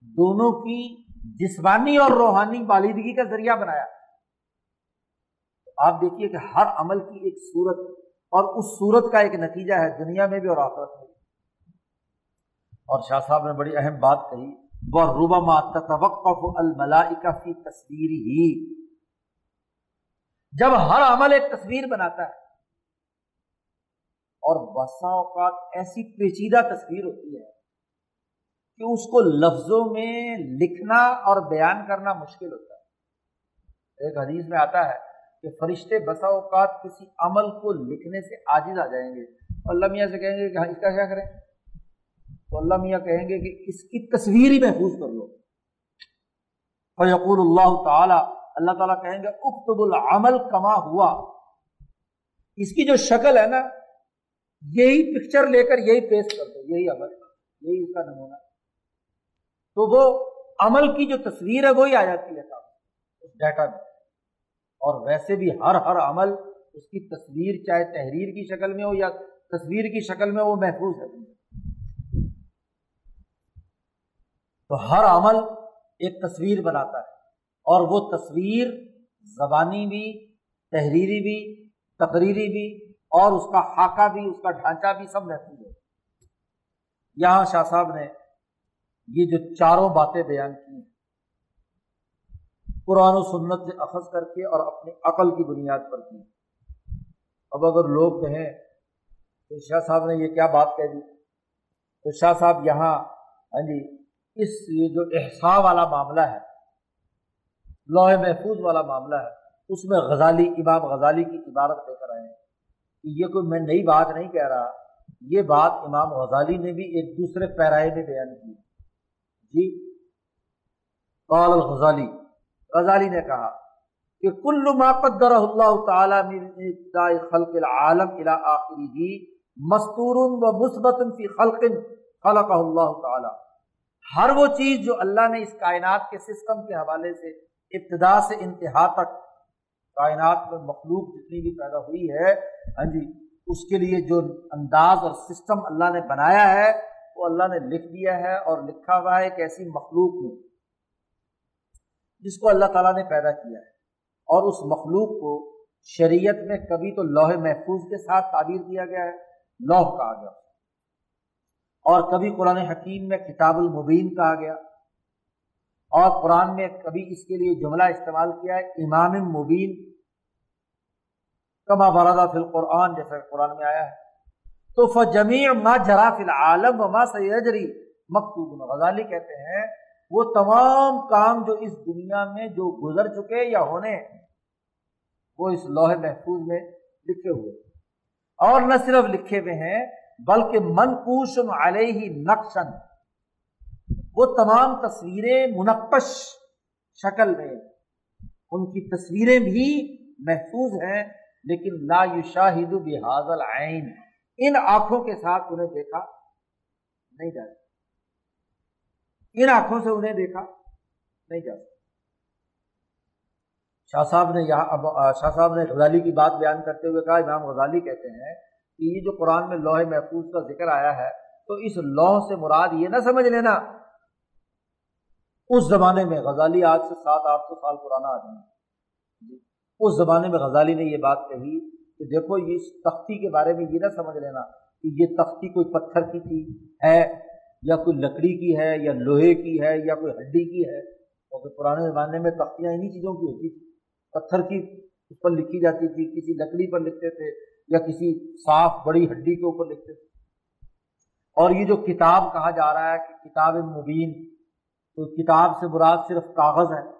دونوں کی جسمانی اور روحانی بالدگی کا ذریعہ بنایا۔ آپ دیکھیے کہ ہر عمل کی ایک صورت اور اس صورت کا ایک نتیجہ ہے دنیا میں بھی اور آخرت میں بھی۔ اور شاہ صاحب نے بڑی اہم بات کہی وہ روبا توقف الملائکہ فی تصویر ہی جب ہر عمل ایک تصویر بناتا ہے اور بسا اوقات ایسی پیچیدہ تصویر ہوتی ہے کہ اس کو لفظوں میں لکھنا اور بیان کرنا مشکل ہوتا ہے۔ ایک حدیث میں آتا ہے کہ فرشتے بسا اوقات کسی عمل کو لکھنے سے عاجز آ جائیں گے۔ اور اللہ میاں سے کہیں گے کہ ہاں، اس کا کیا کریں؟ تو اللہ میاں کہیں گے کہ اس کی تصویر ہی محفوظ کر لو۔ فیقول اللہ تعالی، اللہ تعالیٰ کہیں گے، اکتب العمل کما ہوا۔ اس کی جو شکل ہے نا، یہی پکچر لے کر یہی پیش کر دو، یہی عمل۔ یہی اس کا نمونہ۔ تو وہ عمل کی جو تصویر ہے وہی آ جاتی ہے اس ڈیٹا میں۔ اور ویسے بھی ہر ہر عمل اس کی تصویر چاہے تحریر کی شکل میں ہو یا تصویر کی شکل میں وہ محفوظ ہے۔ تو ہر عمل ایک تصویر بناتا ہے۔ اور وہ تصویر زبانی بھی، تحریری بھی، تقریری بھی، اور اس کا خاکہ بھی، اس کا ڈھانچہ بھی سب محفوظ ہے۔ یہاں شاہ صاحب نے یہ جو چاروں باتیں بیان کی ہیں، قرآن و سنت سے اخذ کر کے اور اپنی عقل کی بنیاد پر کی۔ اب اگر لوگ کہیں کہ شاہ صاحب نے یہ کیا بات کہہ دی، تو شاہ صاحب یہاں ہاں جی اس یہ جو احسا والا معاملہ ہے لوہ محفوظ والا معاملہ ہے، اس میں غزالی، امام غزالی کی عبارت لے کر آئے ہیں کہ یہ کوئی میں نئی بات نہیں کہہ رہا، یہ بات امام غزالی نے بھی ایک دوسرے پیرائے میں بیان کی۔ جی قال الغزالی۔ غزالی نے کہا کہ کل ما قدر اللہ تعالی من خلق العالم الى آخره مستور و مثبت فی خلق خلقه اللہ تعالی۔ ہر وہ چیز جو اللہ نے اس کائنات کے سسٹم کے حوالے سے ابتدا سے انتہا تک کائنات میں مخلوق جتنی بھی پیدا ہوئی ہے ہاں جی اس کے لیے جو انداز اور سسٹم اللہ نے بنایا ہے وہ اللہ نے لکھ دیا ہے اور لکھا ہوا ہے ایک ایسی مخلوق میں، جس کو اللہ تعالیٰ نے پیدا کیا ہے۔ اور اس مخلوق کو شریعت میں کبھی تو لوہ محفوظ کے ساتھ تعبیر کیا گیا ہے لوہ کہا گیا۔ اور کبھی قرآن حکیم میں کتاب المبین کہا گیا۔ اور قرآن میں کبھی اس کے لیے جملہ استعمال کیا ہے، امام مبین، کما برادہ فی القرآن جیسا قرآن میں آیا ہے۔ تو فجمی ما جرا فی العالم و ما سیجری۔ مکتوب غزالی کہتے ہیں، وہ تمام کام جو اس دنیا میں جو گزر چکے یا ہونے، وہ اس لوہے محفوظ میں لکھے ہوئے۔ اور نہ صرف لکھے ہوئے ہیں، بلکہ منقوش علیہ نقشن وہ تمام تصویریں منقش شکل میں، ان کی تصویریں بھی محفوظ ہیں، لیکن لا یشاہد بحاظ العین۔ ان آنکھوں کے ساتھ انہیں دیکھا نہیں جا سکتا۔ ان آنکھوں سے انہیں دیکھا نہیں جا سکتا۔ شاہ صاحب نے یہاں شاہ صاحب نے غزالی کی بات بیان کرتے ہوئے کہا، امام غزالی کہتے ہیں کہ یہ جو قرآن میں لوہے محفوظ کا ذکر آیا ہے، تو اس لوہ سے مراد یہ نہ سمجھ لینا، اس زمانے میں غزالی آج سے سات، آٹھ سو سال پرانا آدمی جی، اس زمانے میں غزالی نے یہ بات کہی کہ دیکھو یہ اس تختی کے بارے میں یہ نہ سمجھ لینا کہ یہ تختی کوئی پتھر کی تھی، ہے، یا کوئی لکڑی کی ہے، یا لوہے کی ہے، یا کوئی ہڈی کی ہے۔ کیونکہ پرانے زمانے میں تختیاں انہیں چیزوں کی ہوتی تھی پتھر کی اس پر لکھی جاتی تھی، کسی لکڑی پر لکھتے تھے یا کسی صاف بڑی ہڈی کے اوپر لکھتے تھے۔ اور یہ جو کتاب کہا جا رہا ہے کہ کتاب مبین، تو کتاب سے مراد صرف کاغذ ہے۔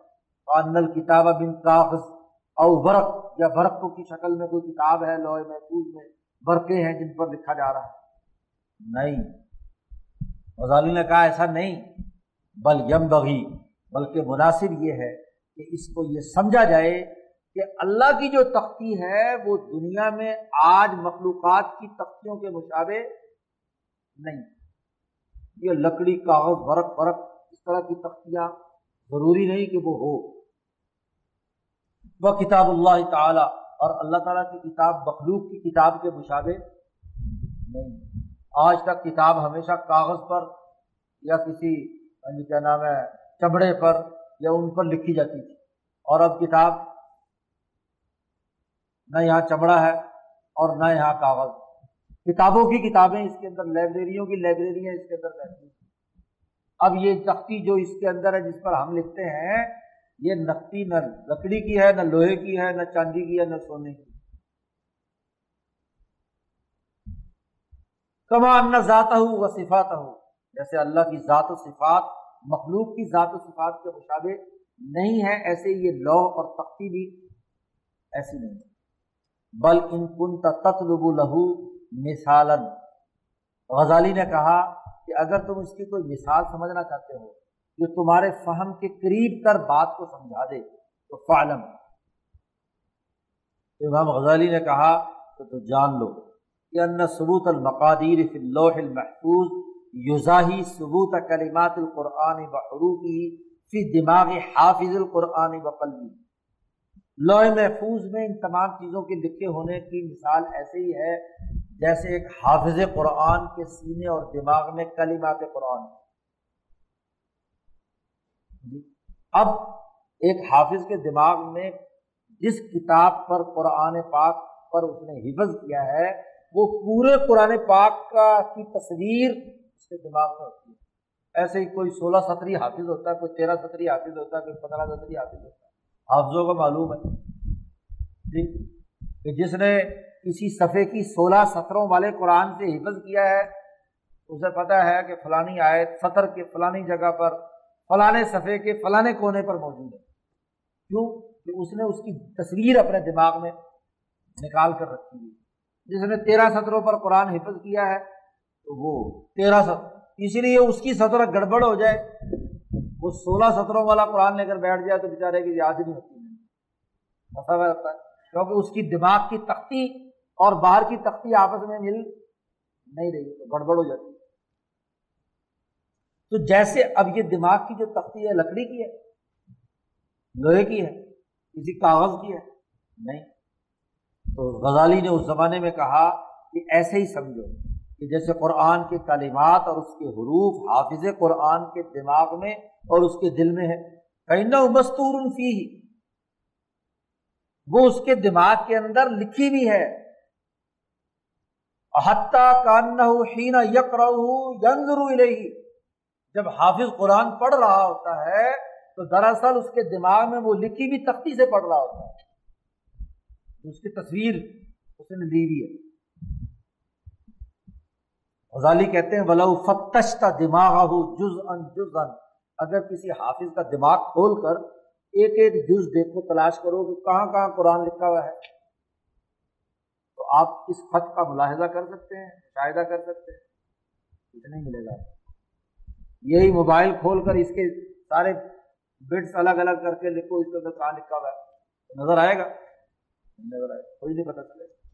انل کتاب بن کاغذ۔ او برق یا برقوں کی شکل میں کوئی کتاب ہے، لوہے محفوظ میں برقے ہیں جن پر لکھا جا رہا ہے۔ نہیں۔ غزالی نے کہا ایسا نہیں، بل یم بغی بلکہ مناسب یہ ہے کہ اس کو یہ سمجھا جائے کہ اللہ کی جو تختی ہے، وہ دنیا میں آج مخلوقات کی تختیوں کے مشابے نہیں۔ یہ لکڑی، کاغذ برق برق اس طرح کی تختیاں ضروری نہیں کہ وہ ہو۔ وہ کتاب اللہ تعالی اور اللہ تعالیٰ کی کتاب مخلوق کی کتاب کے مشابے نہیں۔ آج تک کتاب ہمیشہ کاغذ پر یا کسی یعنی کیا نام ہے، چمڑے پر یا ان پر لکھی جاتی تھی۔ اور اب کتاب نہ یہاں چمڑا ہے اور نہ یہاں کاغذ۔ کتابوں کی کتابیں اس کے اندر، لائبریریوں کی لائبریریاں اس کے اندر رہتی اب یہ تختی جو اس کے اندر ہے، جس پر ہم لکھتے ہیں یہ نقطی نہ لکڑی کی ہے، نہ لوہے کی ہے، نہ چاندی کی ہے، نہ سونے کی۔ کما نہ ذات ہو و صفات ہو جیسے اللہ کی ذات و صفات، مخلوق کی ذات و صفات کے مشابے نہیں ہے ایسے یہ لو اور تختی بھی ایسی نہیں بل ان کن تطلب لہو مثالن غزالی نے کہا کہ اگر تم اس کی کوئی مثال سمجھنا چاہتے ہو جو تمہارے فہم کے قریب تر بات کو سمجھا دے، تو فعلم۔ امام غزالی نے کہا، تو تو جان لو کہ ان ثبوت المقادیر فی اللوح المحفوظ یوزاہی ثبوت کلمات القرآن بحروفی فی دماغ حافظ القرآن بقلبی لوح محفوظ میں ان تمام چیزوں کے لکھے ہونے کی مثال ایسے ہی ہے جیسے ایک حافظ قرآن کے سینے اور دماغ میں کلمات قرآن۔ جی۔ اب ایک حافظ کے دماغ میں جس کتاب پر قرآن پاک پر اس نے حفظ کیا ہے، وہ پورے قرآن پاک کا کی تصویر اس کے دماغ میں ہوتی ہے۔ ایسے ہی کوئی سولہ ستری حافظ ہوتا ہے، کوئی تیرہ ستری حافظ ہوتا ہے، کوئی پندرہ ستری حافظ ہوتا ہے۔ حافظوں کا معلوم ہے۔ جی کہ جس نے کسی صفحے کی سولہ سطروں والے قرآن سے حفظ کیا ہے، اسے پتہ ہے کہ فلانی آئے سطر کے فلانی جگہ پر فلاں صفحے کے فلاں کونے پر موجود ہے۔ کیوں؟ کہ اس نے اس کی تصویر اپنے دماغ میں نکال کر رکھی ہوئی۔ جس نے تیرہ سطروں پر قرآن حفظ کیا ہے، تو وہ تیرہ سطر اسی لیے اس کی سطر گڑبڑ ہو جائے۔ وہ سولہ سطروں والا قرآن لے کر بیٹھ جائے تو بیچارے کی یاد نہیں ہوتی۔ مسئلہ رہتا ہے۔ کیونکہ اس کی دماغ کی تختی اور باہر کی تختی آپس میں مل نہیں رہی، تو گڑبڑ ہو جاتی۔ تو جیسے اب یہ دماغ کی جو تختی ہے، لکڑی کی ہے، لوہے کی ہے، کسی کاغذ کی ہے، نہیں۔ تو غزالی نے اس زمانے میں کہا کہ ایسے ہی سمجھو کہ جیسے قرآن کے تعلیمات اور اس کے حروف حافظ قرآن کے دماغ میں اور اس کے دل میں ہے کہیں نہ مستور فی وہ اس کے دماغ کے اندر لکھی بھی ہے۔ حتیٰ کانہ ہینا یک رہو جب حافظ قرآن پڑھ رہا ہوتا ہے، تو دراصل اس کے دماغ میں وہ لکھی بھی تختی سے پڑھ رہا ہوتا ہے۔ اس کی تصویر اس نے لی ہوئی ہے۔ غزالی کہتے ہیں، ولو فتش کا دماغ ہو جز ان جز ان اگر کسی حافظ کا دماغ کھول کر ایک ایک جز دیکھو، تلاش کرو کہ کہاں کہاں قرآن لکھا ہوا ہے۔ تو آپ اس خط کا ملاحظہ کر سکتے ہیں، مشاہدہ کر سکتے ہیں، کچھ نہیں ملے گا۔ یہی موبائل کھول کر اس کے سارے بٹس الگ الگ کر کے لکھو، اس کے اندر کہاں لکھا ہوا ہے؟ نظر آئے گا؟ نظر آئے۔ گا کوئی نہیں پتا چلے گا۔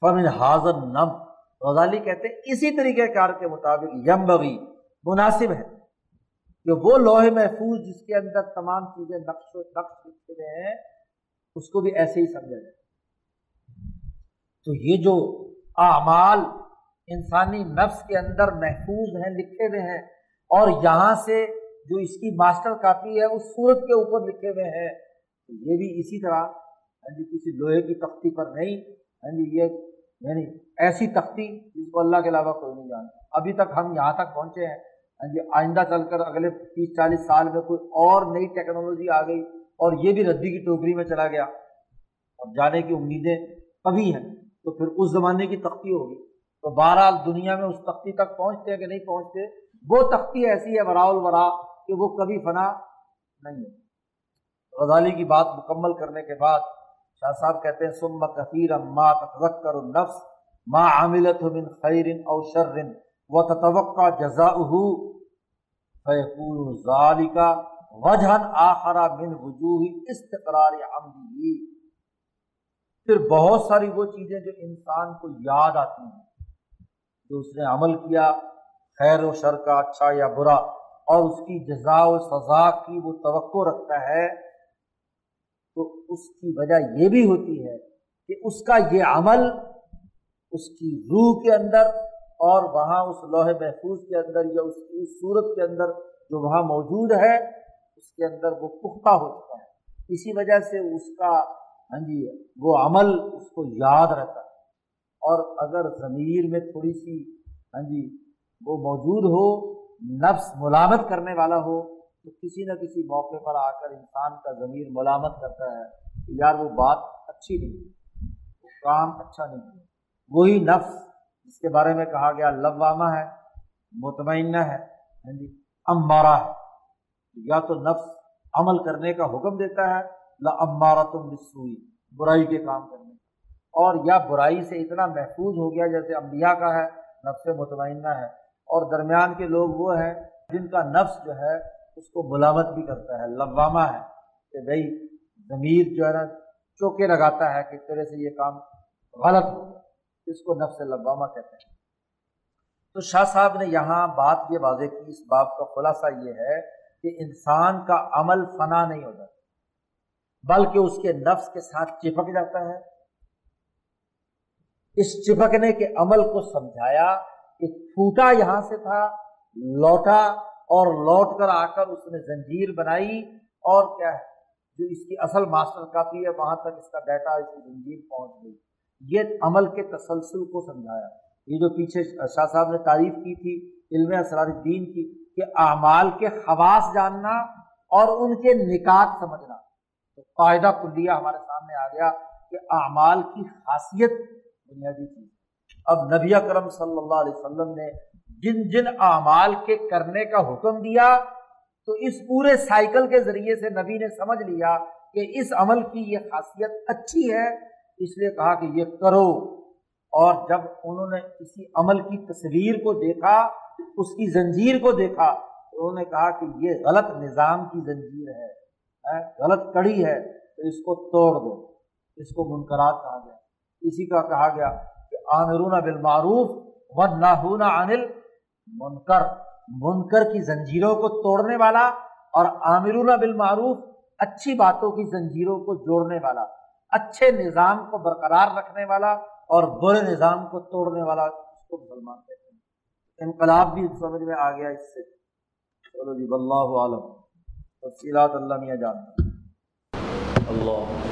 فمن حاضر نم غزالی کہتے ہیں، اسی طریقہ کار کے مطابق یم بغی مناسب ہے۔ کہ وہ لوہے محفوظ جس کے اندر تمام چیزیں نقش و نقش لکھے ہوئے ہیں، اس کو بھی ایسے ہی سمجھا جائے۔ تو یہ جو اعمال انسانی نفس کے اندر محفوظ ہیں، لکھے ہوئے ہیں اور یہاں سے جو اس کی ماسٹر کاپی ہے، اس صورت کے اوپر لکھے ہوئے ہیں۔ تو یہ بھی اسی طرح ہاں جی کسی لوہے کی تختی پر نہیں ہاں جی یہ یعنی ایسی تختی جس کو اللہ کے علاوہ کوئی نہیں جانتا ابھی تک ہم یہاں تک پہنچے ہیں ہاں جی آئندہ چل کر اگلے تیس چالیس سال میں کوئی اور نئی ٹیکنالوجی آ گئی اور یہ بھی ردی کی ٹوکری میں چلا گیا۔ اور جانے کی امیدیں کبھی ہیں۔ تو پھر اس زمانے کی تختی ہوگی۔ تو بہرحال دنیا میں اس تختی تک پہنچتے ہیں کہ نہیں پہنچتے؟ وہ تختی ایسی ہے برا الورا کہ وہ کبھی فنا نہیں ہے۔ غزالی کی بات مکمل کرنے کے بعد شاہ صاحب کہتے ہیں سم کثیر ما تذکر النفس ما عاملت من خیر او شر و تتوقع جزاؤه فیقول ذالک وجہ آخرا من وجوہ استقرار عمدی پھر بہت ساری وہ چیزیں جو انسان کو یاد آتی ہیں، جو اس نے عمل کیا خیر و شر کا اچھا یا برا، اور اس کی جزا و سزا کی وہ توقع رکھتا ہے، تو اس کی وجہ یہ بھی ہوتی ہے کہ اس کا یہ عمل اس کی روح کے اندر اور وہاں اس لوہے محفوظ کے اندر یا اس کی اس صورت کے اندر جو وہاں موجود ہے، اس کے اندر وہ پختہ ہو چکا ہے۔ اسی وجہ سے اس کا ہاں جی وہ عمل اس کو یاد رہتا ہے۔ اور اگر ضمیر میں تھوڑی سی ہاں جی وہ موجود ہو، نفس ملامت کرنے والا ہو، تو کسی نہ کسی موقع پر آ کر انسان کا ضمیر ملامت کرتا ہے کہ یار وہ بات اچھی نہیں وہ کام اچھا نہیں وہی نفس جس کے بارے میں کہا گیا، لوامہ ہے، مطمئنہ ہے ہاں جی امارا ہے۔ یا تو نفس عمل کرنے کا حکم دیتا ہے لا امارا تم بسوئی برائی کے کام کرنے اور یا برائی سے اتنا محفوظ ہو گیا، جیسے انبیاء کا ہے، نفس مطمئنہ ہے اور درمیان کے لوگ وہ ہیں جن کا نفس جو ہے اس کو ملامت بھی کرتا ہے، لوامہ ہے کہ بھائی ضمیر جو ہے نا چوکے لگاتا ہے کہ طرح سے یہ کام غلط ہو اس کو نفس لوامہ کہتے ہیں۔ تو شاہ صاحب نے یہاں بات یہ واضح کی، اس بات کا خلاصہ یہ ہے کہ انسان کا عمل فنا نہیں ہو جاتا بلکہ اس کے نفس کے ساتھ چپک جاتا ہے۔ اس چپکنے کے عمل کو سمجھایا پھوٹا یہاں سے تھا، لوٹا اور لوٹ کر آ کر اس نے زنجیر بنائی اور کیا ہے، جو اس کی اصل ماسٹر کاپی ہے، وہاں تک اس کا ڈیٹا، اس کی زنجیر پہنچ گئی۔ یہ عمل کے تسلسل کو سمجھایا۔ یہ جو پیچھے شاہ صاحب نے تعریف کی تھی، علم اسرار الدین کی، کہ اعمال کے خواص جاننا اور ان کے نکات سمجھنا۔ تو قاعدہ کلیہ ہمارے سامنے آ گیا کہ اعمال کی خاصیت بنیادی چیز اب نبی کرم صلی اللہ علیہ وسلم نے جن جن اعمال کے کرنے کا حکم دیا، تو اس پورے سائیکل کے ذریعے سے نبی نے سمجھ لیا کہ اس عمل کی یہ خاصیت اچھی ہے، اس لیے کہا کہ یہ کرو۔ اور جب انہوں نے کسی عمل کی تصویر کو دیکھا، اس کی زنجیر کو دیکھا، تو انہوں نے کہا کہ یہ غلط نظام کی زنجیر ہے ہاں، غلط کڑی ہے، تو اس کو توڑ دو، اس کو منقرات کہا گیا۔ اسی کا کہا گیا عامرون بالمعروف و ناہون عانل منکر منکر کی زنجیروں کو توڑنے والا اور عامرون بالمعروف اچھی باتوں کی زنجیروں کو جوڑنے والا، اچھے نظام کو برقرار رکھنے والا اور برے نظام کو توڑنے والا، اس کو مسلمان کہتے ہیں۔ انقلاب بھی سمجھ میں آ گیا اس سے۔ چلو جی اللہ عالم۔ تفصیلات اللہ میاں جانتا اللہ۔